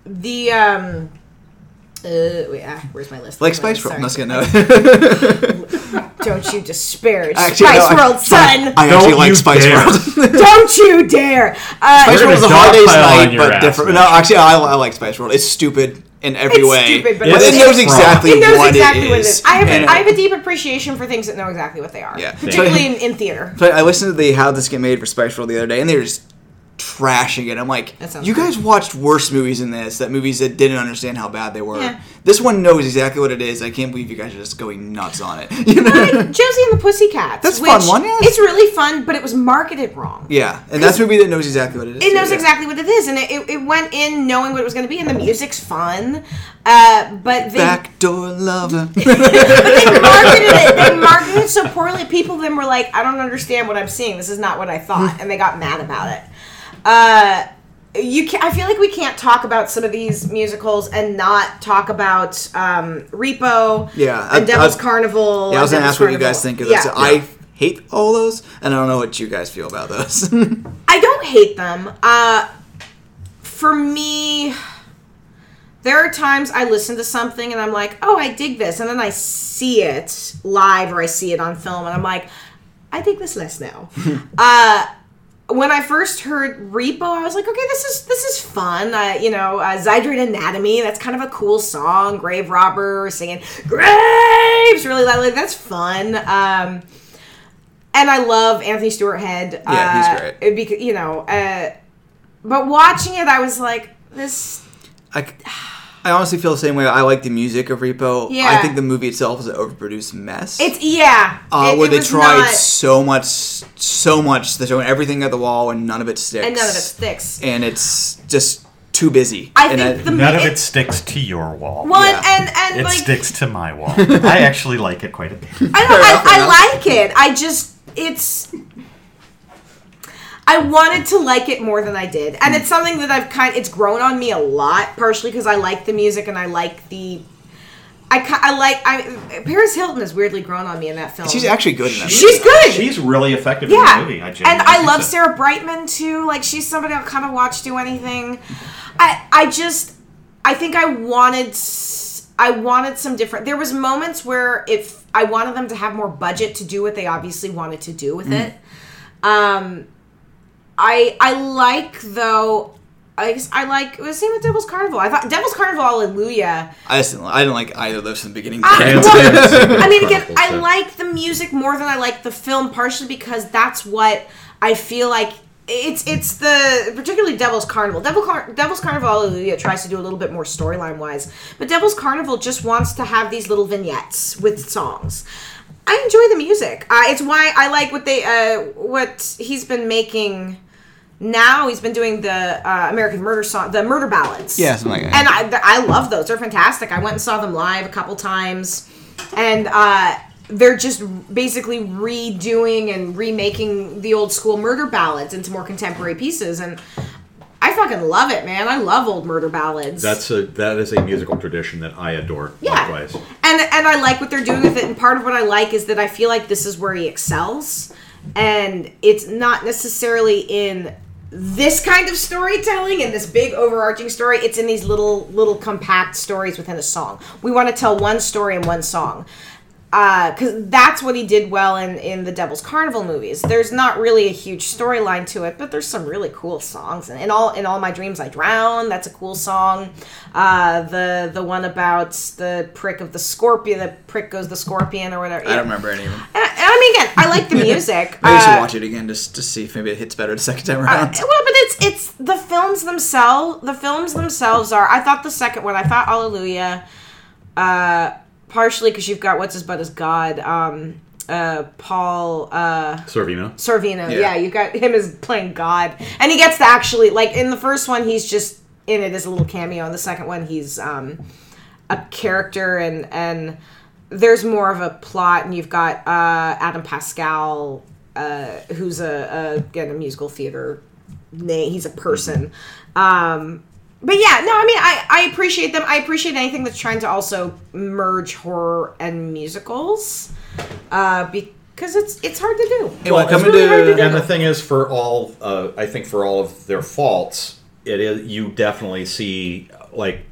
the um, uh, wait, ah, where's my list? Like Where's Spice World. list? No, Sorry. no. Don't you disparage Actually, Spice no, I- World, son! I actually Don't like Spice dare. World. Don't you dare! Uh, Spice World is a gonna hard day's night, but different. man. No, actually, I, I like Spice World. It's stupid in every It's way. stupid, but but it knows exactly it knows what exactly it what it is. is. I have, a, I have a deep appreciation for things that know exactly what they are. Yeah. Particularly in, in theater. But I listened to the How This Get Made for Spice the other day, and they were just trashing it. I'm like, you guys watched worse movies than this. That movies that didn't understand how bad they were. Yeah. This one knows exactly what it is. I can't believe you guys are just going nuts on it. You know? like Josie and the Pussycats. That's fun one, yeah. It's really fun, but it was marketed wrong. yeah, and that's a movie that knows exactly what it is. It too, knows yeah. exactly what it is, and it, it, it went in knowing what it was going to be, and the music's fun. Uh, but they, Backdoor lover. but they marketed it. They marketed it so poorly. People then were like, "I don't understand what I'm seeing. This is not what I thought," and they got mad about it. Uh, you can I feel like we can't talk about some of these musicals and not talk about um, Repo. Yeah, I- and Devil's I- Carnival. Yeah, I was gonna Devil's ask what you guys think of this. Yeah. I hate all those, and I don't know what you guys feel about those. I don't hate them. Uh, for me, there are times I listen to something and I'm like, oh, I dig this. And then I see it live or I see it on film and I'm like, I dig this less now. uh, when I first heard Repo, I was like, okay, this is this is fun. Uh, you know, uh, Zydrate Anatomy, that's kind of a cool song. Grave Robber singing Graves really loudly, that's fun. Um, and I love Anthony Stewart Head. Yeah, he's uh, great. Because you know, uh, but watching it, I was like, this. I, I honestly feel the same way. I like the music of Repo. Yeah. I think the movie itself is an overproduced mess. It's yeah, uh, it- where it they was tried not- so much, so much. They're throwing everything at the wall, and none of it sticks. and none of it sticks. And it's just too busy. I and think the None of it- it sticks to your wall. Well, Yeah. and and, and it like sticks to my wall. I actually like it quite a bit. I don't. I, I like it. I just it's. I wanted to like it more than I did, and it's something that I've kind. It's grown on me a lot, partially because I like the music and I like the. I, I like I Paris Hilton has weirdly grown on me in that film. She's actually good in that. She's good. She's really effective yeah, in the movie. I and I love so. Sarah Brightman too. Like she's somebody I'll kind of watch do anything. I I just I think I wanted I wanted some different. There was moments where if I wanted them to have more budget to do what they obviously wanted to do with it. Um, I I like though. I guess I like it was the same with Devil's Carnival. I thought Devil's Carnival, Hallelujah. I just didn't, I didn't like either of those from the beginning. I, well. I mean, again, I like the music more than I like the film, partially because that's what I feel like. It's it's the particularly Devil's Carnival. Devil Car- Devil's Carnival Hallelujah tries to do a little bit more storyline wise, but Devil's Carnival just wants to have these little vignettes with songs. I enjoy the music. Uh, it's why I like what they uh, what he's been making. Now he's been doing the uh, American Murder song, the Murder Ballads. Yeah, something like that. And I, th- I love those. They're fantastic. I went and saw them live a couple times, and uh, they're just basically redoing and remaking the old school murder ballads into more contemporary pieces. And I fucking love it, man. I love old murder ballads. That's a that is a musical tradition that I adore. Yeah. Likewise. and and I like what they're doing with it. And part of what I like is that I feel like this is where he excels, and it's not necessarily in this kind of storytelling and this big overarching story. It's in these little little compact stories within a song. We want to tell one story in one song. Because that's what he did well in, in the Devil's Carnival movies. There's not really a huge storyline to it, but there's some really cool songs. And in all in all my dreams, I drown. That's a cool song. Uh, the the one about the prick of the scorpion. The prick goes the scorpion or whatever. I don't remember any of them. And I, and I mean, again, I like the music. I should Uh, watch it again just to see if maybe it hits better the second time uh, around. well, but it's it's the films themselves. The films themselves are. I thought the second one. I thought Hallelujah. Uh, partially because you've got what's his butt as God. Um, uh, Paul. Uh, Servino. Sorvino. Yeah. Yeah. you got him as playing God, and he gets to actually like in the first one he's just in it as a little cameo. In the second one he's um, a character, and and there's more of a plot, and you've got uh, Adam Pascal, uh, who's a, a again a musical theater name. He's a person. Um, but yeah, no, I mean, I, I appreciate them. I appreciate anything that's trying to also merge horror and musicals, uh, because it's it's hard to do. Hey, well, coming really hard to- do. And the thing is, for all, uh, I think for all of their faults, it is you definitely see like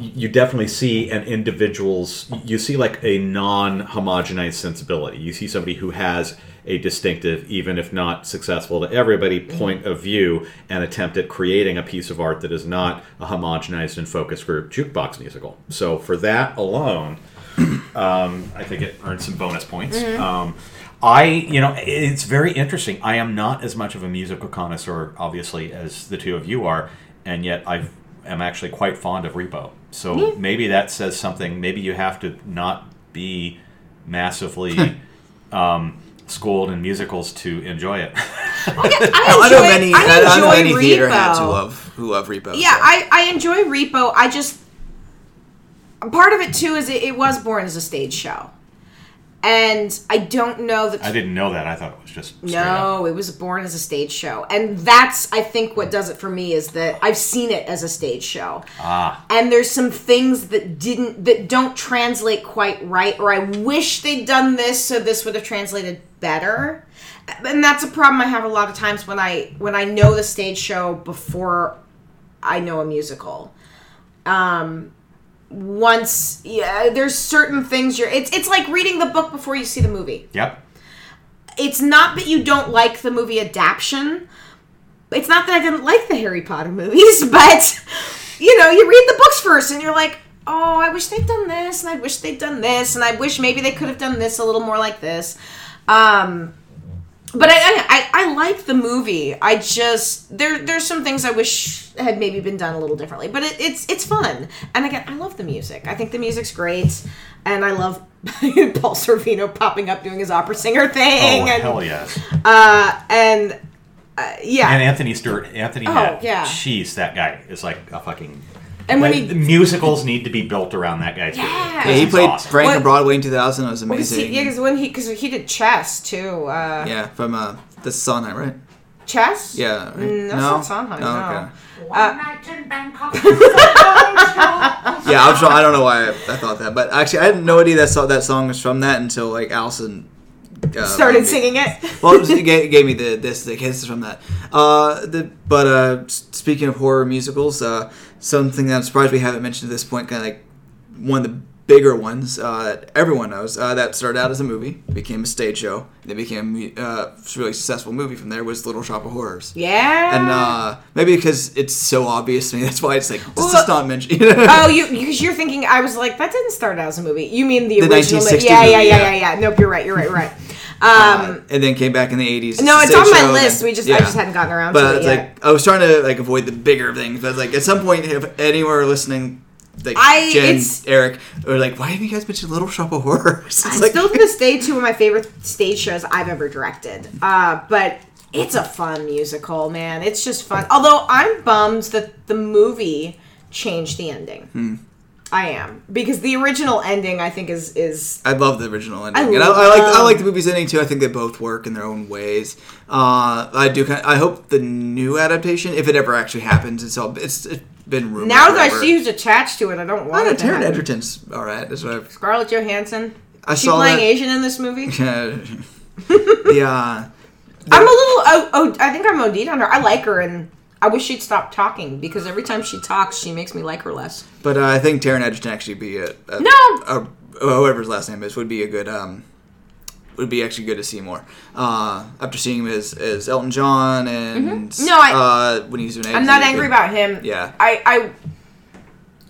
you definitely see an individual's you see like a non-homogenized sensibility you see somebody who has a distinctive even if not successful to everybody point of view and attempt at creating a piece of art that is not a homogenized and focus group jukebox musical so for that alone um, I think it earned some bonus points. Um, I, you know, it's very interesting. I am not as much of a musical connoisseur, obviously, as the two of you are, and yet I am actually quite fond of Repo. So maybe that says something. Maybe you have to not be massively um, schooled in musicals to enjoy it. I I enjoy, know many. I, I I know enjoy many Repo. theater heads who love who love Repo. Yeah, so. I, I enjoy Repo. I just part of it too is it, it was born as a stage show, and I don't know that. I didn't know that. I thought it was just straight up. no, it was born as a stage show, and that's I think what does it for me is that I've seen it as a stage show, Ah, and there's some things that didn't that don't translate quite right, or I wish they'd done this so this would have translated better. And that's a problem I have a lot of times when I when I know the stage show before I know a musical. Um, once yeah, there's certain things you're. It's it's like reading the book before you see the movie. yep. It's not that you don't like the movie adaptation. It's not that I didn't like the Harry Potter movies, but you know, you read the books first, and you're like, oh, I wish they'd done this, and I wish they'd done this, and I wish maybe they could have done this a little more like this. Um, but I, I, I, like the movie. I just there there's some things I wish had maybe been done a little differently. But it, it's it's fun, and again, I love the music. I think the music's great, and I love Paul Sorvino popping up doing his opera singer Oh, thing, and hell yes. uh, and uh, yeah, And Anthony Stewart, Anthony Oh, yeah. Jeez, that guy is like a fucking. And when like, he- musicals need to be built around that guy too. Yeah. 'cause Yeah, he played awesome. Frank What- on Broadway in 2000. It was Well, 'cause he- amazing. yeah, because when he because he did chess too. Uh, Yeah, from uh, the Sondheim, right? Chess. Yeah. Right? Mm, that's no? not Sondheim, Oh, no. okay. One night in Bangkok. Yeah, I, was, I don't know why I, I thought that, but actually, I had no idea that song, that song was from that until like Allison uh, Started singing it. well, it, was, it gave, gave me the this the kisses from that. Uh, the but uh, speaking of horror musicals, uh, something that I'm surprised we haven't mentioned at this point, kind of like one of the bigger ones uh, that everyone knows uh, that started out as a movie, became a stage show, and it became uh, a really successful movie from there was Little Shop of Horrors. Yeah. And uh, maybe because it's so obvious to me, that's why it's like Well, just not mention. oh, you because you're thinking I was like that didn't start out as a movie. You mean the, The original? 1960 yeah, yeah, movie, yeah, yeah. yeah, yeah. Nope, you're right. You're right. You're right. Um, and then came back in the eighties. No, it's on my list. We just- I just hadn't gotten around but to it it's yet. like I was trying to like avoid the bigger things, but like at some point, if anywhere listening, like I- Jen, it's- Eric, or like, why have you guys been to Little Shop of Horrors? It's I like, still to this day two of my favorite stage shows I've ever directed. Uh, but it's a fun musical, man. It's just fun. Although I'm bummed that the movie changed the ending. Hmm. I am because the original ending I think is is I love the original ending, I and I, I like I like the movie's ending too. I think they both work in their own ways. Uh, I do. Kind I hope the new adaptation, if it ever actually happens, it's all it's, it's been rumored. now that I see who's attached to it, I don't I want know it to Taron happen. Egerton's all right. That's what I've Scarlett Johansson. I She saw playing that. Asian in this movie. yeah. I'm a little. Oh, oh, I think I'm OD'd on her. I like her, and I wish she'd stop talking because every time she talks, she makes me like her less. But uh, I think Taron Egerton actually be a, a No! a, whoever's last name is would be a good um would be actually good to see more. Uh, after seeing him as, as Elton John and Mhm. No, I- uh, when he's doing I'm not angry about him. Yeah. I I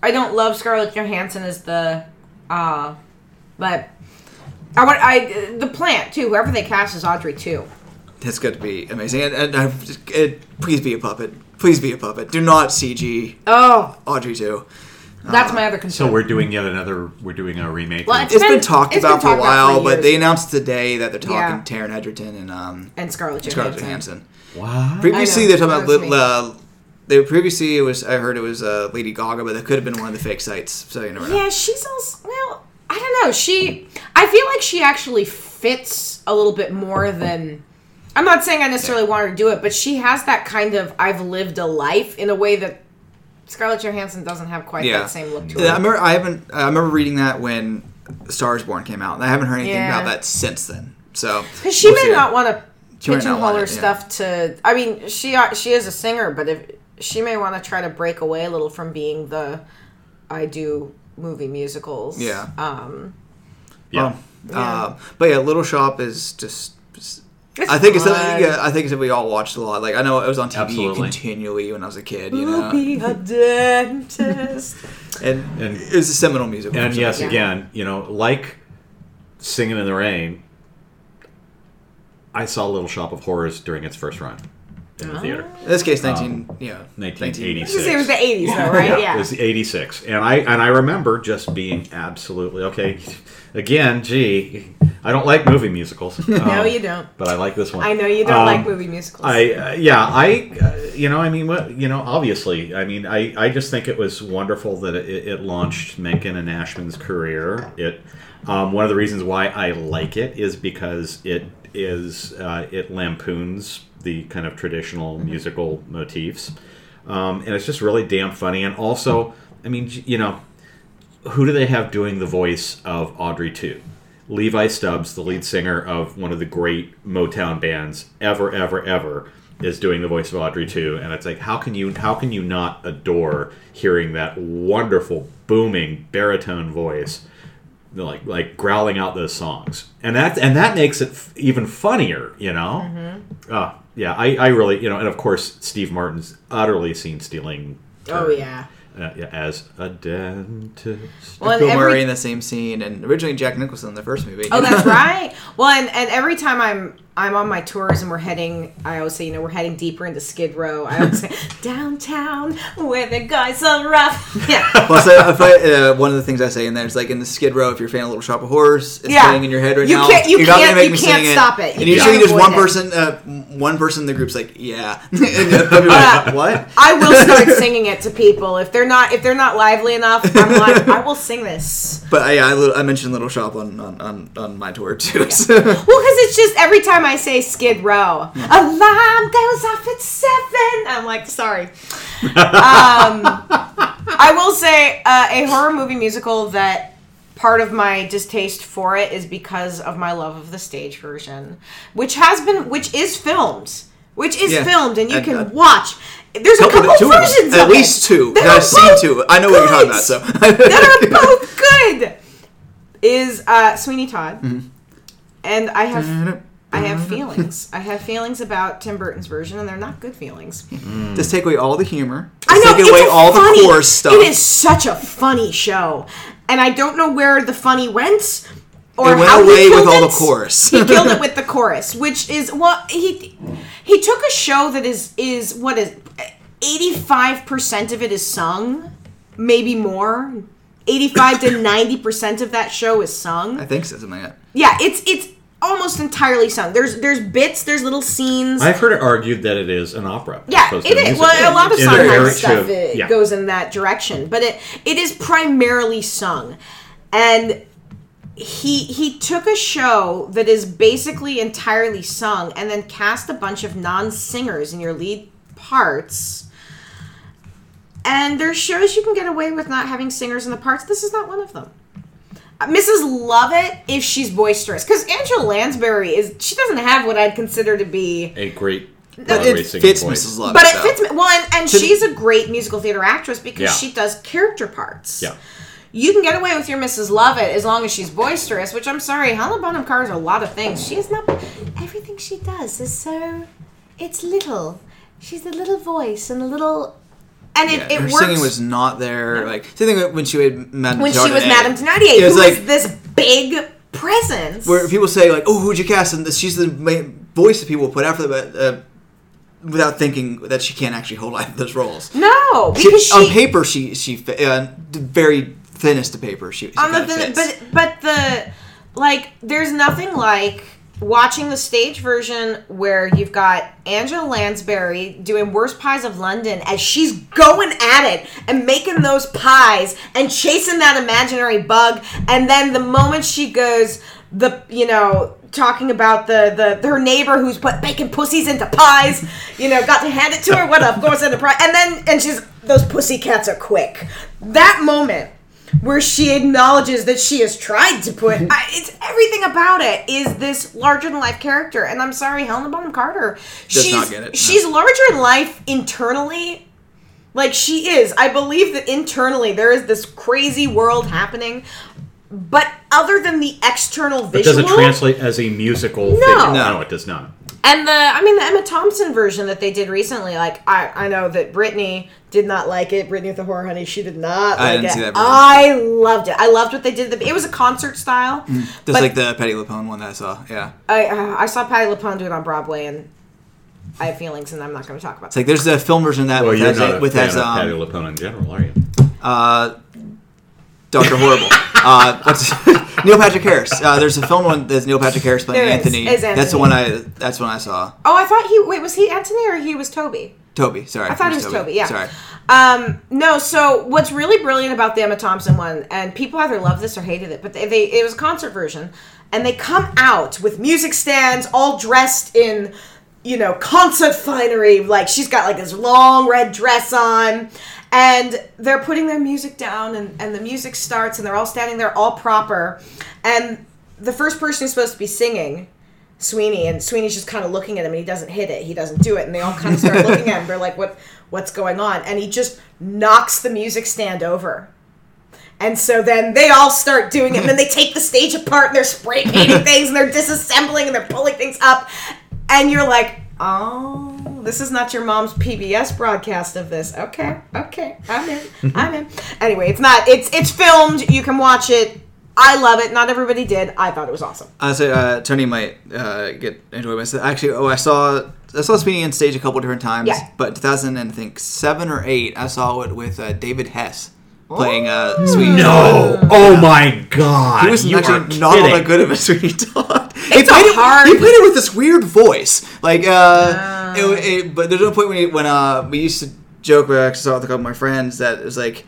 I don't love Scarlett Johansson as the uh but I want I the plant too. Whoever they cast is Audrey too. It's good to be amazing. And, and I, it, please be a puppet. Please be a puppet. Do not CG Oh, Audrey 2. That's my other concern. So we're doing yet another. We're doing a remake. Well, it's It's been, been- talked it's about been for a talked about while, for but they announced today that they're talking Yeah. Taron Egerton and um and Scarlett Johansson. Scarlett Johansson. Johansson. Wow. Previously, they were talking that about was Lit- uh, they previously it was I heard it was uh, Lady Gaga, but it could have been one of the fake sites. So you never know. Yeah, she's also well. I don't know. She, I feel like she actually fits a little bit more than. I'm not saying I necessarily want her to do it, but she has that kind of I've lived a life in a way that Scarlett Johansson doesn't have quite Yeah. that same look to Yeah, I her. remember I haven't I remember reading that when Stars Born came out, and I haven't heard anything Yeah. about that since then. So Because she we'll may not want to She might not pigeonhole her it, yeah. stuff to. I mean, she uh, she is a singer, but if she may want to try to break away a little from being the I do movie musicals. Yeah. Um, Yeah. Well, uh, but yeah, Little Shop is just. Just- It's I think it's fun. something. Yeah, I think it's something we all watched a lot. Like I know it was on TV Absolutely. continually when I was a kid. You know, be a dentist. and, And- it was a seminal musical. And yes, Yeah. again, you know, like singing in the rain. I saw Little Shop of Horrors during its first run in the theater. In this case, 19, yeah. 1986. It was the 80s, though, right? Yeah. It was 86. And I and I remember just being absolutely okay. Again, gee, I don't like movie musicals. No, Um, you don't. But I like this one. I know you don't Um, like movie musicals. I uh, yeah, I uh, you know, I mean, what you know, obviously, I mean, I I just think it was wonderful that it, it launched Menken and Ashman's career. It um, one of the reasons why I like it is because it is uh, it lampoons the kind of traditional musical motifs, um, and it's just really damn funny. And also, I mean, you know, who do they have doing the voice of Audrey 2? Levi Stubbs, the lead singer of one of the great Motown bands ever, ever, ever, is doing the voice of Audrey 2. And it's like, how can you how can you not adore hearing that wonderful booming baritone voice, like like growling out those songs? And that and that makes it f- even funnier, you know. Mm-hmm. Uh, yeah, I, I really you know, and of course Steve Martin's utterly scene stealing. Oh, yeah. Uh, yeah, as a dentist. Well, and Bill every- Murray in the same scene, and originally Jack Nicholson in the first movie. Oh, that's right. Well, and, and every time I'm I'm on my tours and we're heading, I always say, you know, we're heading deeper into Skid Row. I always say, downtown where the guys are rough. Yeah. well, so if I, uh, one of the things I say in there is like in the Skid Row, if you're a fan of Little Shop of Horrors, it's Yeah. playing in your head right You now. can't- you are not can't- gonna make you me can't sing stop it. it. You And usually there's one it. person, uh, one person in the group's like, yeah, and the other like, what? I will start singing it to people if they're not if they're not lively enough. I'm like, I will sing this. But uh, yeah, I, I mentioned Little Shop on on, on, on my tour too. so- Well, because it's just every time I say Skid Row, alarm goes off at seven. I'm like, sorry. Um, I will say uh, a horror movie musical that part of my distaste for it is because of my love of the stage version, which has been, which is filmed. Which is Yeah. filmed and you And, can uh, watch. There's a Couple- couple two versions At least two. that I've seen two. I know what you're talking about. So that are both good. Is uh, Sweeney Todd, Mm-hmm. and I have I have mm-hmm. feelings. I have feelings about Tim Burton's version, and they're not good feelings. Mm-hmm. just take away all the humor. I know take away all funny, the core stuff. It is such a funny show, and I don't know where the funny went. Or It went how he away with killed all the chorus. he killed it with the chorus, which is well, he he took a show that is is what is eighty five percent of it is sung, maybe more. Eighty five to ninety percent of that show is sung. I think so, something like that. Yeah, it's it's almost entirely sung. There's there's bits, there's little scenes. I've heard it argued that it is an opera. Yeah, it is. Well, a lot of Sondheim stuff it yeah. goes in that direction, but it it is primarily sung, and he he took a show that is basically entirely sung and then cast a bunch of non-singers in your lead parts. And there's shows you can get away with not having singers in the parts. This is not one of them. Mrs. Lovett, if she's boisterous, because Angela Lansbury is she doesn't have what I'd consider to be a great It Broadway singing fits voice. Mrs. Lovett. but it fits me well, and, and she's a great musical theater actress because Yeah. she does character parts. Yeah. You can get away with your Mrs. Lovett as long as she's boisterous, which I'm sorry, Helena Bonham Carter's a lot of things. She is not. Everything she does is so. It's little. She's a little voice and a little. And it, Yeah, it her works. singing was not there. Like same thing when she had Madame when she was Madame Thenardier, It who was was like this big presence. where people say like, "Oh, who'd you cast?" and she's the main voice that people put after the uh, without thinking that she can't actually hold either of those roles. no, because she, on paper, she she uh, very thinnest of paper. She, she on the thin- but but the like there's nothing like watching the stage version where you've got Angela Lansbury doing Worst Pies of London as she's going at it and making those pies and chasing that imaginary bug. And then the moment she goes the you know talking about the the her neighbor who's put bacon pussies into pies you know got to hand it to her. What up goes into pie and then and she's those pussy cats are quick. That moment where she acknowledges that she has tried to put I, it's everything about it is this larger than life character and i'm sorry helena bonham carter she's not get it, no. she's larger than life internally like she is i believe that internally there is this crazy world happening but other than the external But visual does it translate as a musical No. figure? No. No, it does not. And the, I mean, the Emma Thompson version that they did recently, like I, I know that Brittany did not like it. Brittany with the Horror Honey, she did not I like didn't it. see that version. I loved it. I loved what they did. It was a concert style. Just like the Patti LuPone one that I saw. Yeah. I, uh, I saw Patti LuPone do it on Broadway, and I have feelings, and I'm not going to talk about It's like there's a film version of that Well, with you're has, not a with fan has of Patti um, LuPone in general, are you? uh, Doctor Horrible. uh, what's Neil Patrick Harris? Uh, there's a film one that's Neil Patrick Harris playing There is. Anthony. Is That's the Anthony. one I. That's the one I saw. Oh, I thought he wait was he Anthony or he was Toby? Toby. Sorry. I thought it was Toby. Yeah. Sorry. Um, no. So what's really brilliant about the Emma Thompson one, and people either loved this or hated it, but they, they it was a concert version, and they come out with music stands, all dressed in, you know, concert finery. Like she's got like this long red dress on. And they're putting their music down, and, and the music starts, and they're all standing there, all proper. And the first person who's supposed to be singing Sweeney, and Sweeney's just kind of looking at him, and he doesn't hit it. He doesn't do it, and they all kind of start looking at him. They're like, "What? What's going on?" And he just knocks the music stand over. And so then they all start doing it, and then they take the stage apart, and they're spray painting things, and they're disassembling, and they're pulling things up, and you're like, "Oh, this is not your mom's PBS broadcast of this." Okay, okay, I'm in, I'm in. Anyway, it's not. It's it's filmed. You can watch it. I love it. Not everybody did. I thought it was awesome. I say uh, Tony might uh, get enjoy this. Actually, oh, I saw I saw Sweeney on stage a couple different times. Yeah. But 2000 and I think seven or eight, I saw it with uh, David Hess playing uh, Sweeney. No! Oh my god! He was you actually not all that good of a Sweeney Todd. It's played it, hard- He played it with this weird voice, like. Uh, it, it, but there's no point when he, when uh, we used to joke. Where I actually saw it with a couple of my friends that it was like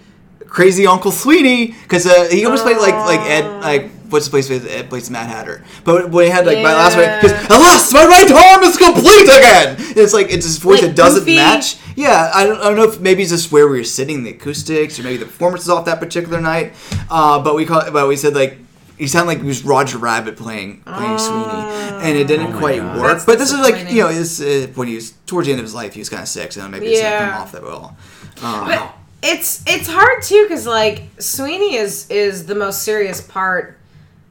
crazy Uncle Sweeney because uh, he almost played like like Ed like. What's the place with Ed plays Mad Hatter? But when he had like my last one, because alas, my right arm is complete again. It's like it's his voice Like that doesn't goofy. match. Yeah, I don't, I don't know if maybe it's just where we were sitting, the acoustics, or maybe the performance is off that particular night. Uh, but we call, but we said like he sounded like he was Roger Rabbit playing playing Sweeney, and it didn't Oh my quite God. work. That's but this is like you know, this uh, when he was towards the end of his life, he was kind of sick, so maybe it's not Yeah. come off that well. Uh, But it's it's hard too because like Sweeney is is the most serious part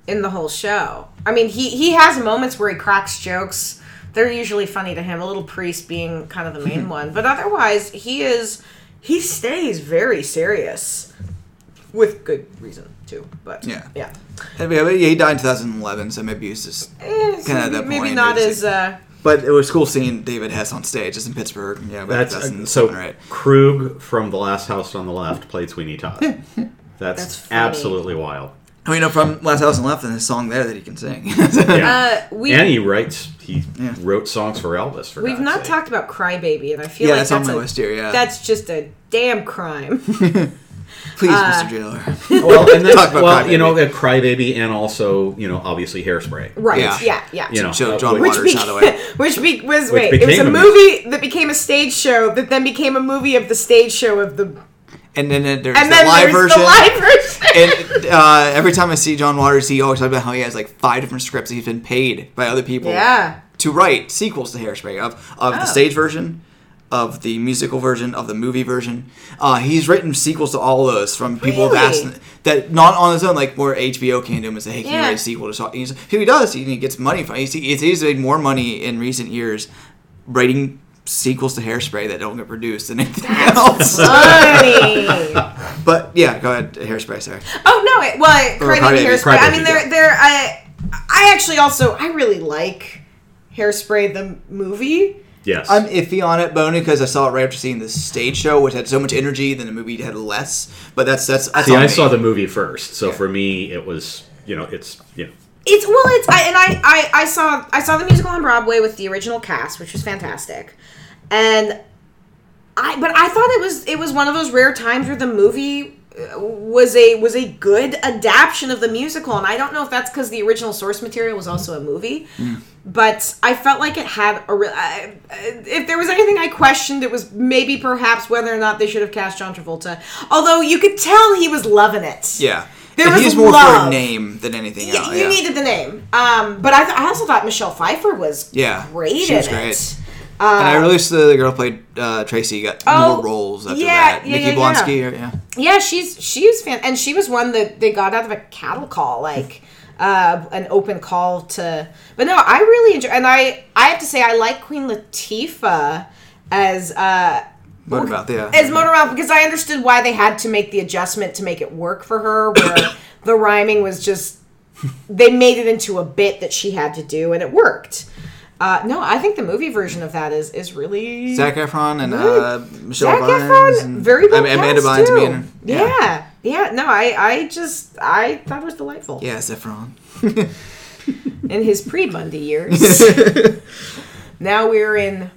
in the whole show. I mean, he he has moments where he cracks jokes. They're usually funny to him. A little priest being kind of the main one, but otherwise he is he stays very serious with good reason too. But Yeah. yeah. Yeah, but he died in 2011, so maybe he's just. Eh, Kinda at that maybe point, not it's as uh, But it was cool seeing David Hess on stage, just in Pittsburgh. Yeah, back That's uh, so. right? Krug from The Last House on the Left played Sweeney Todd. That's, That's absolutely wild. I mean, you know, from Last House on the Left, and his song there that he can sing. Yeah. uh we and he writes. He Yeah. wrote songs for Elvis. For We've God's not sake. talked about Crybaby, and I feel Yeah, like that's on my a- list here, yeah. That's just a damn crime. Please, Uh, Mr. Jailer. Well, and then, Talk about well, you know, Crybaby. Crybaby, and also, you know, obviously Hairspray. right? Yeah. Yeah, yeah. You know, So uh, John which- Waters which, out of the way. which be- was Which wait, it was a became a movie that became a stage show that then became a movie of the stage show of the And then uh, there's and the then live there's version. the live version. and uh, every time I see John Waters, he always talks about how he has like five different scripts he's been paid by other people yeah, to write sequels to Hairspray of of the Oh. stage version, of the musical version, of the movie version. Uh, he's written sequels to all of those from people have asked that not on his own, like where HBO came to him and say, "Hey, can you write a sequel to?" So he's, he does. He gets money from. He's, he's, he's made more money in recent years writing sequels to Hairspray that don't get produced than anything else. funny. but yeah, go ahead, Hairspray. Sorry. oh no, it, well, Or Crybaby Crybaby, Hairspray. I Crybaby, mean, they're yeah. they're I I actually also I really like Hairspray the movie. Yes. I'm iffy on it, but because I saw it right after seeing the stage show, which had so much energy, then the movie had less. But that's that's. that's See, I me. saw the movie first, so for me, it was, you know, it's, you know, It's well, it's I, and I, I I saw I saw the musical on Broadway with the original cast, which was fantastic, and I but I thought it was it was one of those rare times where the movie was a was a good adaptation of the musical, and I don't know if that's because the original source material was also a movie, but I felt like it had a real. If there was anything I questioned, it was maybe perhaps whether or not they should have cast John Travolta. Although you could tell he was loving it. Yeah. There And was he's more for love. a name than anything Yeah, else. you yeah. needed the name. Um, but I, th- I also thought Michelle Pfeiffer was Yeah, great she was in great. it. And I released the girl played uh, Tracy got Oh, more roles after yeah, that. yeah, Nikki yeah, Blonsky, yeah. or- yeah. Yeah, she's she was fan, and she was one that they got out of a cattle call. Like, uh, an open call to. But no, I really enjoy, and I I have to say I like Queen Latifah as uh Motormouth, yeah. as Motormouth because I understood why they had to make the adjustment to make it work for her, where the rhyming was just they made it into a bit that she had to do, and it worked. Uh, no, I think the movie version of that is is really Zac Efron and uh, Michelle Zac Bynes Efron, and very well I mean, Amanda Bynes too. being yeah. yeah, No, I I just I thought it was delightful. yeah, Efron. in his pre Bundy years. now we're in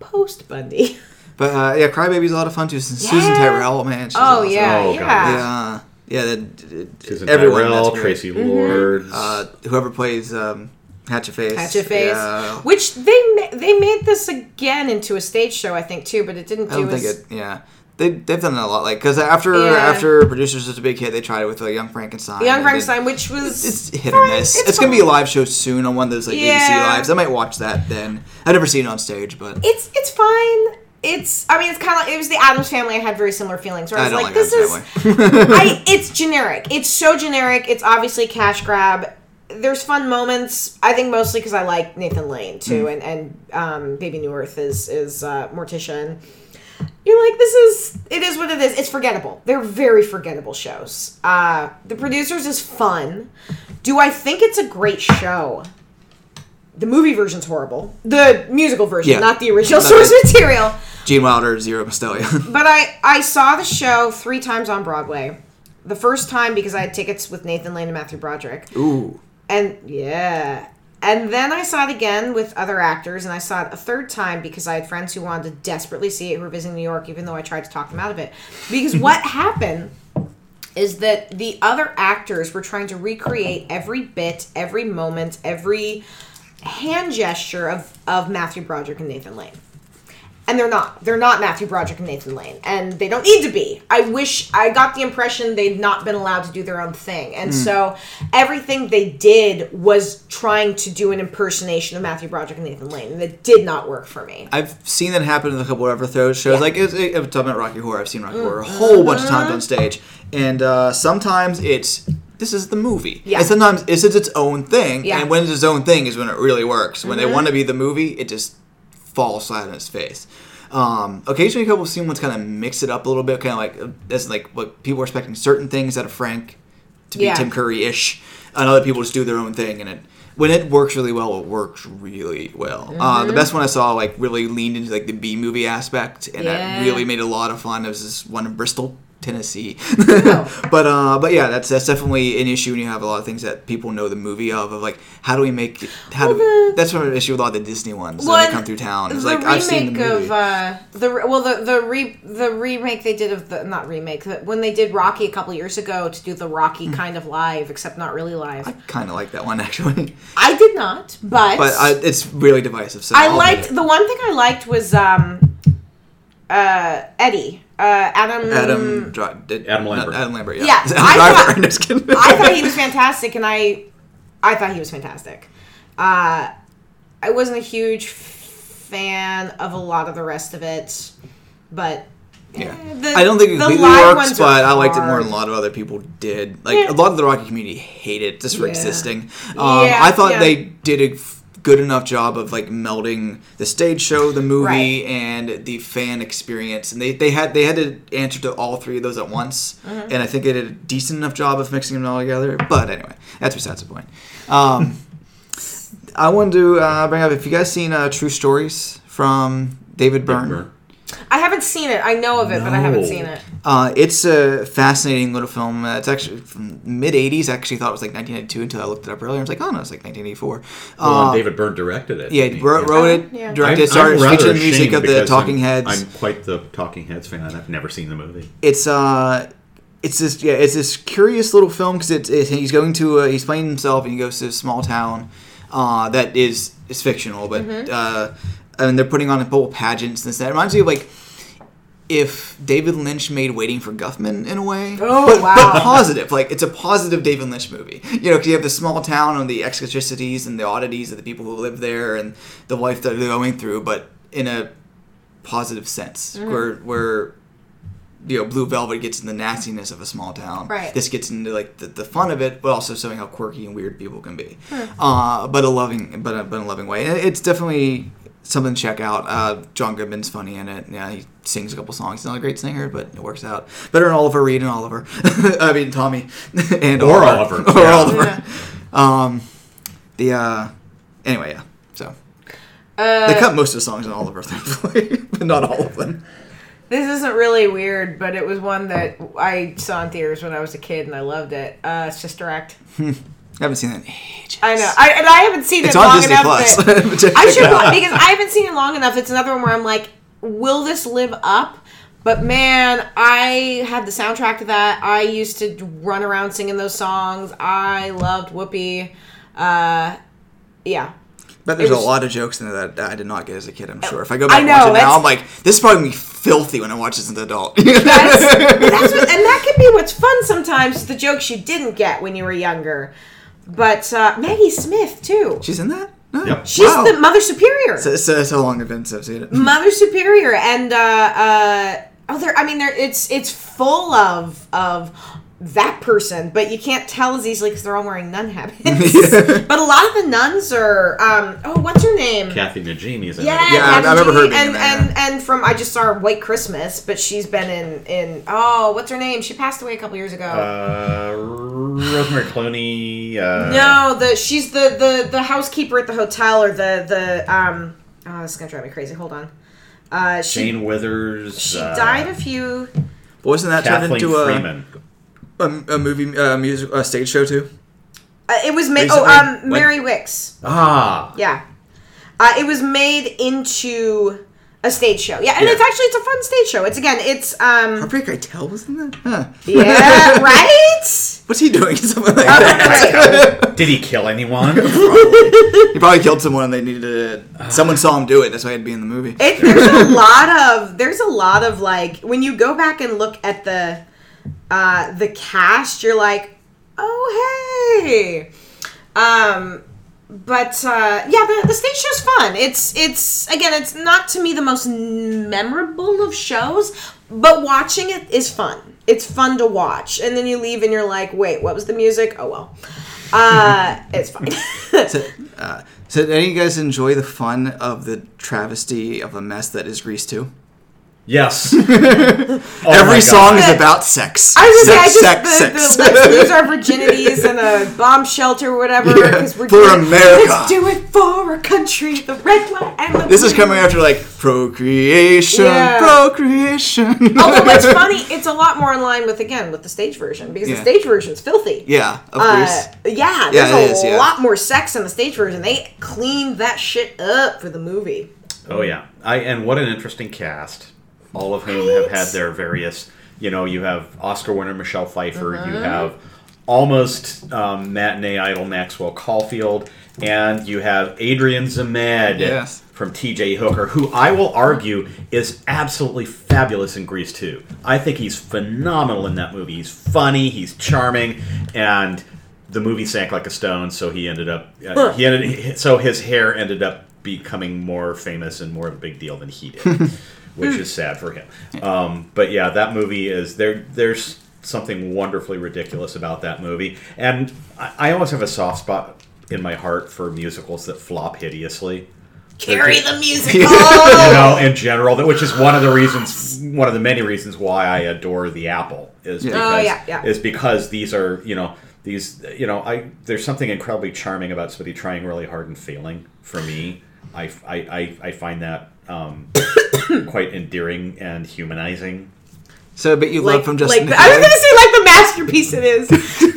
post Bundy. But uh, yeah, Crybaby's a lot of fun too. Since Susan Yeah. Tyrrell, man. She's Oh awesome. yeah, Oh, yeah. God. Yeah, yeah. The, Susan everyone. Tyrrell, that's great. Traci Mm-hmm. Lords. Uh, whoever plays um, Hatchetface. Hatchetface, Yeah. which they ma- they made this again into a stage show, I think too, but it didn't I do don't think it. Yeah, they they've done it a lot. Like because after Yeah. after producers was a big hit, they tried it with like Young Frankenstein. Young Frankenstein, which was It's hit or miss. It's, It's gonna be a live show soon on one of those like Yeah. ABC lives. I might watch that then. I've never seen it on stage, but it's it's fine. It's I mean it's kind of like it was the Addams Family. I had very similar feelings. Where I I was don't like, like, this is I it's generic. It's so generic. It's obviously cash grab. There's fun moments. I think mostly because I like Nathan Lane too, Mm. and and um, Bebe Neuwirth is is uh, Morticia. And you're like, this is it is what it is. It's forgettable. They're very forgettable shows. Uh, the producers is fun. Do I think it's a great show? The movie version's horrible. The musical version, Yeah. not the original Not source material. Gene Wilder, Zero Mostellia. But I I saw the show three times on Broadway. The first time because I had tickets with Nathan Lane and Matthew Broderick. Ooh, And yeah. And then I saw it again with other actors, and I saw it a third time because I had friends who wanted to desperately see it who were visiting New York, even though I tried to talk them out of it. Because what happened is that the other actors were trying to recreate every bit, every moment, every hand gesture of, of Matthew Broderick and Nathan Lane and they're not. They're not Matthew Broderick and Nathan Lane, and they don't need to be. I wish I got the impression they'd not been allowed to do their own thing, and hmm. so everything they did was trying to do an impersonation of Matthew Broderick and Nathan Lane, and it did not work for me. I've seen that happen in a couple of other shows. Yeah. Like it's, it, I'm talking about Rocky Horror. I've seen Rocky Horror a whole bunch of mm-hmm. times on stage, and uh, sometimes it's this is the movie. Yeah. And sometimes it's, it's its own thing. Yeah. And when it's its own thing is when it really works. When they mm-hmm. want to be the movie, it just falls flat on its face. Um, occasionally, a couple of scene ones kind of mix it up a little bit, kind of like uh, that's like what people are expecting certain things out of Frank to be Yeah. Tim Curry ish, and other people just do their own thing, and it when it works really well, it works really well. Uh, Mm-hmm. the best one I saw like really leaned into like the B movie aspect, and Yeah. that really made a lot of fun. It was this one in Bristol, Tennessee. Oh. but uh, but yeah, that's that's definitely an issue when you have a lot of things that people know the movie of. Of like, how do we make how do Well, the- that's an issue with a lot of the Disney ones Well, when they come through town. It's the like I've seen the remake movie. of uh, the well the the re, the remake they did of the not remake when they did Rocky a couple years ago to do the Rocky Hmm. kind of live except not really live. I kind of like that one actually, I did not, but but I, it's really divisive. So I I'll liked the one thing I liked was um uh Eddie uh Adam. Adam Dri- did, Adam not- Lambert. Adam Lambert. Yeah, Yeah, Adam I Driver. thought- Just kidding. I thought he was fantastic and I I thought he was fantastic. Uh I wasn't a huge fan of a lot of the rest of it, but Yeah. eh, the- I don't think it the completely works, ones are but I liked it more than a lot of other people did. Like Yeah. a lot of the Rocky community hated it just for Yeah. existing. Um, Yeah, I thought yeah. they did a f- good enough job of like melding the stage show, the movie, Right. and the fan experience, and they, they had they had to answer to all three of those at once. Mm-hmm. And I think they did a decent enough job of mixing them all together. But anyway, that's besides the point. Um, I wanted to uh, bring up if you guys seen uh, True Stories from David Byrne. Byrne. I haven't seen it. I know of it, but I haven't seen it. Uh, it's a fascinating little film. Uh, it's actually from mid '80s. I actually thought it was like 1992 until I looked it up earlier. I was like, oh no, it's like 1984. Well, Uh, and David Byrne directed it. yeah, he he? wrote, wrote it, Yeah. directed, it, started I'm rather featuring the music of the Talking I'm- Heads. I'm quite the Talking Heads fan. I've never seen the movie. it's uh, it's this yeah, it's this curious little film because it's it, he's going to uh, he's playing himself and he goes to a small town uh, that is is fictional, but Mm-hmm. uh, and they're putting on a couple pageants and this. That It reminds me of like. If David Lynch made Waiting for Guffman in a way, Oh, but, wow. but positive, like it's a positive David Lynch movie. You know, because you have the small town and the eccentricities and the oddities of the people who live there and the life that they're going through, but in a positive sense, Mm-hmm. where where you know Blue Velvet gets in the nastiness of a small town. Right. This gets into like the, the fun of it, but also showing how quirky and weird people can be. Uh, but a loving, but a, but a loving way. It's definitely something to check out. Uh, John Goodman's funny in it. Yeah, he sings a couple songs. He's not a great singer, but it works out. Better than Oliver Reed and Oliver. I mean Tommy and Or Oliver, or yeah. Oliver. Um, the uh, anyway, yeah. So Uh, they cut most of the songs in Oliver, thankfully, but not all of them. This isn't really weird, but it was one that I saw in theaters when I was a kid, and I loved it. Uh, Sister Act. I haven't seen that in ages. I know, I, and I haven't seen It's it long Disney enough. Plus. That I should because I haven't seen it long enough. It's another one where I'm like, will this live up? But man, I had the soundtrack to that. I used to run around singing those songs. I loved Whoopi. Uh, yeah. But there's was- a lot of jokes in there that I did not get as a kid. I'm sure. If I go back I and watch it now, I'm like, this is probably gonna be filthy when I watch this as an adult. That's, that's what, and that can be what's fun sometimes. The jokes you didn't get when you were younger. But uh, Maggie Smith too. She's in that. No. Yep. She's Wow. the Mother Superior. So, so, so long I've been since I've seen it. Mother Superior, and uh, uh, oh, there. I mean, there. It's it's full of of that person, but you can't tell as easily because they're all wearing nun habits. But a lot of the nuns are. Um, oh, what's her name? Kathy Najimy's in Yeah, it. Yeah, I- I Kathy remember her being and, in and and from I just saw her White Christmas, but she's been in in oh, what's her name? She passed away a couple years ago. Uh, Rosemary Clooney. Uh, No, the she's the the the housekeeper at the hotel or the the um. Oh, this is gonna drive me crazy. Hold on. Uh, she Jane Withers. she uh, died a few. Wasn't that turned Kathleen into Freeman. a, a movie, uh, music, a stage show too? Uh, it was made. Recently? Oh, um, When- Mary Wicks. Ah. Yeah. Uh, it was made into a stage show. Yeah, and Yeah. it's actually it's a fun stage show. It's again, it's um. Harvey Keitel was in that? Huh. Yeah, right. What's he doing? Something like Oh, that. right. Did he kill anyone? He probably killed someone and they needed to. Someone saw him do it. That's why he'd be in the movie. It, there's a lot of there's a lot of like when you go back and look at the uh the cast, you're like, oh hey. Um but uh, yeah, the, the stage show's fun. It's it's again, it's not to me the most memorable of shows, but watching it is fun. It's fun to watch, and then you leave and you're like, wait, what was the music? Oh well, uh, it's fine. So, uh, so, did any of you guys enjoy the fun of the travesty of a mess that is Grease 2? Yes. Oh my Every God. song is about sex. I was gonna say, I just sex, the, sex. the, let's lose our virginities in a bomb shelter or whatever. Yeah, 'cause we're for doing, America. Let's do it for our country, the red, white, and the This is coming after like procreation, Yeah. procreation. Although what's funny, it's a lot more in line with again with the stage version because Yeah. the stage version's filthy. Yeah, of Uh, Grease. yeah, Yeah, there's a is, yeah. lot more sex in the stage version. They cleaned that shit up for the movie. Oh yeah, I and what an interesting cast. All of whom have had their various. You know, you have Oscar winner Michelle Pfeiffer. You Uh-huh. have almost um, matinee idol Maxwell Caulfield, and you have Adrian Zmed Yes. from T.J. Hooker, who I will argue is absolutely fabulous in Grease 2. I think he's phenomenal in that movie. He's funny, he's charming, and the movie sank like a stone. So he ended up. Uh, he ended. So his hair ended up becoming more famous and more of a big deal than he did, which is sad for him. Um, but yeah, that movie is there. There's something wonderfully ridiculous about that movie, and I, I always have a soft spot in my heart for musicals that flop hideously. Carrie the musical. you know, in general, that which is one of the reasons, one of the many reasons why I adore the Apple is Yeah. because Oh, yeah, yeah. is because these are you know these you know I there's something incredibly charming about somebody trying really hard and failing. For me, I I, I, I find that um, quite endearing and humanizing. So, but you like, love from Justin. like I was gonna say like the masterpiece it is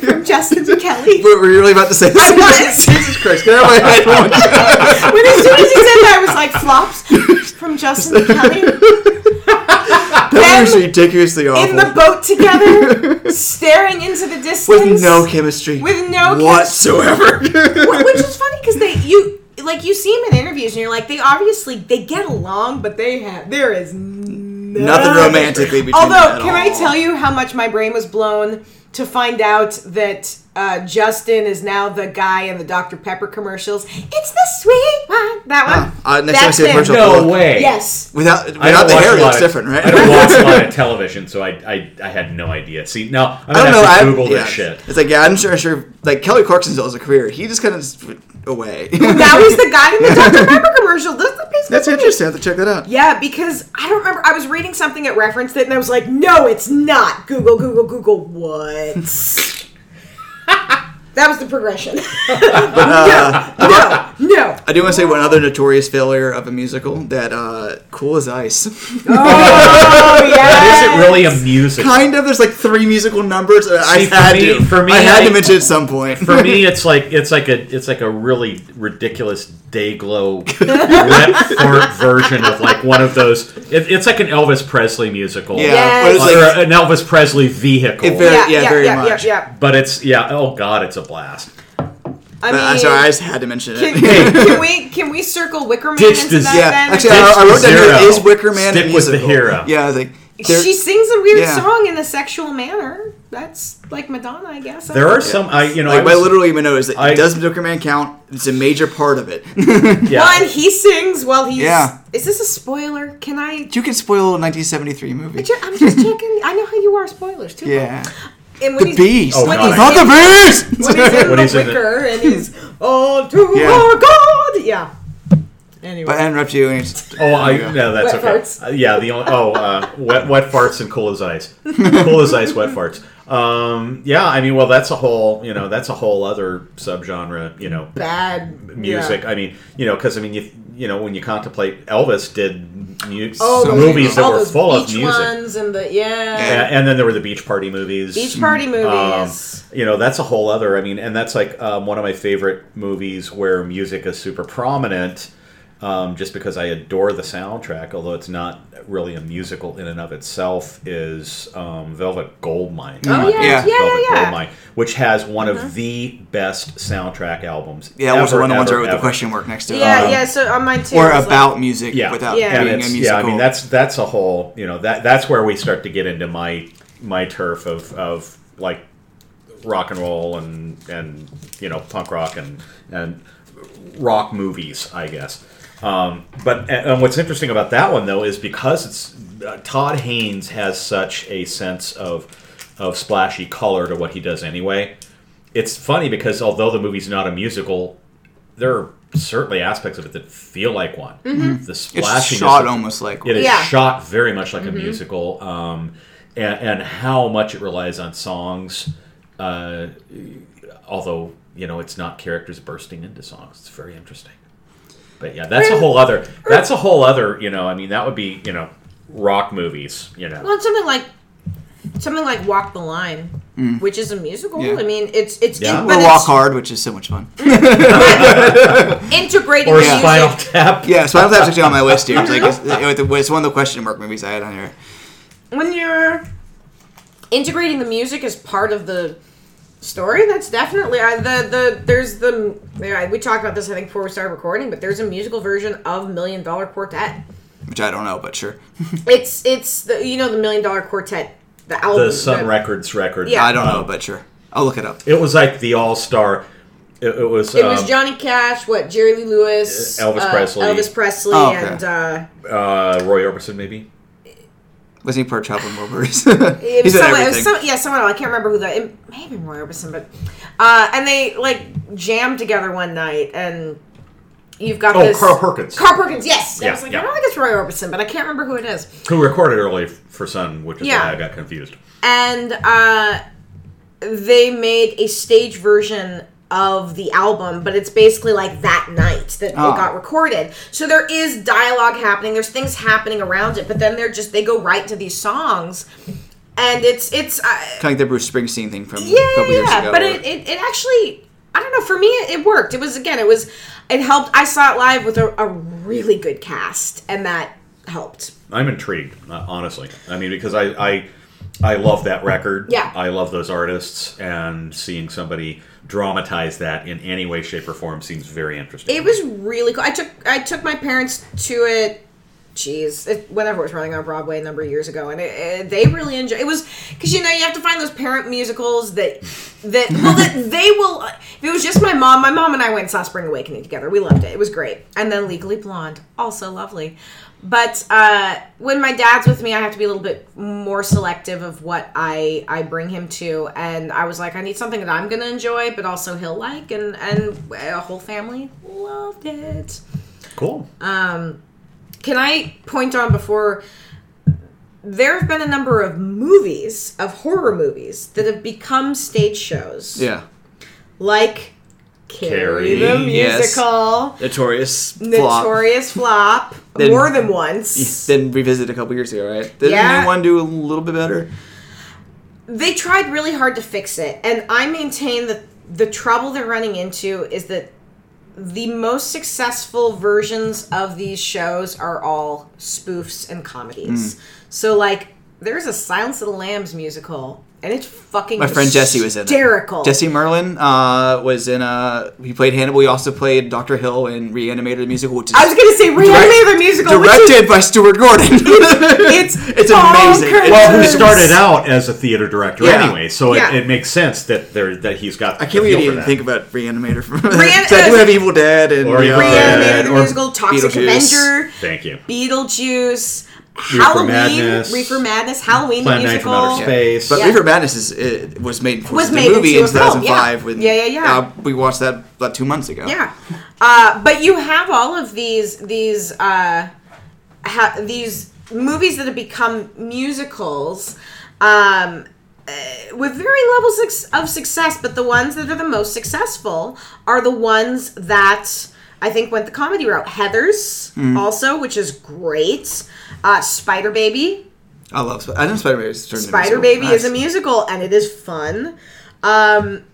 from Justin to Kelly. Were were you really about to say this? I was. Jesus Christ! Get out of my head! when as soon as he said that, I was like flops from Justin to Kelly. That was ridiculously awful. in the boat together, staring into the distance with no chemistry, With no whatsoever. Wh- which is funny because they you like you see them in interviews and you're like they obviously they get along, but they have there is Nothing nothing romantically between Although, them at can I tell you how much my brain was blown to find out that uh, Justin is now the guy in the Dr Pepper commercials? It's the sweet? That one? Uh, next time I That's see a him. commercial, No look. way. Yes. Without I without don't the watch hair, a it lot looks of- different, right? I don't watch a lot of television, so I, I, I had no idea. See, now I'm I gonna don't know. have to I, Google yeah. this shit. It's like yeah, I'm sure, I sure. Like Kelly Clarkson still has a career. He just kind of just went away. Now he's the guy in the Dr. Pepper commercial. That's the piece That's interesting. I have to check that out. Yeah, because I don't remember. I was reading something that referenced it, and I was like, "No, it's not." Google, Google, Google. What? that was the progression. Uh, no, no. I do want to say one other notorious failure of a musical that uh, Cool as Ice. Oh yeah. Is it really a music? kind of. There's like three musical numbers. I See, for had me- to. for me, I had I- to mention it at some point. For me, it's like it's like a it's like a really ridiculous day glow wet fart version of like one of those. It, it's like an Elvis Presley musical. yeah, Yes. but it's or an Elvis Presley vehicle. It very- yeah, yeah, yeah, very yeah, much. yeah, yeah. but it's yeah. Oh God, it's a blast. I but, mean, uh, sorry, I just had to mention can, it. can we can we circle Wicker Man Ditch into the- that? yeah, then? actually, Ditch I, I wrote down here zero. is Wicker Man Stick a with the hero. Yeah, I was like, she sings a weird Yeah. song in a sexual manner. That's like Madonna, I guess. There don't are some I you know like I my was- literally even noticed that I- does Wicker Man count? It's a major part of it. yeah. Well, and he sings while he's. Yeah. Is this a spoiler? Can I? you can spoil a 1973 movie. Ju- I'm just checking. I know how you are spoilers too. Yeah, And when the he's, Beast. Oh, when God. he's Not in- the Beast. When he's in When the he's in the- and he's oh to Yeah. our God. Yeah. Anyway. But I interrupt you. And it's, Oh, I There you go. no, that's Wet okay. farts. Uh, yeah, the only oh, uh, wet wet farts and cool as ice, cool as ice, wet farts. Um, yeah, I mean, well, that's a whole you know that's a whole other subgenre, you know, Bad music. yeah. I mean, you know, because I mean, you you know, when you contemplate, Elvis did mu- Oh, movies that were full of music. ones and the yeah. And, and then there were the beach party movies. Beach party Um, movies. you know, that's a whole other. I mean, and that's like um, one of my favorite movies where music is super prominent. Um, just because I adore the soundtrack, although it's not really a musical in and of itself, is um, Velvet Goldmine. Oh, Not yeah, yeah, Velvet yeah, yeah, yeah. Goldmine, which has one Uh-huh. of the best soundtrack albums. yeah, also ever, one of the ones right with the question mark next to it. yeah, um, yeah. So on mine too. Or about like- music Yeah, without Yeah. being a musical. yeah, I mean that's that's a whole you know that that's where we start to get into my my turf of of like rock and roll and and you know punk rock and and rock movies, I guess. Um, but and, and what's interesting about that one though is because it's uh, Todd Haynes has such a sense of of splashy color to what he does anyway. It's funny because although the movie's not a musical, there are certainly aspects of it that feel like one. The it's shot of- almost like it is Yeah. shot very much like a musical, um, and, and how much it relies on songs. Uh, although you know it's not characters bursting into songs, it's very interesting. But yeah, that's a whole other. That's a whole other. You know, I mean, that would be you know, rock movies. You know, Well, something like something like Walk the Line, which is a musical. Mm. Yeah. I mean, it's it's Yeah. in, or but Walk Hard, which is so much fun. integrating or music. Spinal Tap. Yeah, Spinal Tap's actually on my list here. It's, like, it's, it's one of the question mark movies I had on here. when you're integrating the music as part of the story that's definitely I, the the there's the yeah, we talked about this i think before we started recording but there's a musical version of million dollar quartet Which I don't know, but sure. it's it's the you know the million dollar quartet the album The Sun the- Records record. Yeah. I don't know, but sure. I'll look it up. It was like the all star. It, it was. it was um, Johnny Cash, what Jerry Lee Lewis, Elvis uh, Presley. Elvis Presley, Oh, okay. and uh, uh, Roy Orbison, maybe. Was he part of Traveling Wilburys? it was He's someone, it was everything. some, yeah, someone else. I can't remember who that. It may have been Roy Orbison, but uh, and they like jammed together one night, and you've got Oh, this Carl Perkins. Carl Perkins, yes. I was like, yeah. I don't think it's Roy Orbison, but I can't remember who it is. Who recorded early for Sun, which is Yeah. why I got confused. And uh, they made a stage version of the album, but it's basically like that night that Oh. it got recorded. So there is dialogue happening. There's things happening around it, but then they're just they go right to these songs, and it's it's. Uh, kind of like the Bruce Springsteen thing from yeah, a couple years yeah, ago. but it, it, it actually I don't know for me it, it worked. It was again it was it helped. I saw it live with a, a really good cast, and that helped. I'm intrigued, uh, honestly. I mean, because I, I I love that record. Yeah. I love those artists, and seeing somebody dramatize that in any way, shape, or form seems very interesting. It was really cool. I took I took my parents to it. Jeez, it, whenever it was running on Broadway a number of years ago, and it, it- they really enjoyed. It was because you know you have to find those parent musicals that that well that they will if it was just my mom my mom and i went and saw spring awakening together we loved it it was great and then legally blonde also lovely but uh, when my dad's with me i have to be a little bit more selective of what i i bring him to and i was like i need something that i'm gonna enjoy but also he'll like and and a whole family loved it Cool. um, can I point on before there have been a number of movies of horror movies that have become stage shows, Yeah. like Carrie, Carrie, the yes. musical, Notorious. flop. Notorious Flop, Then- more than once. Then revisited a couple years ago, right? Did the Yeah. new one do a little bit better? they tried really hard to fix it and i maintain that the trouble they're running into is that the most successful versions of these shows are all spoofs and comedies Mm. so like there's a silence of the lambs musical and it's fucking My friend Jesse was in it. hysterical Jesse Merlin uh, was in uh He played Hannibal. He also played Doctor Hill in Reanimator the musical, which is i was gonna say reanimator the musical which is- directed by Stuart Gordon. it's it's amazing. bonkers. Well, who started out as a theater director Yeah. anyway, so Yeah. it, it makes sense that there that he's got. I can't the feel believe you for even think about Reanimator. From Rean- so I do have Evil Dead and Or Evil uh, Dead. reanimator the or musical toxic avenger Thank you. beetlejuice Halloween, Madness. Reefer Madness, Halloween, Planet the Night from musical. Outer Space. But Yeah. Reefer Madness is it was made for Was the made movie into in a film, 2005. yeah. When, Yeah, yeah, yeah. Uh, we watched that about two months ago. Yeah, uh, but you have all of these these uh, ha- these movies that have become musicals. Um, uh, with varying levels of- of success, but the ones that are the most successful are the ones that I think went the comedy route. Heather's Mhm. also, which is great. Uh, Spider Baby, I love. Sp- I know Spider Baby. Spider Baby is a musical and it is fun. Um,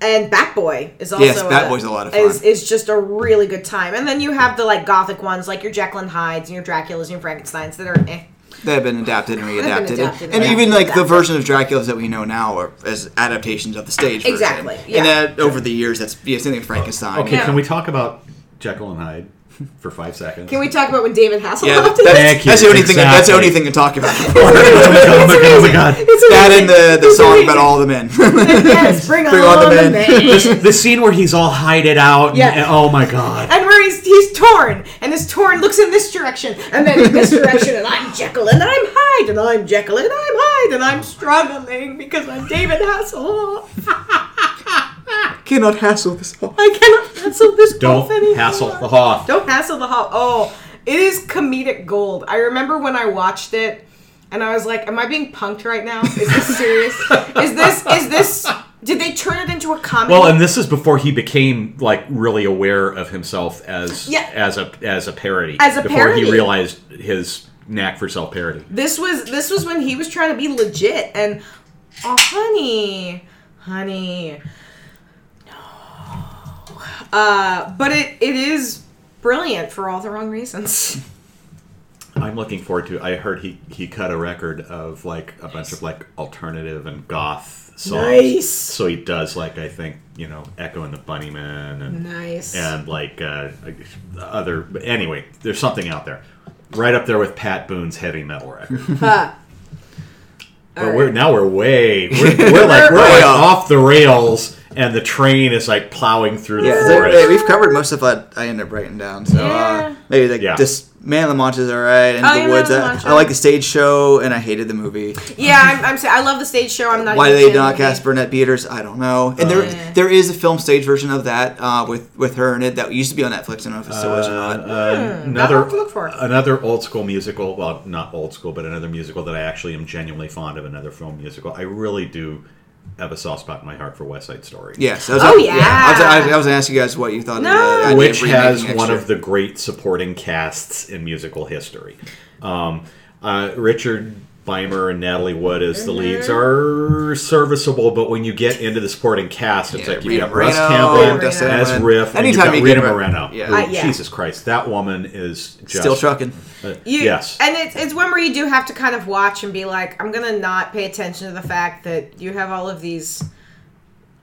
and Batboy is also Yes, Batboy's a lot of fun. Is, is just a really good time. And then you have the like gothic ones like your Jekyll and Hyde's and your Draculas and your Frankenstein's that are eh. They have been adapted and readapted, adapted and and even like the version of Dracula's that we know now are as adaptations of the stage version. Exactly, And yeah. that over the years, that's yeah, same thing with Frankenstein. Okay, can we talk about Jekyll and Hyde for five seconds? Can we talk about when David Hasselhoff Yeah, did that's. Thank you, that's the only thing. That's the only thing to talk about. oh my god! Oh my god! It's that amazing. and the the It's song amazing. about all the men. yes, bring, Bring on, on the the men. men. this, the scene where he's all hided out. Yeah. and- oh my god! and where he's he's torn, and his torn looks in this direction, and then in this direction, and I'm Jekyll, and I'm Hyde, and I'm Jekyll, and I'm Hyde, and I'm struggling because I'm David Hasselhoff. Cannot hassle this. I cannot hassle this Don't golf anymore. hassle the Hoff. Don't hassle the Hoff. Oh, it is comedic gold. I remember when I watched it, and I was like, "Am I being punked right now? Is this serious? is this is this? Did they turn it into a comedy?" Well, and this is before he became like really aware of himself as Yeah. as a as a parody. As a before parody. he realized his knack for self parody. This was this was when he was trying to be legit and oh honey, honey. No. Uh but it it is brilliant for all the wrong reasons. I'm looking forward to. I heard he he cut a record of like a bunch of like alternative and goth songs. Nice. So he does like I think you know Echo and the Bunnymen and Nice. and like uh, other. But anyway, there's something out there, right up there with Pat Boone's heavy metal record. Huh. But we're now we're way we're, we're like we're Way like off. off the rails, and the train is like plowing through the Yeah, so, forest. yeah, we've covered most of what I end up writing down. So Yeah. uh, maybe like Yeah. this Man of La Mancha is alright, and Oh, The yeah, Woods. Man of La I, I like the stage show, and I hated the movie. Yeah, I'm, I'm saying I love the stage show. I'm not Why did they not cast Bernadette Peters? I don't know. And there, Yeah. there is a film stage version of that uh, with with her in it that used to be on Netflix. I don't know if it still is or Uh, not. uh, Hmm, another to look for another old school musical. Well, not old school, but another musical that I actually am genuinely fond of. Another film musical. I really do have a soft spot in my heart for West Side Story. Yes. I was, Oh, I yeah. I was, I was gonna ask you guys what you thought No. of the which of has remaking one of the great supporting casts in musical history. Um, uh, Richard Beymer and Natalie Wood as the leads Mm-hmm. are serviceable, but when you get into the supporting cast, it's Yeah, like you've got Russ Tamblyn Dustin as Hoffman. Riff, and you've got you Rita get- Moreno. yeah. who- Uh, yeah. Jesus Christ, that woman is just Still trucking. You, yes. And it's, it's one where you do have to kind of watch and be like, I'm going to not pay attention to the fact that you have all of these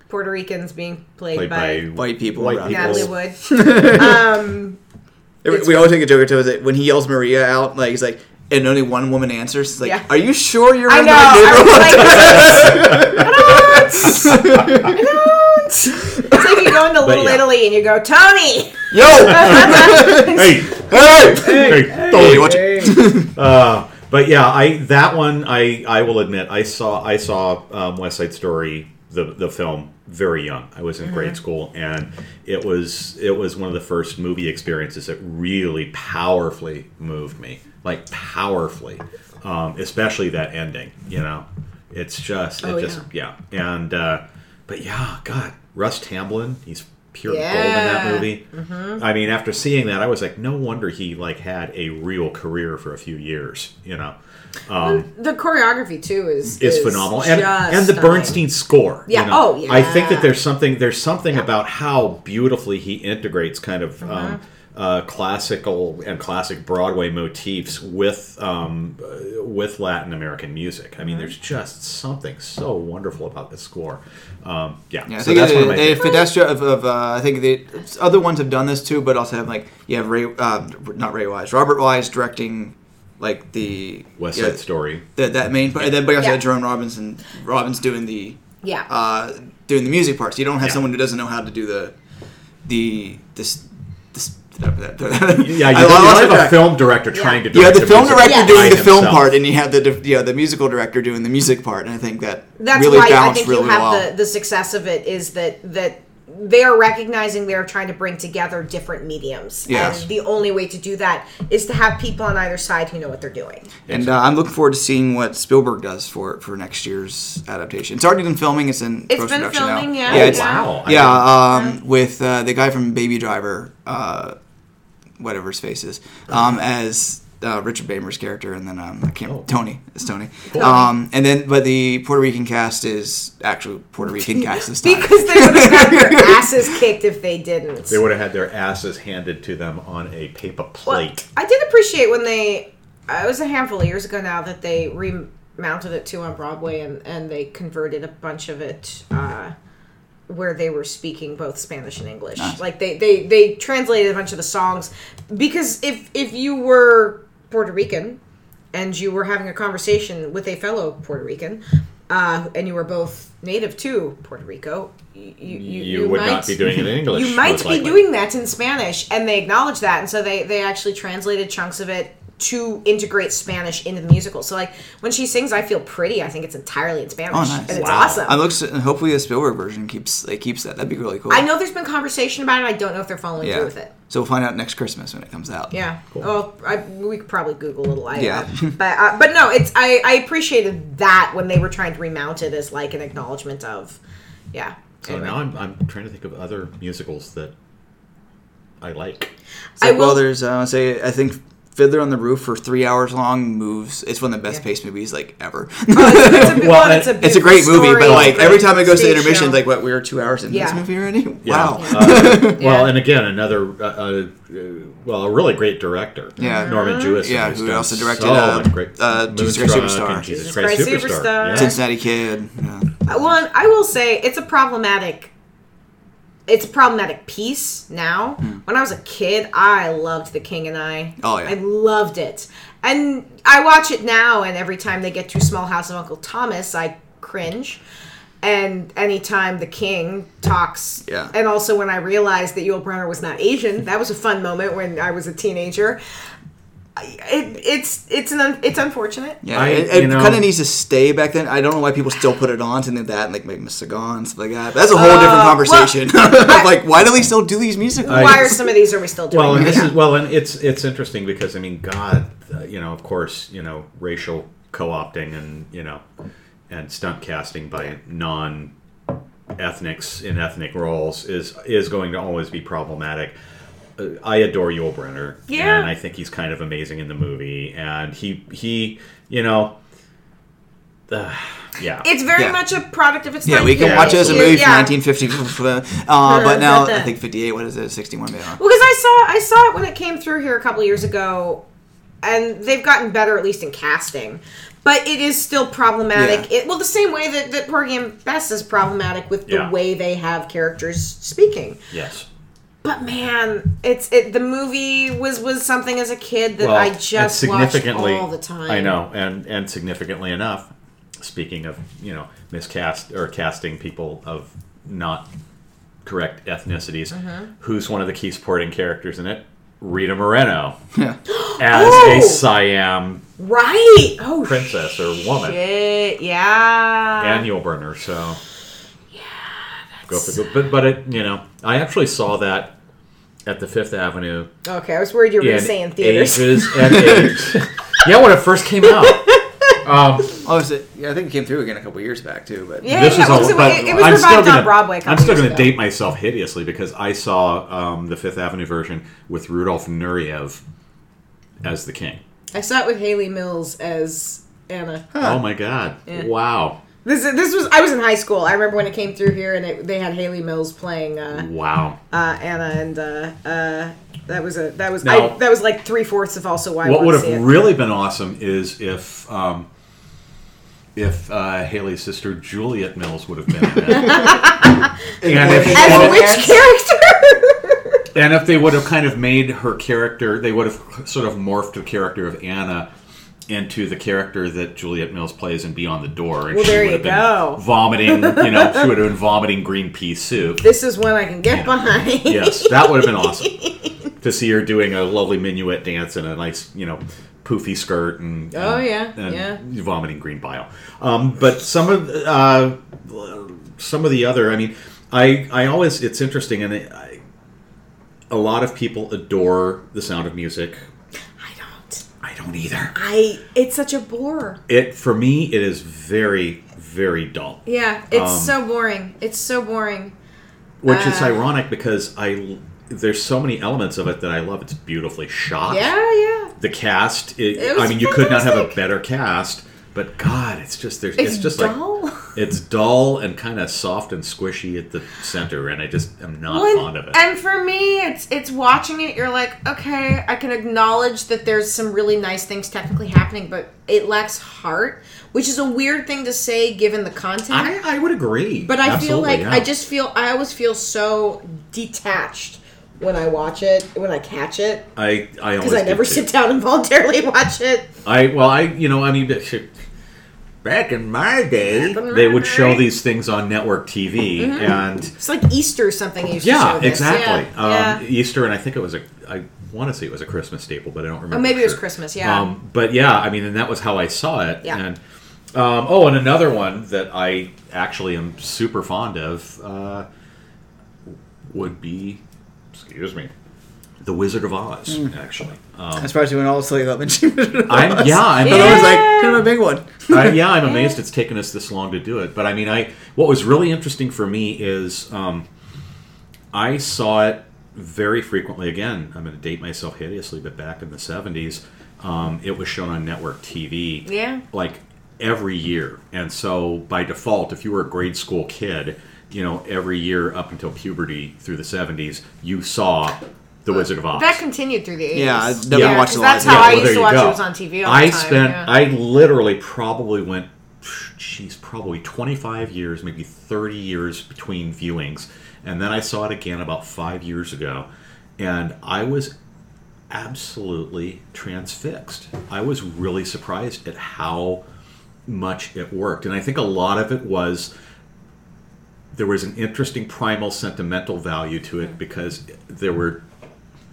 Puerto Ricans being played, Played by, by White people White people. Natalie Wood. um, We It's we always make a joke to it that when he yells Maria out, like he's like, and only one woman answers. It's like, Yeah. are you sure you're I in know. the right I neighborhood? was like, I don't. It's like you go into Little yeah. Italy and you go, Tony. Yo, Hey, hey, hey, hey, Tony. watch it. Uh, but yeah, I that one I I will admit I saw I saw um, West Side Story the the film very young. I was in Mm-hmm. grade school, and it was it was one of the first movie experiences that really powerfully moved me, like powerfully, um, especially that ending. You know, it's just it Oh, just yeah, and uh, but yeah, God, Russ Tamblyn, he's pure gold in that movie. I mean, after seeing that, I was like, no wonder he like had a real career for a few years. You know, um, The choreography too is is phenomenal, and and the stunning. Bernstein score. Yeah, you know. oh, yeah. I think that there's something there's something about how beautifully he integrates kind of. Uh-huh. Um, uh, classical and classic Broadway motifs with um, with Latin American music. I mean, there's just something so wonderful about the score. Um, yeah, Yeah, I so think that's it, one of my they, favorites. Fidestra of, of uh, I think the other ones have done this too, but also have like you have Ray, uh, not Ray Wise, Robert Wise directing like the West yeah, Side Story. that that main part, and then but also Yeah. have Jerome Robinson Robbins doing the Yeah. uh, doing the music parts. So You don't have Yeah. someone who doesn't know how to do the the this this. Yeah, you, I don't- you have a film director trying to You have direct the film director Yeah. doing by the film himself. part, and you have the di- yeah the musical director doing the music part, and I think that That's really why I think really you have well. the, the success of it is that that they are recognizing they're trying to bring together different mediums. Yes. And the only way to do that is to have people on either side who know what they're doing. And uh, I'm looking forward to seeing what Spielberg does for for next year's adaptation. It's already been filming. It's in It's post been production now. filming, yeah. Yeah, it's, Wow. Yeah. Um, with uh, the guy from Baby Driver, uh, whatever his face is, um, as uh, Richard Beymer's character, and then um, I can't Oh. Tony. is Tony. Um, and then but the Puerto Rican cast is actually Puerto Rican cast this time. Because they would have had their asses kicked if they didn't. They would have had their asses handed to them on a paper plate. I did appreciate when they. Uh, it was a handful of years ago now that they remounted it too on Broadway and, and they converted a bunch of it uh, where they were speaking both Spanish and English. Like they, they they translated a bunch of the songs because if if you were Puerto Rican and you were having a conversation with a fellow Puerto Rican. Uh, and you were both native to Puerto Rico. You, you, You would not be doing it in English, You might be likely. doing that in Spanish, and they acknowledge that, and so they they actually translated chunks of it to integrate Spanish into the musical. So like when she sings "I Feel Pretty," I think it's entirely in Spanish, Oh, nice. and it's awesome. I look and hopefully the Spielberg version keeps like keeps that. That'd be really cool. I know there's been conversation about it. I don't know if they're following Yeah. through with it. So we'll find out next Christmas when it comes out. Yeah. Oh, I, we could probably Google a little. I, Yeah. but uh, but no, it's I I appreciated that when they were trying to remount it as like an acknowledgement of, yeah. So Anyway. now I'm, I'm trying to think of other musicals that I like. It's I like, well, will- there's uh, say I think Fiddler on the Roof for three hours long moves. It's one of the best paced movies like ever. it's a, well, it's a, it's a beautiful great movie, but like every time it goes to stage intermission, show. like what we are two hours into this movie already. Yeah. Wow. Uh, well, and again, another, uh, uh, well, a really great director, Yeah. Norman Jewison. Yeah, who also directed, so uh, much great, uh, Jesus Christ Superstar. and Jesus, Jesus Christ, Christ Superstar. Superstar. Yeah. Cincinnati Kid. Yeah. Well, I will say it's a problematic. It's a problematic piece now. Hmm. When I was a kid, I loved The King and I. Oh, yeah. I loved it, and I watch it now. And every time they get to Small House of Uncle Thomas, I cringe. And anytime the king talks, Yeah. and also when I realized that Yul Brynner was not Asian, that was a fun moment when I was a teenager. I- It, it's it's an un, it's unfortunate. Yeah, I- it, you know- kind of needs to stay back then. I don't know why people still put it on, something like that, and like maybe Miss Saigon, stuff like that. But that's a whole different Uh, conversation. like, why do we still do these musicals? Why are some of these are we still doing? Well, and this Yeah. is well, and it's it's interesting because I mean, God, uh, you know, of course, you know, racial co-opting and you know, and stunt casting by non ethnics in ethnic roles is is going to always be problematic. Uh, I adore Yul Brynner, Yeah. and I think he's kind of amazing in the movie, and he he, you know, uh, yeah, It's very Yeah. much a product of its time. Yeah, time. we can Yeah, watch it as a movie from 1950, uh, but now I think 58. What is it? 61. Maybe. Well, because I saw I saw it when it came through here a couple years ago, and they've gotten better at least in casting. But it is still problematic. Yeah. It, well, the same way that, that Porgy and Bess is problematic with the Yeah. way they have characters speaking. yes, But man, it's it. The movie was was something as a kid that I and just watched all the time. I know, and and significantly enough, speaking of you know miscast or casting people of not correct ethnicities, Mm-hmm. who's one of the key supporting characters in it? Rita Moreno Yeah. as Oh! a Siam Right. Oh princess or woman. shit. Yeah. and Yul Brynner. So yeah, go for but but it you know I actually saw that at the Fifth Avenue okay, I was worried you were going to say in theaters. ages and ages. yeah, when it first came out. Um, Oh, is it? Yeah, I think it came through again a couple years back too. But Yeah, this yeah, is it was- but it- it was I'm revived still on gonna, Broadway a couple I'm still going to date myself hideously because I saw um, the Fifth Avenue version with Rudolf Nureyev as the king. I saw it with Hayley Mills as Anna. Oh my god! Yeah. Wow! This this was I was in high school. I remember when it came through here and it, they had Hayley Mills playing uh, Wow! uh, Anna and uh, uh, that was a that was Now- I, that was like three fourths of also why what wanted would to see have it. really been awesome is if um, if uh, Hayley's sister Juliet Mills would have been in and, if, as and, which character? and if they would have kind of made her character, they would have sort of morphed the character of Anna into the character that Juliet Mills plays in Beyond the Door. And Well, she there would you have been go. Vomiting, you know, she would have been vomiting green pea soup. this is one I can get behind. Yes, that would have been awesome to see her doing a lovely minuet dance in a nice, you know, poofy skirt and Oh, and- yeah, and yeah. vomiting green bile. Um, but some of uh, some of the other, I mean, I I always it's interesting, and I, a lot of people adore the Sound of Music. I don't. Either. I it's such a bore. It for me, it is very very dull. Yeah, it's Um, so boring. It's so boring. Which is Uh, ironic because I there's so many elements of it that I love. It's beautifully shot. Yeah, yeah. the cast it, It i mean you could not have a better cast but god it's just there's It's, it's, just dull. like it's dull and kind of soft and squishy at the center and i just am not Well, fond of it And for me, it's it's watching it. You're like, okay, I can acknowledge that there's some really nice things technically happening, but it lacks heart, which is a weird thing to say given the content. I, I would agree but I feel like yeah. I just feel I always feel so detached when I watch it, when I catch it, i i because I never sit down and voluntarily watch it. i well i you know i mean back in my day Back in they would show day. these things on network tv Mhm. and It's like Easter or something. You used to yeah show this. exactly Yeah, um, yeah. easter and i think it was a i want to say it was a christmas staple but i don't remember Oh, maybe for it was sure. Christmas. Yeah. Um, but yeah, I mean, and that was how I saw it. Yeah. And um, oh, and another one that I actually am super fond of uh, would be, excuse me, The Wizard of Oz. Mm. Actually, I'm um, surprised you went all slowly up and she I'm- yeah, I'm- I thought it was like kind of a big one. I, yeah, I'm amazed it's taken us this long to do it. But I mean, I what was really interesting for me is um, I saw it very frequently. Again, I'm going to date myself hideously, but back in the '70s, um, it was shown on network TV. Yeah. like every year, and so by default, if you were a grade school kid, you know, every year up until puberty through the '70s, you saw The Wizard of Oz. That continued through the 80s. Yeah, I definitely Yeah, watched 'cause a lot That's of how TV. I well, used there to you watch go. it. was on TV all I the time. spent, yeah. I literally probably went, geez, probably 25 years, maybe 30 years between viewings. And then I saw it again about five years ago. And I was absolutely transfixed. I was really surprised at how much it worked. And I think a lot of it was there was an interesting primal sentimental value to it because there were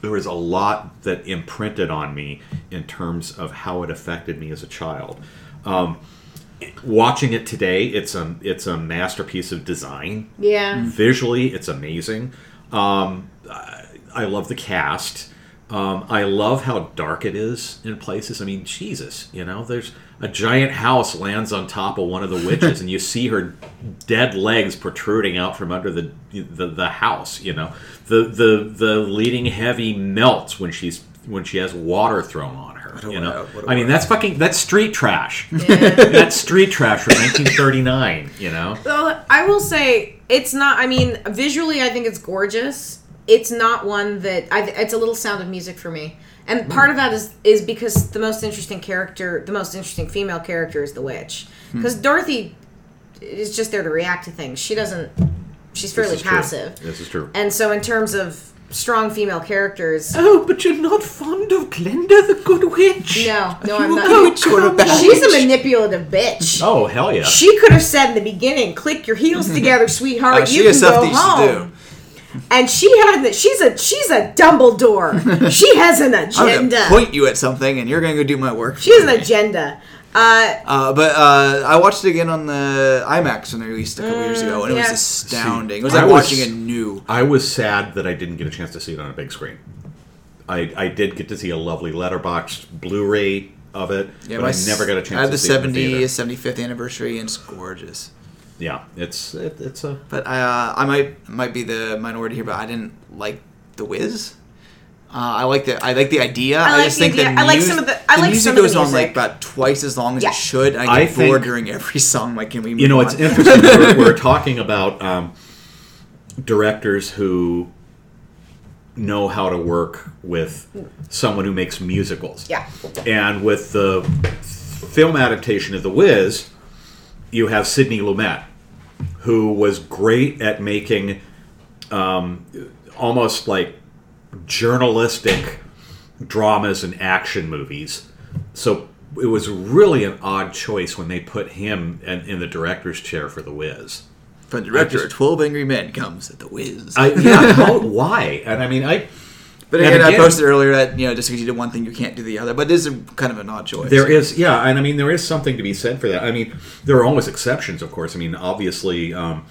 there was a lot that imprinted on me in terms of how it affected me as a child. Um, watching it today, it's a it's a masterpiece of design. Yeah. Visually, it's amazing. Um, I, I love the cast. Um, I love how dark it is in places. I mean, Jesus, you know, there's a giant house lands on top of one of the witches, and you see her dead legs protruding out from under the the, the house. You know, the the the leading heavy melts when she's when she has water thrown on her. a You know, world, what mean, that's fucking that's street trash. that's street trash from 1939. You know. So I will say it's not. I mean, visually, I think it's gorgeous. It's not one that I. It's a little Sound of Music for me, and part of that is is because the most interesting character, the most interesting female character, is the witch. Because Dorothy is just there to react to things. She doesn't. She's fairly This is true. passive. This is true. And so, in terms of strong female characters. Oh, but you're not fond of Glinda the Good Witch. No, no, I'm not. go to the bad She's a manipulative bitch. Oh hell yeah! She could have said in the beginning, "Click your heels together, sweetheart. Uh, she you has can stuff go that you should home." And she had that. She's a she's a Dumbledore. she has an I'm agenda. gonna point you at something, and you're gonna go do my work. She has an agenda. Uh, Uh, but uh, I watched it again on the IMAX when they released a couple years ago, and it was yeah. astounding. it was See, like I was- watching it new. I was sad that I didn't get a chance to see it on a big screen. I, I did get to see a lovely letterbox Blu-ray of it, but I never got a chance I had to the see it in the 70th, 75th anniversary, and it's gorgeous. Yeah, it's it, it's a But uh, I might might be the minority here, but I didn't like the Wiz. Uh, I like the I like the idea. I I, like just the think idea. the I like some of the- I the like music some of the goes on like about twice as long as Yeah. it should. I I get bored think- during every song. Like, can we? Move you know on? it's interesting. we're, we're talking about um, directors who know how to work with someone who makes musicals. yeah. And with the film adaptation of The Wiz, you have Sidney Lumet, who was great at making um, almost like journalistic dramas and action movies. So it was really an odd choice when they put him in, in the director's chair for The Wiz. From director just- Twelve Angry Men comes at the Wiz. I, yeah, how, why? And I mean, I. but and again, I posted earlier that you know just because you do one thing, you can't do the other. But it is a, kind of an odd choice. There is, yeah, and I mean, there is something to be said for that. I mean, there are always exceptions, of course. I mean, obviously, um,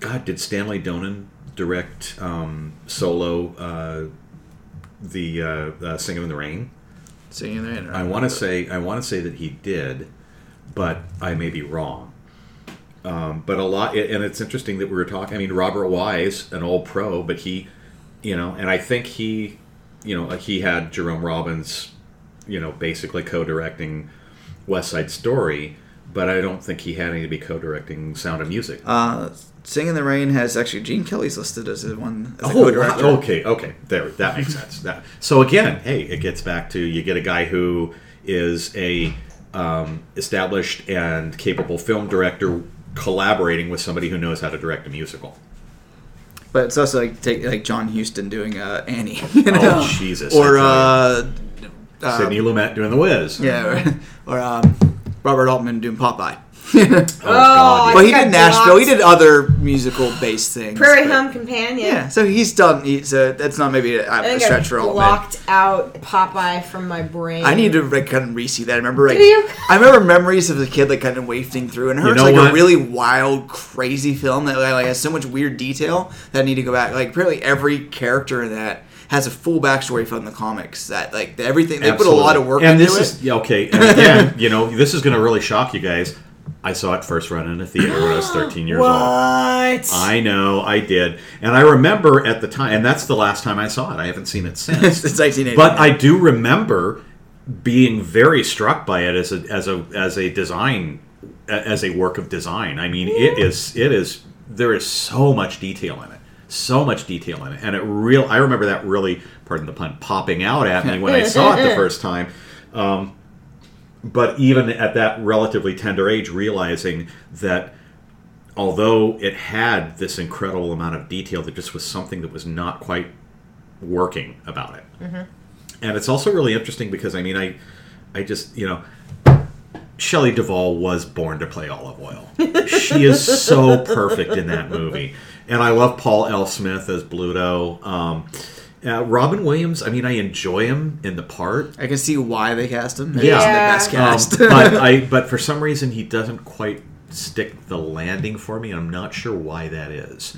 God, did Stanley Donen direct um, solo uh, the uh, uh, "Singing in the Rain"? Singing in the Rain, I want to say, I want to say that he did, but I may be wrong. Um, but a lot, and it's interesting that we were talking. I mean, Robert Wise, an old pro, but he, you know, and I think he, you know, like he had Jerome Robbins, you know, basically co-directing West Side Story, but I don't think he had any to be co-directing Sound of Music. Uh, Sing in the Rain has actually Gene Kelly's listed as the one as Oh, co-director. wow. okay, okay, there, that makes sense. That so again, hey, it gets back to you get a guy who is a um, established and capable film director collaborating with somebody who knows how to direct a musical. But it's also like take like John Huston doing uh, Annie, you know, Oh Jesus! or uh, uh, Sidney Lumet doing the Wiz. yeah, or, or um, Robert Altman doing Popeye. Oh, God. Oh, but he did Nashville. He did other musical based things. Prairie but- Home Companion. Yeah, so he's done. He, so that's not maybe a, I a think stretch I for Altman. blocked out Popeye from my brain. I need to like kind of re-see that. I remember like you? I remember memories of the kid like kind of wafting through, and I heard know it's like what? a really wild, crazy film that like has so much weird detail that I need to go back. Like apparently every character in that has a full backstory from the comics. That like everything they put a lot of work and into this it. is yeah, okay. And again, you know, this is going to really shock you guys. I saw it first run in a theater when I was 13 years old. What? I know, I did, and I remember at the time, and that's the last time I saw it. I haven't seen it since. It's 1989. but I do remember being very struck by it as a as a as a design as a work of design. I mean, it is it is there is so much detail in it, so much detail in it, and it real. I remember that really, pardon the pun, popping out at me when I saw it the first time. Um, but even at that relatively tender age, realizing that although it had this incredible amount of detail, there just was something that was not quite working about it. And it's also really interesting because I mean, I, I just you know, Shelley Duvall was born to play Olive Oyl. she is so perfect in that movie, and I love Paul L. Smith as Bluto. Um, uh, Robin Williams, I mean, I enjoy him in the part. I can see why they cast him. Yeah. He's the Yeah. best Um, cast. but I but for some reason he doesn't quite stick the landing for me. I'm not sure why that is.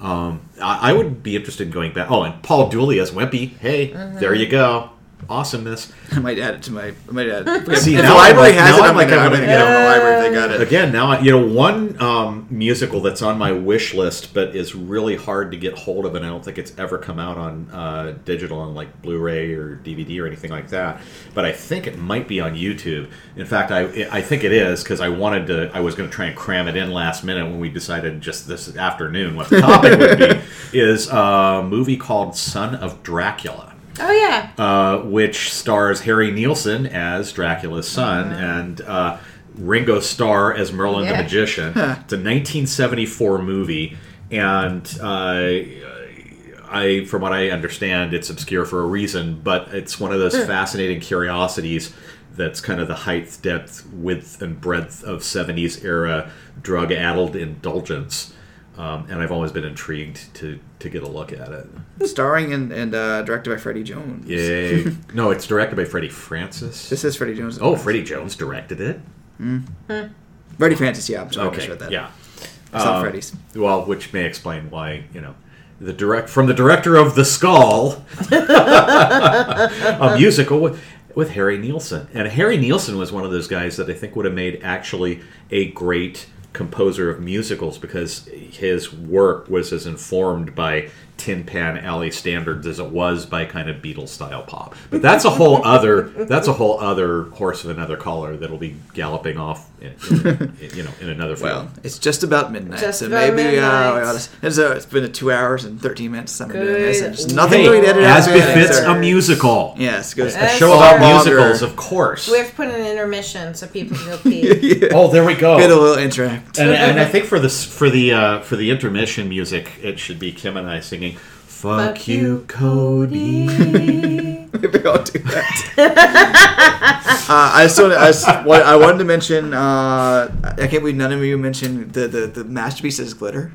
Um, I, I would be interested in going back. Oh, and Paul Dooley as Wimpy. Hey, there you go. Awesomeness. I might add it to my. I might add. It. See, if now the library like- has now it, I'm I'm like, like, I I'm gonna get it from the library if they got it. Again, now I- you know one um, musical that's on my wish list, but is really hard to get hold of, and I don't think it's ever come out on uh, digital on like Blu-ray or DVD or anything like that. But I think it might be on YouTube. In fact, I I think it is because I wanted to. I was going to try and cram it in last minute when we decided just this afternoon what the topic would be. Is a movie called Son of Dracula Oh yeah. uh, which stars Harry Nilsson as Dracula's son and uh, Ringo Starr as Merlin Yeah. the Magician. It's a 1974 movie, and uh, I, from what I understand, it's obscure for a reason, but it's one of those fascinating curiosities that's kind of the height, depth, width, and breadth of 70s era drug addled indulgence. Um, and I've always been intrigued to, to get a look at it. Starring and, and uh, directed by Freddie Jones. Yay. no, it's directed by Freddie Francis. This is Freddie Jones. Oh, Freddie Jones directed it? Freddie Francis, yeah. I'm sorry, I Okay, misread that. yeah. It's not Um, Freddie's. Well, which may explain why, you know, the direct from the director of The Skull, a musical with, with Harry Nilsson. And Harry Nilsson was one of those guys that I think would have made actually a great composer of musicals because his work was as informed by Tin Pan Alley standards as it was by kind of Beatles style pop. But that's a whole other that's a whole other horse of another color that'll be galloping off, in, in- you know, in another film. Well, it's just about midnight, Just so about maybe uh, midnight. we to, it's, uh, it's been a two hours and thirteen minutes. I've been doing this. Good and There's nothing Hey, really to as befits a musical. Yes, goes A show about longer. musicals, of course. We have to put an intermission so people can go pee. Oh, there we go. Get a little interact. and, and I think for this for the uh, for the intermission music, it should be Kim and I singing "Fuck, Fuck you, you, Cody." Maybe I'll do that. uh, I just wanted, I, just, wa- I wanted to mention. Uh, I can't believe none of you mentioned the the, the masterpiece is glitter.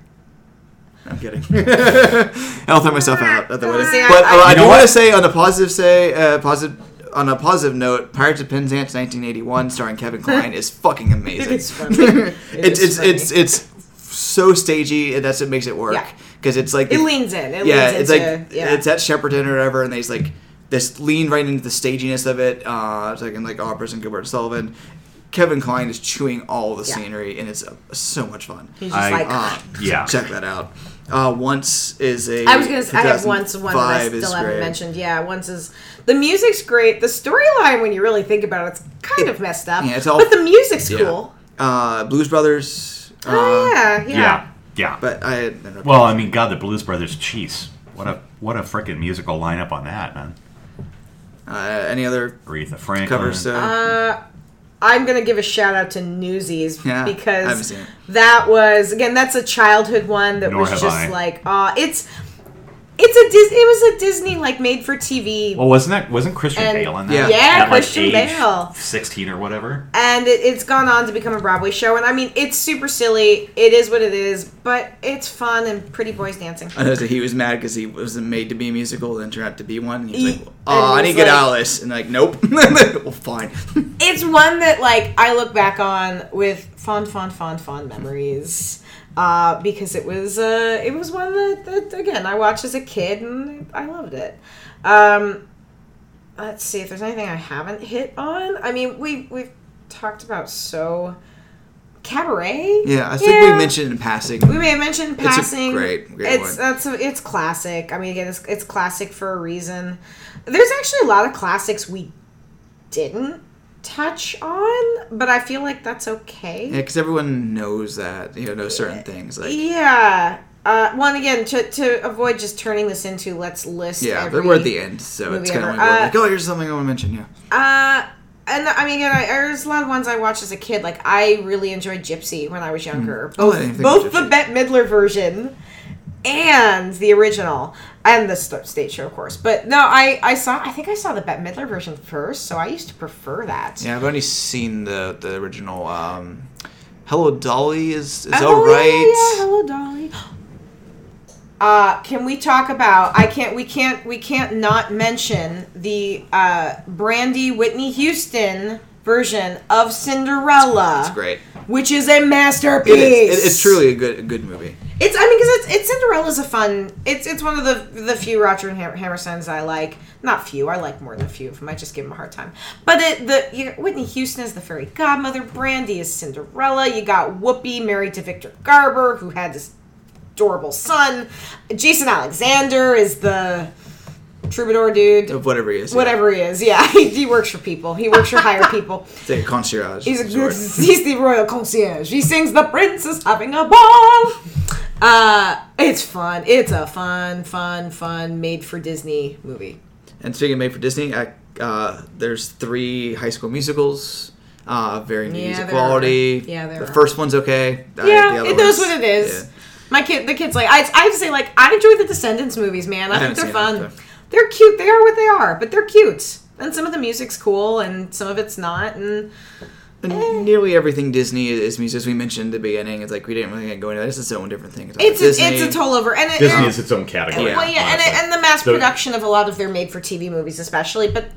I'm kidding. I'll throw myself out at the wedding. See, I- But uh, I- I, do know want to say on a positive say uh, positive. On a positive note, Pirates of Penzance 1981, starring Kevin Kline, is fucking amazing. It's funny. It it's is it's, it's it's so stagey, and that's what makes it work. Yeah. Because it's like It the- leans in. It yeah, leans it's into, like yeah. it's at Shepperton or whatever, and there's like this lean right into the staginess of it. Uh, it's like in like operas and Gilbert Sullivan. Kevin Kline is chewing all the Yeah. scenery, and it's uh, so much fun. He's just I- like, Uh, Yeah. check that out. Uh, once is a. I was gonna. Say, I have once one that I still haven't great. mentioned. Yeah, once is the music's great. The storyline, when you really think about it, it's kind of messed up. Yeah, it's all- but the music's Yeah. cool. Uh, Blues Brothers. Uh, oh yeah, yeah. Yeah, yeah. But I. well, I mean, God, the Blues Brothers, cheese. What a what a freaking musical lineup on that, man. Uh, any other Aretha Franklin. covers? Uh, Uh, I'm gonna give a shout out to Newsies Yeah, because that was again that's a childhood one that Nor was just I. like uh it's it's a Dis- it was a Disney like made for TV Well, wasn't that wasn't Christian And- Bale in that? Yeah. Yeah, At, like, Christian age Bale. sixteen or whatever. and it, it's gone on to become a Broadway show and I mean it's super silly it is what it is but it's fun and pretty boys dancing I know that he was mad because he wasn't made to be a musical, then turned out to be one. And he's He- like, "Oh, and I need he's to get like- out of this," and like, "Nope." well, fine. it's one that like I look back on with fond, fond, fond, fond memories. Uh, because it was uh, it was one that, that again I watched as a kid and I loved it. Um, let's see if there's anything I haven't hit on. I mean we we've talked about so cabaret. Yeah, I think we mentioned in passing. We may have mentioned It's a passing. great- great it's one. that's a, it's classic. I mean, again, it's, it's classic for a reason. There's actually a lot of classics we didn't touch on, but I feel like that's okay. Yeah, because everyone knows that you know certain things. Like, Yeah. Uh, one again to, to avoid just turning this into let's list. yeah, but we're at the end, so it's kind of like, Uh, oh, here's something I want to mention. Yeah, Uh, and I mean, again, I, there's a lot of ones I watched as a kid. Like I really enjoyed Gypsy when I was younger. Oh, Both, didn't both the Bette Midler version and the original, and the st- stage show, of course. But no, I I saw. I think I saw the Bette Midler version first, so I used to prefer that. yeah. I've only seen the the original. Um, Hello Dolly is is Oh, all yeah, yeah, hello, Dolly. Uh, can we talk about? I can't. We can't. We can't not mention the uh, Brandy Whitney Houston version of Cinderella. It's great. which is a masterpiece. It is. It, it's truly a good a good movie. It's. I mean, because it's, it's Cinderella's a fun. It's it's one of the the few Roger Ham- Hammersons I like. Not few. I like more than a few of them. I just give them a hard time. But it, the you Whitney Houston is the fairy godmother. Brandy is Cinderella. You got Whoopi married to Victor Garber, who had this adorable son. Jason Alexander is the troubadour dude. Of whatever he is. yeah. Whatever he is, yeah, he, he works for people. He works for higher people. A concierge. He's a he's the royal concierge. He sings "The Prince is having a ball." Uh, it's fun. It's a fun, fun, fun, made for Disney movie. And speaking of made for Disney, I, uh, there's three High School Musicals. Uh, very Yeah, music quality. are. Yeah, The are. first one's okay. Yeah, it knows what it is. yeah. My kid, the kids like I, I have to say like I enjoy the Descendants movies, man. I, I think they're fun. They're cute. They are what they are, but they're cute. And some of the music's cool, and some of it's not. And And nearly everything Disney is music, as we mentioned at the beginning. It's like we didn't really go into that. It's its own different thing. like it's a, Disney. it's a total over. And it, Disney and, is its own category. well, yeah, and, honestly. and the mass The- production of a lot of their made-for-TV movies, especially. But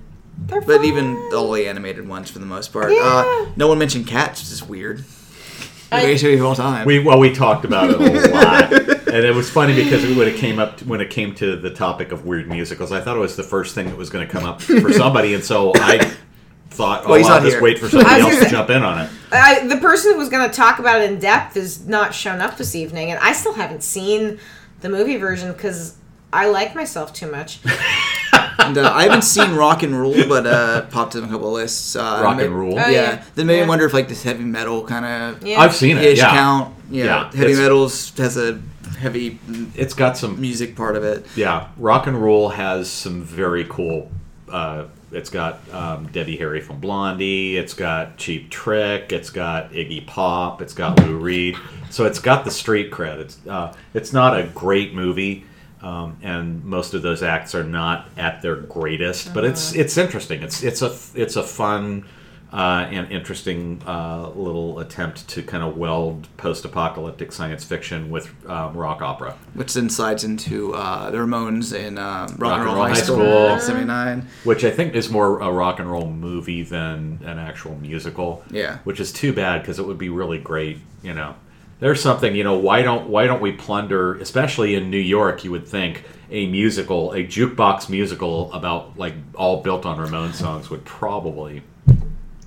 they're But fun. even all the animated ones for the most part. Yeah. Uh, no one mentioned cats, which is weird. I- Basically, the whole time. We well, we talked about it a lot, and it was funny because when it came up when it came to the topic of weird musicals, I thought it was the first thing that was going to come up for somebody, and so I thought, Well, oh, he's I'll not just here. wait for somebody else gonna jump in on it. I, the person who was going to talk about it in depth is not shown up this evening, and I still haven't seen the movie version because I like myself too much. and, uh, I haven't seen Rock and Rule, but uh, popped in a couple of lists. Uh, Rock and Rule? Oh, yeah. yeah. Then made Yeah. me wonder if like this heavy metal kind of Yeah. I've seen it. ish Yeah, count. Yeah, Yeah, heavy it's- metals has a heavy it's got some music part of it. Yeah, Rock and Rule has some very cool. Uh, it's got um, Debbie Harry from Blondie. It's got Cheap Trick. It's got Iggy Pop. It's got Lou Reed. So it's got the street cred. It's uh, it's not a great movie, um, and most of those acts are not at their greatest. But it's it's interesting. It's it's a it's a fun. Uh, and interesting uh, little attempt to kind of weld post-apocalyptic science fiction with um, rock opera. Which then slides into uh, the Ramones in uh, Rock, Rock and Roll High School, School. '79. which I think is more a rock and roll movie than an actual musical. Yeah. which is too bad because it would be really great. You know, there's something. You know, why don't why don't we plunder, especially in New York? You would think a musical, a jukebox musical about like all built on Ramon songs would probably.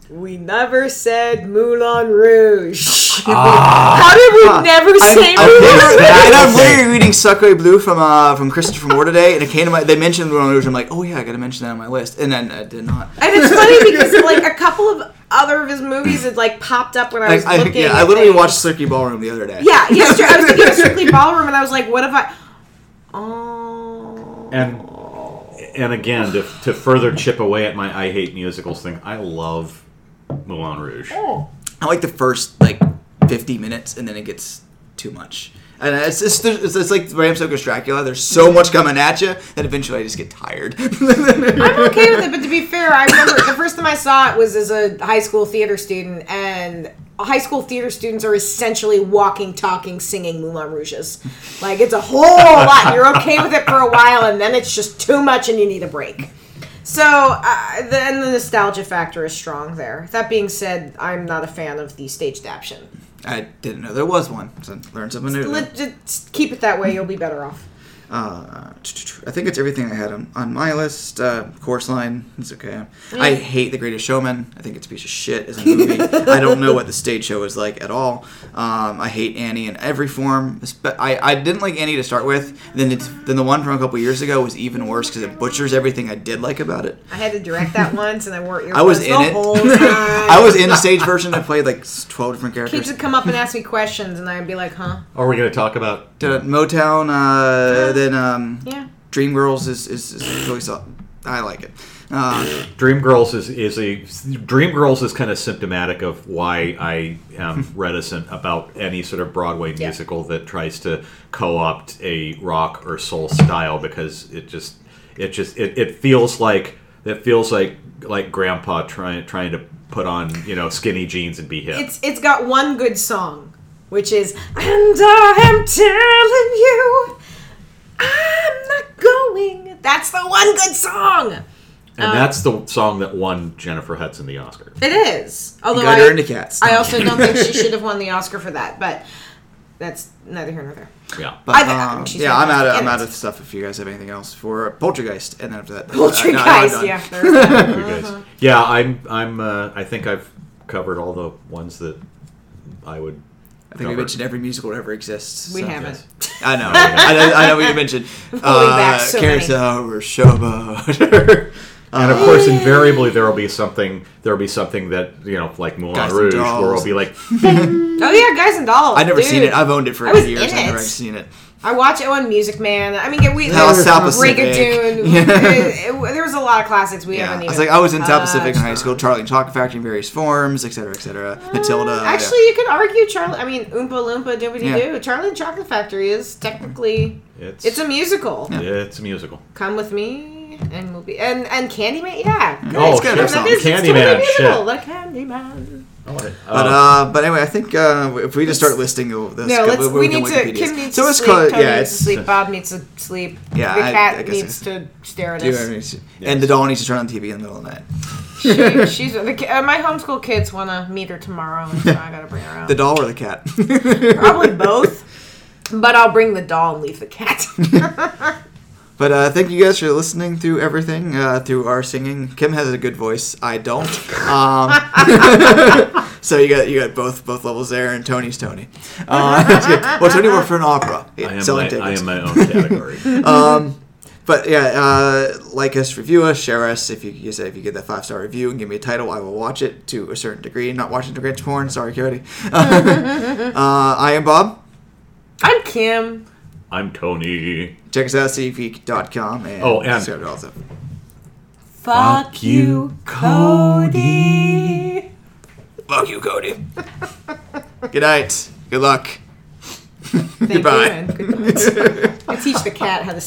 We never said Moulin Rouge. Ah. How did we never say I'm, Moulin literally- Rouge? and I'm literally reading Sacré Bleu from uh, from Christopher Moore today, and it came to my. They mentioned Moulin Rouge. I'm like, oh yeah, I got to mention that on my list, and then I did not. And it's funny because like a couple of other of his movies had like popped up when I I, was I, looking. yeah, I at literally things. watched Strictly Ballroom the other day. Yeah, yesterday I was thinking of Strictly Ballroom, and I was like, what if I? Oh. And and again, to, to further chip away at my I hate musicals thing, I love Moulin Rouge. Oh. I like the first like 50 minutes, and then it gets too much. And it's just it's, it's like Bram Stoker's Dracula. There's so much coming at you that eventually I just get tired. I'm okay with it, but to be fair, I remember the first time I saw it was as a high school theater student, and high school theater students are essentially walking, talking, singing Moulin Rouges. Like it's a whole lot. You're okay with it for a while, and then it's just too much, and you need a break. So, uh, then the nostalgia factor is strong there. That being said, I'm not a fan of the stage adaptation. I didn't know there was one. So I learned something new. Just keep it that way. You'll be better off. Uh, I think it's everything I had on, on my list. Uh, Chorus Line, it's okay. I hate The Greatest Showman. I think it's a piece of shit as a movie. I don't know what the stage show is like at all. Um, I hate Annie in every form. Espe- I, I didn't like Annie to start with. Then it's, then the one from a couple years ago was even worse because it butchers everything I did like about it. I had to direct that once, and I wore earbuds I was the in it. whole time. I was in the stage version. I played like twelve different Kids characters. would come up and ask me questions, and I'd be like, "Huh? Are we going to talk about? Did Motown. Uh, then um, Yeah." Dreamgirls is, is, is really solid. I like it. Uh, Dreamgirls is is a Dreamgirls is kind of symptomatic of why I am reticent about any sort of Broadway Yeah. musical that tries to co-opt a rock or soul style because it just it just it, it feels like it feels like like grandpa trying trying to put on you know skinny jeans and be hip. It's it's got one good song, which is "And I am telling you, I'm not going." That's the one good song. and that's the song that won Jennifer Hudson the Oscar. It is. Although got I, her into cats. I also don't think she should have won the Oscar for that, but that's neither here nor there. Yeah. But, I- um, she's yeah, I'm out. Of, I'm out of stuff. If you guys have anything else for Poltergeist, and then after that, Poltergeist, I, no, yeah. I'm done. there's- You guys. Yeah, I'm I'm uh, I think I've covered all the ones that I would. I think we mentioned every musical that ever exists. We so- haven't. I know. I know. I know. We mentioned Pulling uh, back so many. Carousel or Showboat. And of course, invariably there will be something. There will be something that you know, like Moulin Guys Rouge, where Dolls. it'll be like, Oh yeah, Guys and Dolls. I've never dude. seen it. I've owned it for I years. I've never seen it. I watch it on Music Man. I mean, we Hell, there's South Pacific. Yeah. It- it- there was a lot of classics we Yeah, haven't I even. was like, I was in South Pacific in high school. Charlie and Chocolate Factory in various forms, etc., etc. Matilda. Mm, yeah. Actually, you could argue Charlie. I mean, Oompa Loompa Doobity Yeah. Doo. Charlie and Chocolate Factory is technically It's it's a musical. Yeah. it's a musical. Come with me, and we'll be and and Candyman. Yeah, good. Oh, it's good. shit. That That is it's totally Candyman, musical. shit. The Candyman. Oh, what it- But oh. uh, but anyway, I think uh, if we just start listing the, the No, let's. We, can need to. Wikipedia's. Kim needs so to it's sleep. called Tony yeah, needs to it's sleep. Bob needs to sleep. Yeah, the I- cat I guess needs I- to stare at do us. everything. and the doll needs to turn on the TV in the middle of the night. She, she's the, uh, my homeschool kids want to meet her tomorrow, and so I gotta bring her out. The doll or the cat? Probably both, but I'll bring the doll and leave the cat. But uh, thank you guys for listening through everything, uh, through our singing. Kim has a good voice. I don't. Um, so you got you got both both levels there, and Tony's Tony. Uh. Well, Tony worked for an opera. I am, selling my, I tickets. am my own category. um, but yeah, uh, like us, review us, share us. If you, you say if you get that five star review and give me a title, I will watch it to a certain degree. Not watching the Grinch porn. Sorry, Cody. uh, I am Bob. I'm Kim. I'm Tony. Check us out, cgeek.com. And Oh, and- subscribe to all stuff. Fuck you, Cody. Fuck you, Cody. Good night. Good luck. Thank Goodbye. you, and good night. I teach the cat how to say.